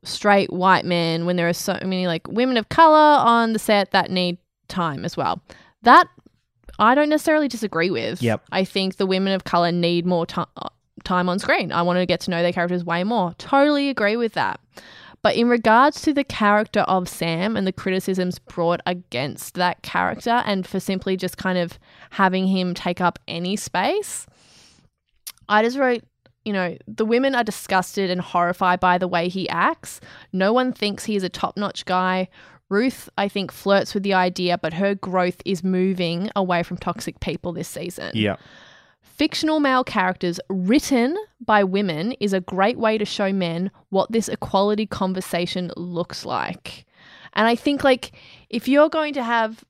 straight white man when there are so many like women of color on the set that need time as well? That I don't necessarily disagree with. Yep. I think the women of color need more ti- uh, time on screen. I want to get to know their characters way more. Totally agree with that. But in regards to the character of Sam and the criticisms brought against that character, and for simply just kind of having him take up any space, I just wrote, you know, the women are disgusted and horrified by the way he acts. No one thinks he is a top notch guy. Ruth, I think, flirts with the idea, but her growth is moving away from toxic people this season. Yeah. Fictional male characters written by women is a great way to show men what this equality conversation looks like. And I think, like, if you're going to have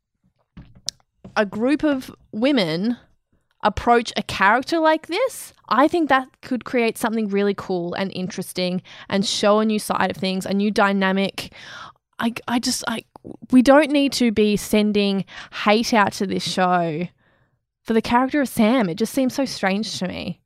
a group of women approach a character like this, I think that could create something really cool and interesting and show a new side of things, a new dynamic. I, I just, I, we don't need to be sending hate out to this show for the character of Sam. It just seems so strange to me.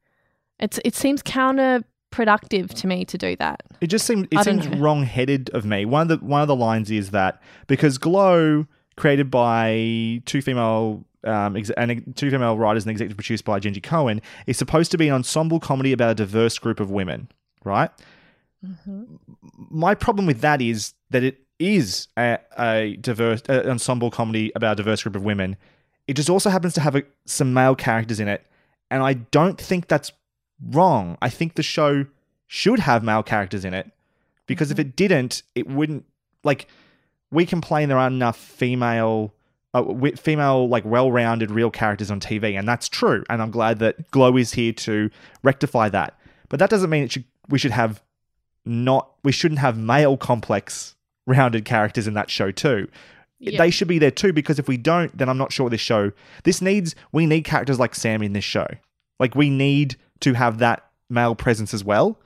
It's it seems counterproductive to me to do that. It just seemed it seems wrong-headed of me. One of the one of the lines is that because Glow, created by two female um, ex- and two female writers and executive produced by Jenji Kohan, is supposed to be an ensemble comedy about a diverse group of women, right? My problem with that is that it is a, a diverse uh, ensemble comedy about a diverse group of women. It just also happens to have a, some male characters in it, and I don't think that's wrong. I think the show should have male characters in it because if it didn't, it wouldn't like we complain there aren't enough female uh, female like well-rounded real characters on TV and that's true and I'm glad that Glow is here to rectify that. But that doesn't mean it should we should have not we shouldn't have male complex rounded characters in that show too. Yeah. They should be there too because if we don't then I'm not sure this show this needs we need characters like Sam in this show. Like we need to have that male presence as well.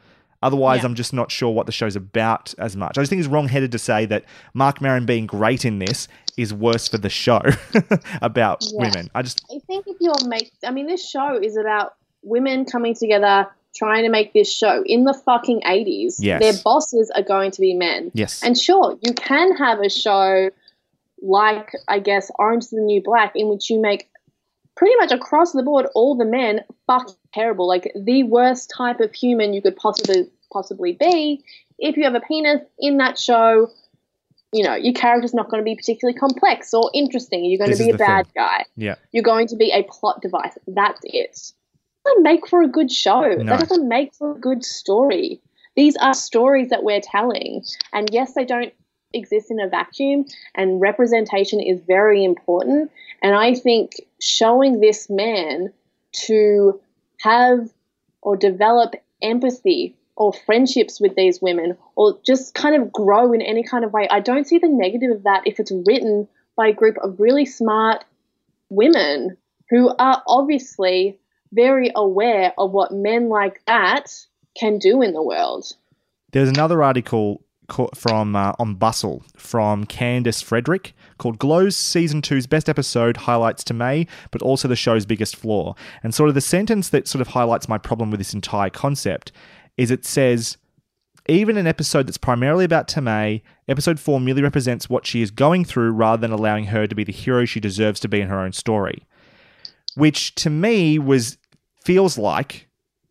Otherwise, Yeah. I'm just not sure what the show's about as much. I just think it's wrong-headed to say that Marc Maron being great in this is worse for the show about Yeah. women. I just I think if you're make, I mean, this show is about women coming together trying to make this show in the fucking 80s. Yes. Their bosses are going to be men. yes, And sure, you can have a show like, I guess, Orange is the New Black, in which you make pretty much across the board all the men fucking terrible, like the worst type of human you could possibly possibly be. If you have a penis in that show, you know your character's not going to be particularly complex or interesting. You're going This to be a bad thing. guy. yeah, You're going to be a plot device. That's it. That doesn't make for a good show. No. That doesn't make for a good story. These are stories that we're telling, and yes, they don't exist in a vacuum. And representation is very important. And I think showing this man to have or develop empathy or friendships with these women or just kind of grow in any kind of way. I don't see the negative of that if it's written by a group of really smart women who are obviously very aware of what men like that can do in the world. There's another article from uh, on Bustle from Candice Frederick called "Glow's Season 2's Best Episode Highlights Tammé, but also the show's biggest flaw." And sort of the sentence that sort of highlights my problem with this entire concept is it says. Even an episode that's primarily about Tammé, episode 4 merely represents what she is going through rather than allowing her to be the hero she deserves to be in her own story. Which to me was feels like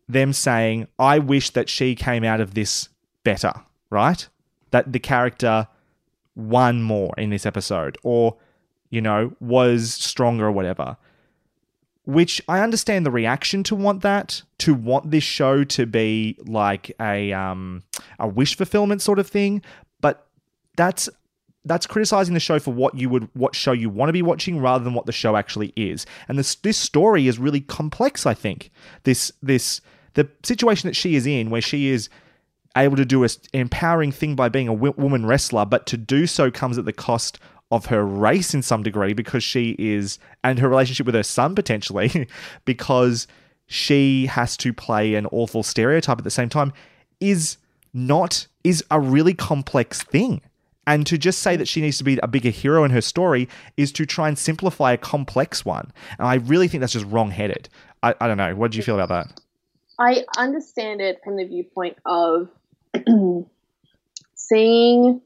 them saying, I wish that she came out of this better, right? That the character won more in this episode or, you know, was stronger or whatever. Which I understand the reaction to want that, to want this show to be like a um a wish fulfillment sort of thing, but that's that's criticizing the show for what you would what show you want to be watching rather than what the show actually is. And this this story is really complex, I think. This this the situation that she is in where she is able to do an empowering thing by being a w- woman wrestler, but to do so comes at the cost of her race in some degree because she is, and her relationship with her son potentially, because she has to play an awful stereotype at the same time, is not, is a really complex thing. And to just say that she needs to be a bigger hero in her story is to try and simplify a complex one. And I really think that's just wrong headed. I, I don't know. What do you feel about that? I understand it from the viewpoint of seeing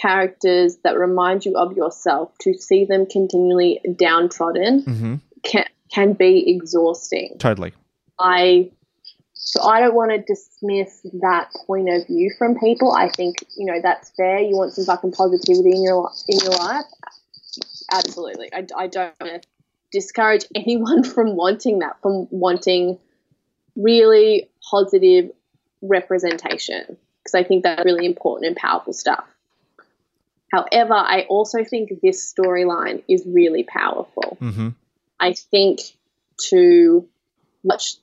characters that remind you of yourself to see them continually downtrodden mm-hmm. can can be exhausting. Totally. I so I don't want to dismiss that point of view from people. I think you know that's fair. You want some fucking positivity in your in your life. Absolutely, I, I don't want to discourage anyone from wanting that, from wanting really positive representation, because I think that's really important and powerful stuff. However, I also think this storyline is really powerful. Mm-hmm. I think to watch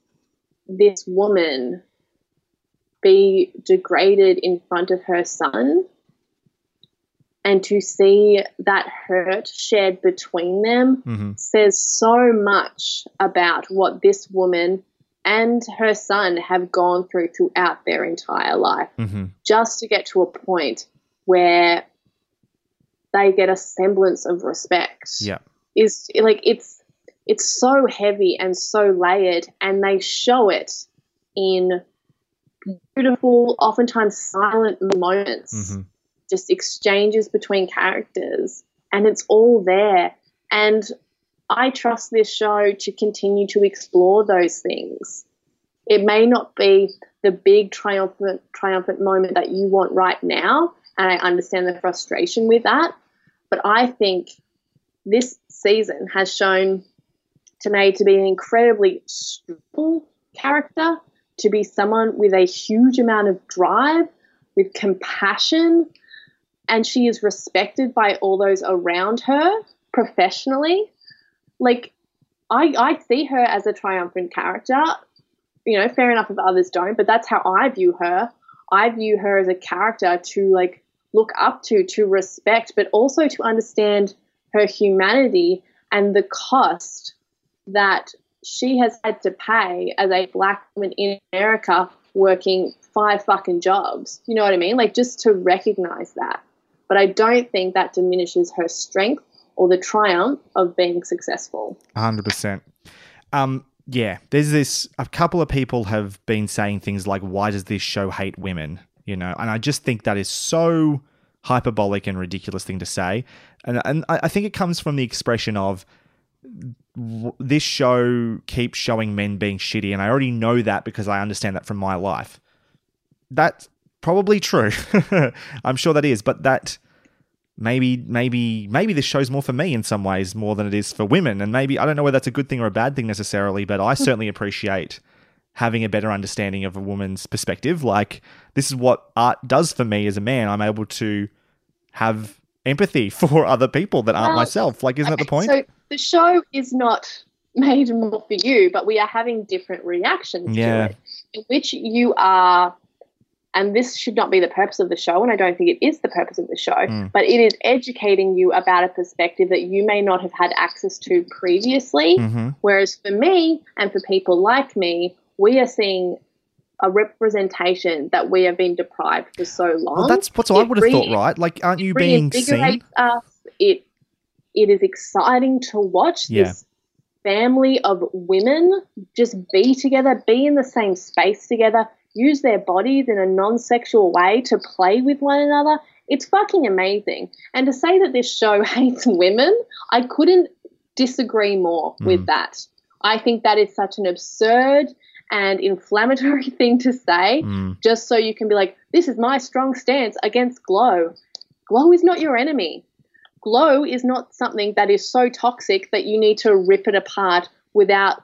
this woman be degraded in front of her son and to see that hurt shared between them mm-hmm. says so much about what this woman and her son have gone through throughout their entire life mm-hmm. just to get to a point where they get a semblance of respect yeah is like it's it's so heavy and so layered and they show it in beautiful oftentimes silent moments. Mm-hmm. just exchanges between characters and it's all there. And i trust this show to continue to explore those things. It may not be the big triumphant triumphant moment that you want right now and i understand the frustration with that but i think this season has shown Tammé to be an incredibly strong character, to be someone with a huge amount of drive, with compassion, and she is respected by all those around her professionally. Like, I, I see her as a triumphant character. You know, fair enough if others don't, but that's how I view her. I view her as a character to like look up to, to respect, but also to understand her humanity and the cost that she has had to pay as a black woman in America working five fucking jobs. You know what I mean? Like just to recognize that. But I don't think that diminishes her strength or the triumph of being successful. 100%. Um, yeah, there's this, a couple of people have been saying things like, why does this show hate women? You know, and I just think that is so hyperbolic and ridiculous thing to say. And, and I think it comes from the expression of, this show keeps showing men being shitty, and I already know that because I understand that from my life. That's probably true. I'm sure that is, but that maybe maybe maybe this show's more for me in some ways more than it is for women, and maybe I don't know whether that's a good thing or a bad thing necessarily, but I certainly appreciate having a better understanding of a woman's perspective. Like this is what art does for me as a man. I'm able to have empathy for other people that aren't Well, myself. Like, isn't that the point? So the show is not made more for you, but we are having different reactions Yeah. to it, in which you are and this should not be the purpose of the show, and I don't think it is the purpose of the show, Mm. but it is educating you about a perspective that you may not have had access to previously. Mhm. Whereas for me and for people like me, we are seeing a representation that we have been deprived for so long. Well, that's what I would have thought, right? Like, aren't you being seen? us. It it is exciting to watch Yeah. this family of women just be together, be in the same space together, use their bodies in a non-sexual way to play with one another. It's fucking amazing. And to say that this show hates women, I couldn't disagree more with Mm. that. I think that is such an absurd and inflammatory thing to say mm. just so you can be like, this is my strong stance against Glow. Glow is not your enemy. Glow is not something that is so toxic that you need to rip it apart without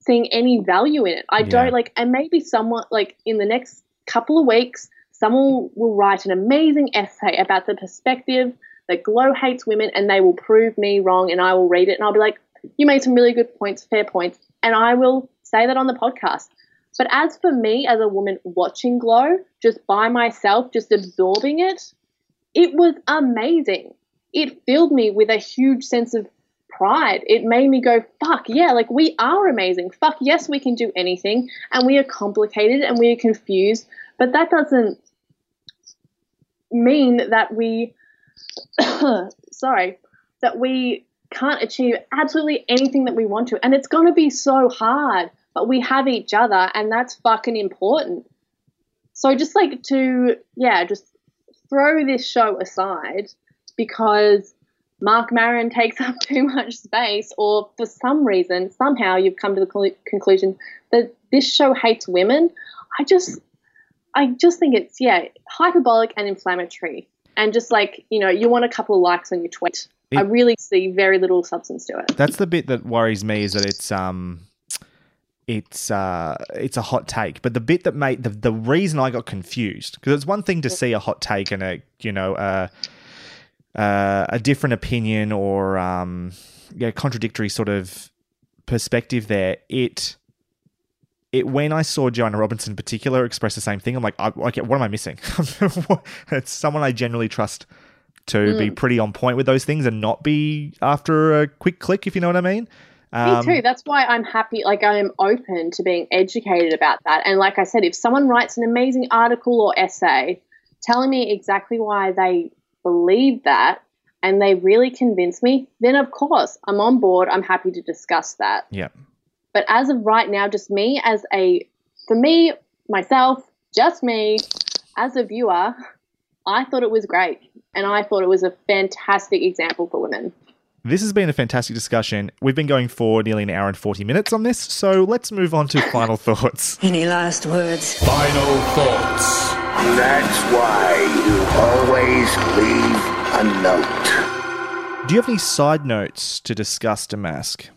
seeing any value in it. I Yeah. don't like, and maybe someone, like, in the next couple of weeks, someone will write an amazing essay about the perspective that Glow hates women and they will prove me wrong and I will read it and I'll be like, you made some really good points, fair points. And I will say that on the podcast. But as for me, as a woman watching Glow, just by myself, just absorbing it, it was amazing. It filled me with a huge sense of pride. It made me go, fuck, yeah, like we are amazing. Fuck, yes, we can do anything. And we are complicated and we are confused. But that doesn't mean that we, sorry, that we can't achieve absolutely anything that we want to. And it's going to be so hard, but we have each other, and that's fucking important. So just like to, yeah, just throw this show aside because Marc Maron takes up too much space, or for some reason, somehow you've come to the cl- conclusion that this show hates women. I just, I just think it's yeah, hyperbolic and inflammatory, and just like you know, you want a couple of likes on your tweet. I really see very little substance to it. That's the bit that worries me is that it's um it's uh it's a hot take but the bit that made the, the reason i got confused because it's one thing to see a hot take and a you know uh, uh a different opinion or um yeah contradictory sort of perspective there it it when I saw Joanna Robinson in particular express the same thing, I'm like, I, okay, what am I missing? it's someone I generally trust to be Mm. pretty on point with those things and not be after a quick click, if you know what I mean. Um, Me too. That's why I'm happy. Like I am open to being educated about that. And like I said, if someone writes an amazing article or essay telling me exactly why they believe that, and they really convince me, then of course I'm on board. I'm happy to discuss that. Yeah. But as of right now, just me as a, for me, myself, just me, as a viewer, I thought it was great. And I thought it was a fantastic example for women. This has been a fantastic discussion. We've been going for nearly an hour and 40 minutes on this, so let's move on to final thoughts. Any last words? Final thoughts. That's why you always leave a note. Do you have any side notes to discuss, Damask?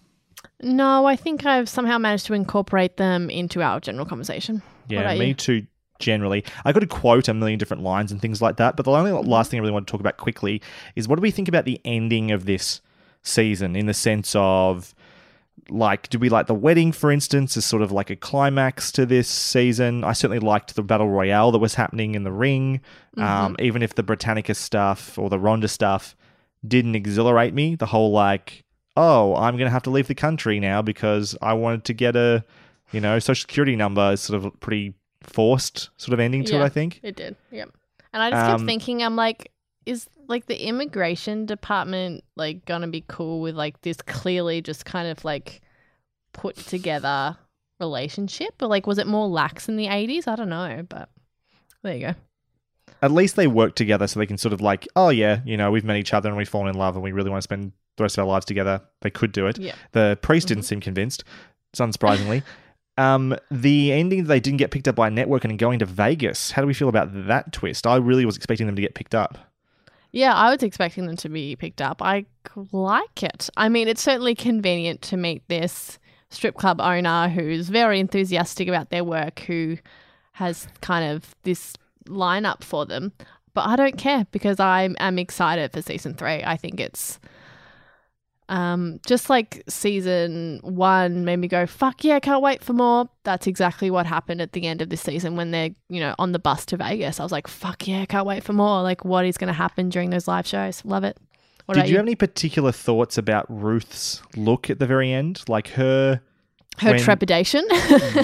No, I think I've somehow managed to incorporate them into our general conversation. What Yeah, about me you? too. Generally, I could quote a million different lines and things like that. But the only last thing I really want to talk about quickly is what do we think about the ending of this season? In the sense of, like, do we like the wedding, for instance, as sort of like a climax to this season? I certainly liked the battle royale that was happening in the ring, um, even if the Britannica stuff or the Rhonda stuff didn't exhilarate me. The whole like, oh, I'm gonna have to leave the country now because I wanted to get a, you know, social security number is sort of pretty forced sort of ending to it. I think. it did. Yep. And I just kept Um, thinking, I'm like, is like the immigration department like gonna be cool with like this clearly just kind of like put together relationship, or like was it more lax in the 80s? I don't know, but there you go. At least they work together so they can sort of like, oh yeah, you know, we've met each other and we've fallen in love and we really want to spend the rest of our lives together. They could do it. Yeah. The priest didn't seem convinced, it's unsurprisingly. um, the ending they didn't get picked up by a network and going to Vegas. How do we feel about that twist? I really was expecting them to get picked up. Yeah, I was expecting them to be picked up. I like it. I mean, it's certainly convenient to meet this strip club owner who's very enthusiastic about their work, who has kind of this lineup for them. But I don't care because I am excited for season three. I think it's Um, just like season one made me go, fuck yeah, can't wait for more. That's exactly what happened at the end of this season when they're, you know, on the bus to Vegas. I was like, fuck yeah, can't wait for more. Like, what is going to happen during those live shows? Love it. What Did about you have any particular thoughts about Ruth's look at the very end? Like her. Her when- trepidation.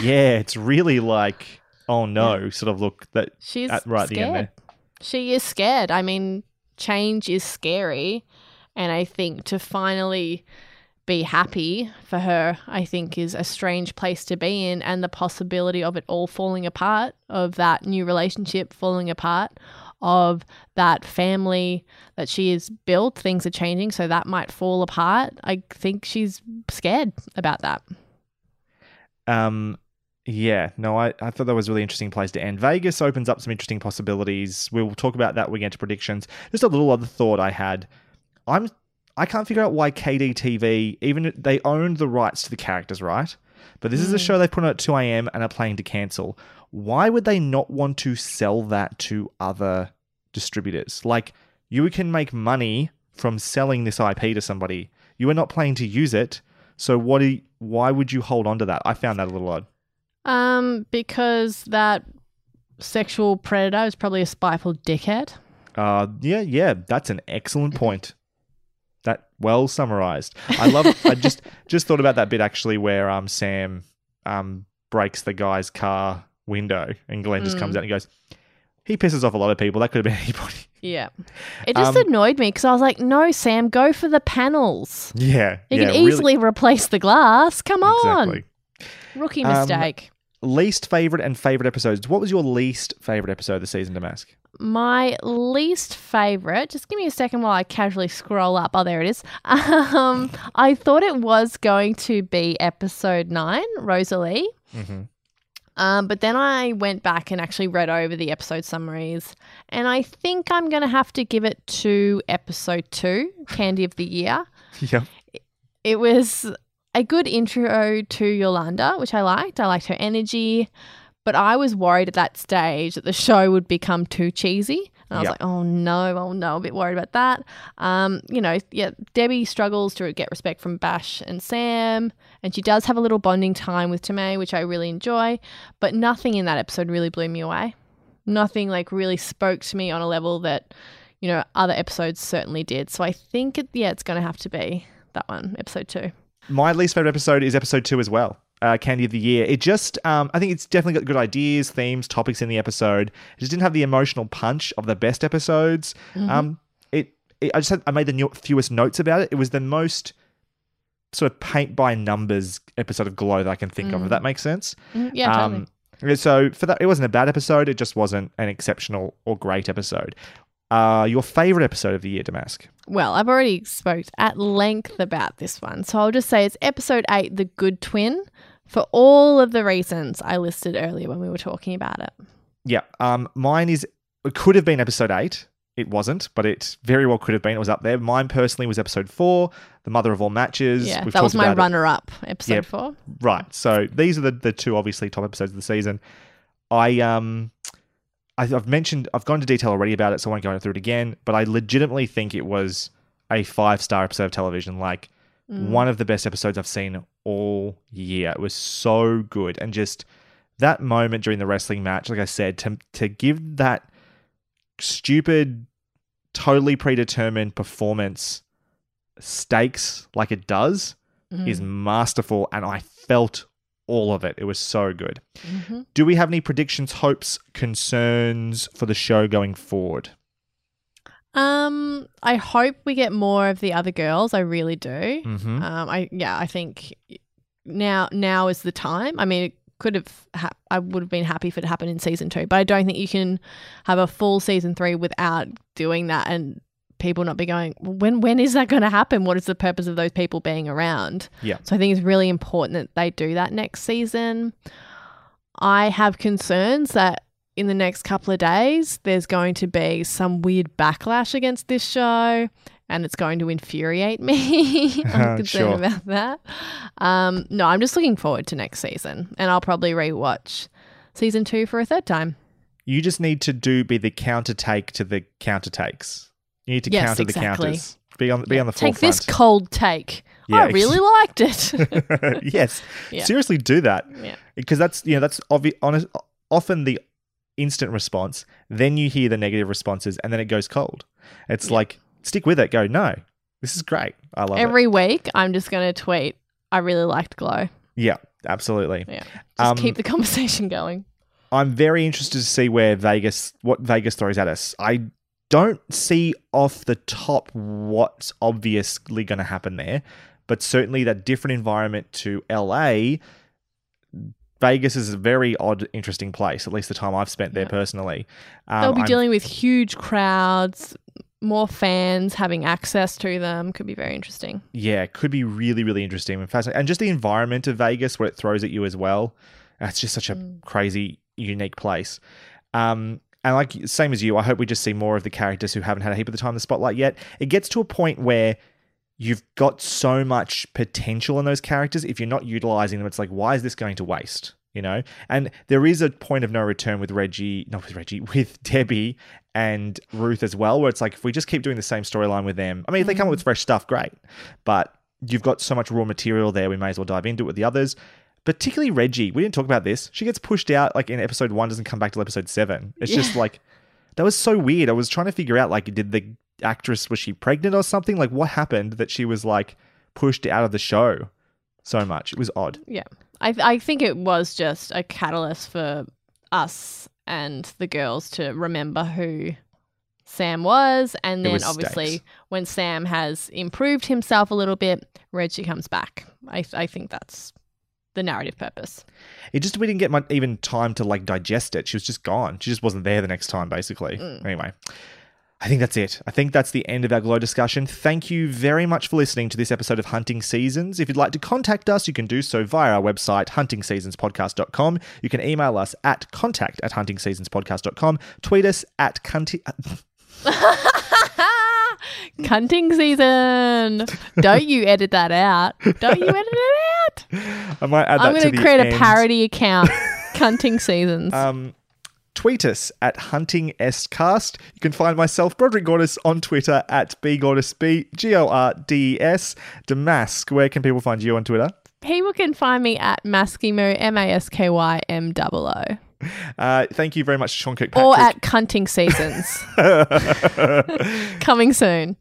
yeah, it's really like, oh no, sort of look that She's at, right at the end scared. there. She is scared. I mean, change is scary. And I think to finally be happy for her, I think is a strange place to be in. And the possibility of it all falling apart, of that new relationship falling apart, of that family that she has built, things are changing. So that might fall apart. I think she's scared about that. Um, yeah, no, I, I thought that was a really interesting place to end. Vegas opens up some interesting possibilities. We'll talk about that when we get to predictions. Just a little other thought I had. I'm I can't figure out why KDTV even they owned the rights to the characters, right? But this is a Mm. show they put on at 2 a.m. and are planning to cancel. Why would they not want to sell that to other distributors? Like, you can make money from selling this IP to somebody. You are not planning to use it. So what? Do you- why would you hold on to that? I found that a little odd. Um, because that sexual predator is probably a spiteful dickhead. Uh, yeah, yeah, that's an excellent point. That well summarized. I love. I just just thought about that bit actually where um Sam um breaks the guy's car window and Glenn just comes Mm. out and goes. He pisses off a lot of people. That could have been anybody. Yeah. It just Um, annoyed me because I was like, no, Sam, go for the panels. Yeah, You yeah, can really- easily replace the glass. Come on. Exactly. Rookie Um, mistake. Least favorite and favorite episodes. What was your least favorite episode of the season, Damask? My least favorite, just give me a second while I casually scroll up. Oh, there it is. Um, I thought it was going to be episode nine, Rosalie. Mm-hmm. Um, but then I went back and actually read over the episode summaries, and I think I'm going to have to give it to episode two, Candy of the Year. Yep. It was a good intro to Yolanda, which I liked. I liked her energy, but I was worried at that stage that the show would become too cheesy. And I was Yep. like, oh no, oh no, a bit worried about that. Um, you know, yeah, Debbie struggles to get respect from Bash and Sam, and she does have a little bonding time with Tammé, which I really enjoy, but nothing in that episode really blew me away. Nothing like really spoke to me on a level that, you know, other episodes certainly did. So I think, it, yeah, it's going to have to be that one, episode two. My least favorite episode is episode two as well. Uh, Candy of the Year. It just, um, I think it's definitely got good ideas, themes, topics in the episode. It just didn't have the emotional punch of the best episodes. Mhm. Um, it, it, I just had, I made the new, fewest notes about it. It was the most sort of paint by numbers episode of Glow that I can think of. Mm. If that makes sense. Mhm, yeah, totally. Um, so for that, it wasn't a bad episode. It just wasn't an exceptional or great episode. Uh, your favorite episode of the year, Damask? Well, I've already spoke at length about this one, so I'll just say it's episode eight, The Good Twin, for all of the reasons I listed earlier when we were talking about it. Yeah. Um, mine is it could have been episode eight. It wasn't, but it very well could have been. It was up there. Mine personally was episode four, the mother of all matches. Yeah, We've that was my runner-up, episode Yep. four. Right. So these are the, the two obviously top episodes of the season. I um I've mentioned I've gone into detail already about it, so I won't go through it again. But I legitimately think it was a five star episode of television, like Mm. one of the best episodes I've seen all year. It was so good, and just that moment during the wrestling match, like I said, to to give that stupid, totally predetermined performance stakes like it does is Mhm. masterful, and I felt all of it. It was so good. Mhm. Do we have any predictions, hopes, concerns for the show going forward? Um, I hope we get more of the other girls. I really do. Mhm. Um, I yeah, I think now now is the time. I mean, it could have. Ha- I would have been happy if it happened in season two, but I don't think you can have a full season three without doing that and people not be going. "Well, When when is that going to happen? What is the purpose of those people being around? Yeah. So I think it's really important that they do that next season. I have concerns that in the next couple of days there's going to be some weird backlash against this show and it's going to infuriate me. I'm concerned Sure. about that. Um, no, I'm just looking forward to next season and I'll probably rewatch season two for a third time. You just need to do be the counter take to the counter takes. You need to Yes, counter exactly. the counters. Be on be on the forefront. Take this cold take. Yeah, I really liked it. yes, Yeah. seriously, do that. Yeah. because that's you know that's obvi- honest, often the instant response. Then you hear the negative responses, and then it goes cold. It's like stick with it. Go no, this is great. I love it. Every week, I'm just going to tweet, I really liked Glow. Yeah, absolutely. Yeah. Just Um, keep the conversation going. I'm very interested to see where Vegas, what Vegas throws at us. I don't see off the top what's obviously going to happen there, but certainly that different environment to LA. Vegas is a very odd, interesting place. At least the time I've spent there personally. Um, They'll be I'm- dealing with huge crowds, more fans having access to them. Could be very interesting. yeah, could be really, really interesting and fascinating. And just the environment of Vegas, what it throws at you as well. That's just such a crazy, unique place. Um, and like same as you, I hope we just see more of the characters who haven't had a heap of the time in the spotlight yet. It gets to a point where you've got so much potential in those characters. If you're not utilizing them, it's like, why is this going to waste? You know? And there is a point of no return with Reggie, not with Reggie, with Debbie and Ruth as well, where it's like, if we just keep doing the same storyline with them, I mean, if they come up with mm-hmm. fresh stuff, great. But you've got so much raw material there, we may as well dive into it with the others. Particularly Reggie. We didn't talk about this. She gets pushed out like in episode one, doesn't come back till episode seven. It's just like that was so weird. I was trying to figure out like, did the actress was she pregnant or something? Like, what happened that she was like pushed out of the show so much? It was odd. Yeah. I, I think it was just a catalyst for us and the girls to remember who Sam was. And then was obviously, stakes. when Sam has improved himself a little bit, Reggie comes back. I, I think that's the narrative purpose. It just we didn't get much, even time to like digest it. She was just gone. She just wasn't there the next time, basically. Mm. Anyway, I think that's it. I think that's the end of our glow discussion. Thank you very much for listening to this episode of Hunting Seasons. If you'd like to contact us, you can do so via our website, huntingseasonspodcast.com. You can email us at contact at huntingseasonspodcast.com. Tweet us at cunty. Cunting season. Don't you edit that out. Don't you edit it out. I might add that I'm going to create end. a parody account. Hunting seasons. Um, tweet us at Hunting Estcast. You can find myself, Broderick Gordis, on Twitter at bgordisb, G O R D E S. Damask, where can people find you on Twitter? People can find me at Maskimo, M A S K Y M O O. Uh, thank you very much, Sean Kirkpatrick. Or at Cunting Seasons. Coming soon.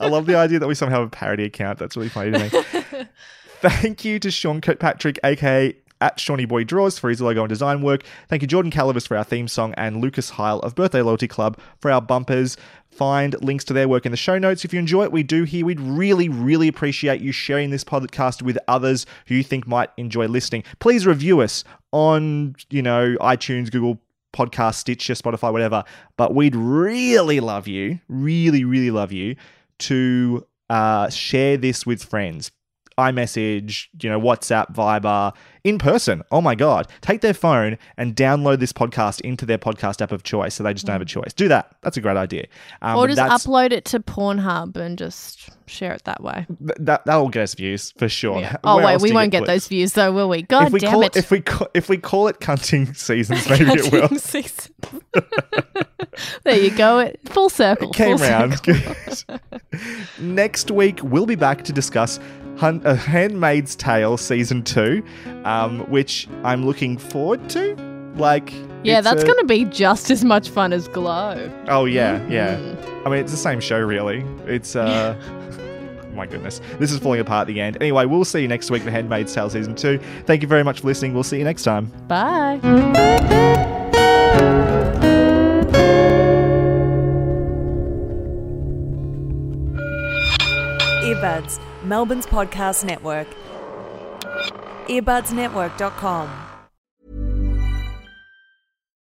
I love the idea that we somehow have a parody account. That's really funny to me. Thank you to Sean Kirkpatrick, aka at Shawnee Boy Draws for his logo and design work. Thank you, Jordan Calavis, for our theme song, and Lucas Heil of Birthday Loyalty Club for our bumpers. Find links to their work in the show notes. If you enjoy it, we do here. We'd really, really appreciate you sharing this podcast with others who you think might enjoy listening. Please review us on, you know, iTunes, Google Podcast, Stitcher, Spotify, whatever. But we'd really love you, really, really love you to uh, share this with friends. iMessage, you know, WhatsApp, Viber, in person. Oh my God. Take their phone and download this podcast into their podcast app of choice so they just don't have a choice. Do that. That's a great idea. Um, or just upload it to Pornhub and just share it that way. th- that, that'll get us views for sure. Yeah. Oh, Where wait, we won't get clicks? those views though, will we? God if we damn call it. if we call, if we call it cunting seasons, maybe it will. Cunting seasons. there you go. It, full circle. came full round. circle. Next week, we'll be back to discuss Hun- uh, Handmaid's Tale season two, um, which I'm looking forward to. Like, Yeah, that's a- going to be just as much fun as Glow. Oh yeah, yeah. Mm. I mean, it's the same show, really. It's uh. My goodness, this is falling apart at the end. Anyway, we'll see you next week for Handmaid's Tale season two. Thank you very much for listening. We'll see you next time. Bye. Earbuds, Melbourne's podcast network. Earbudsnetwork.com.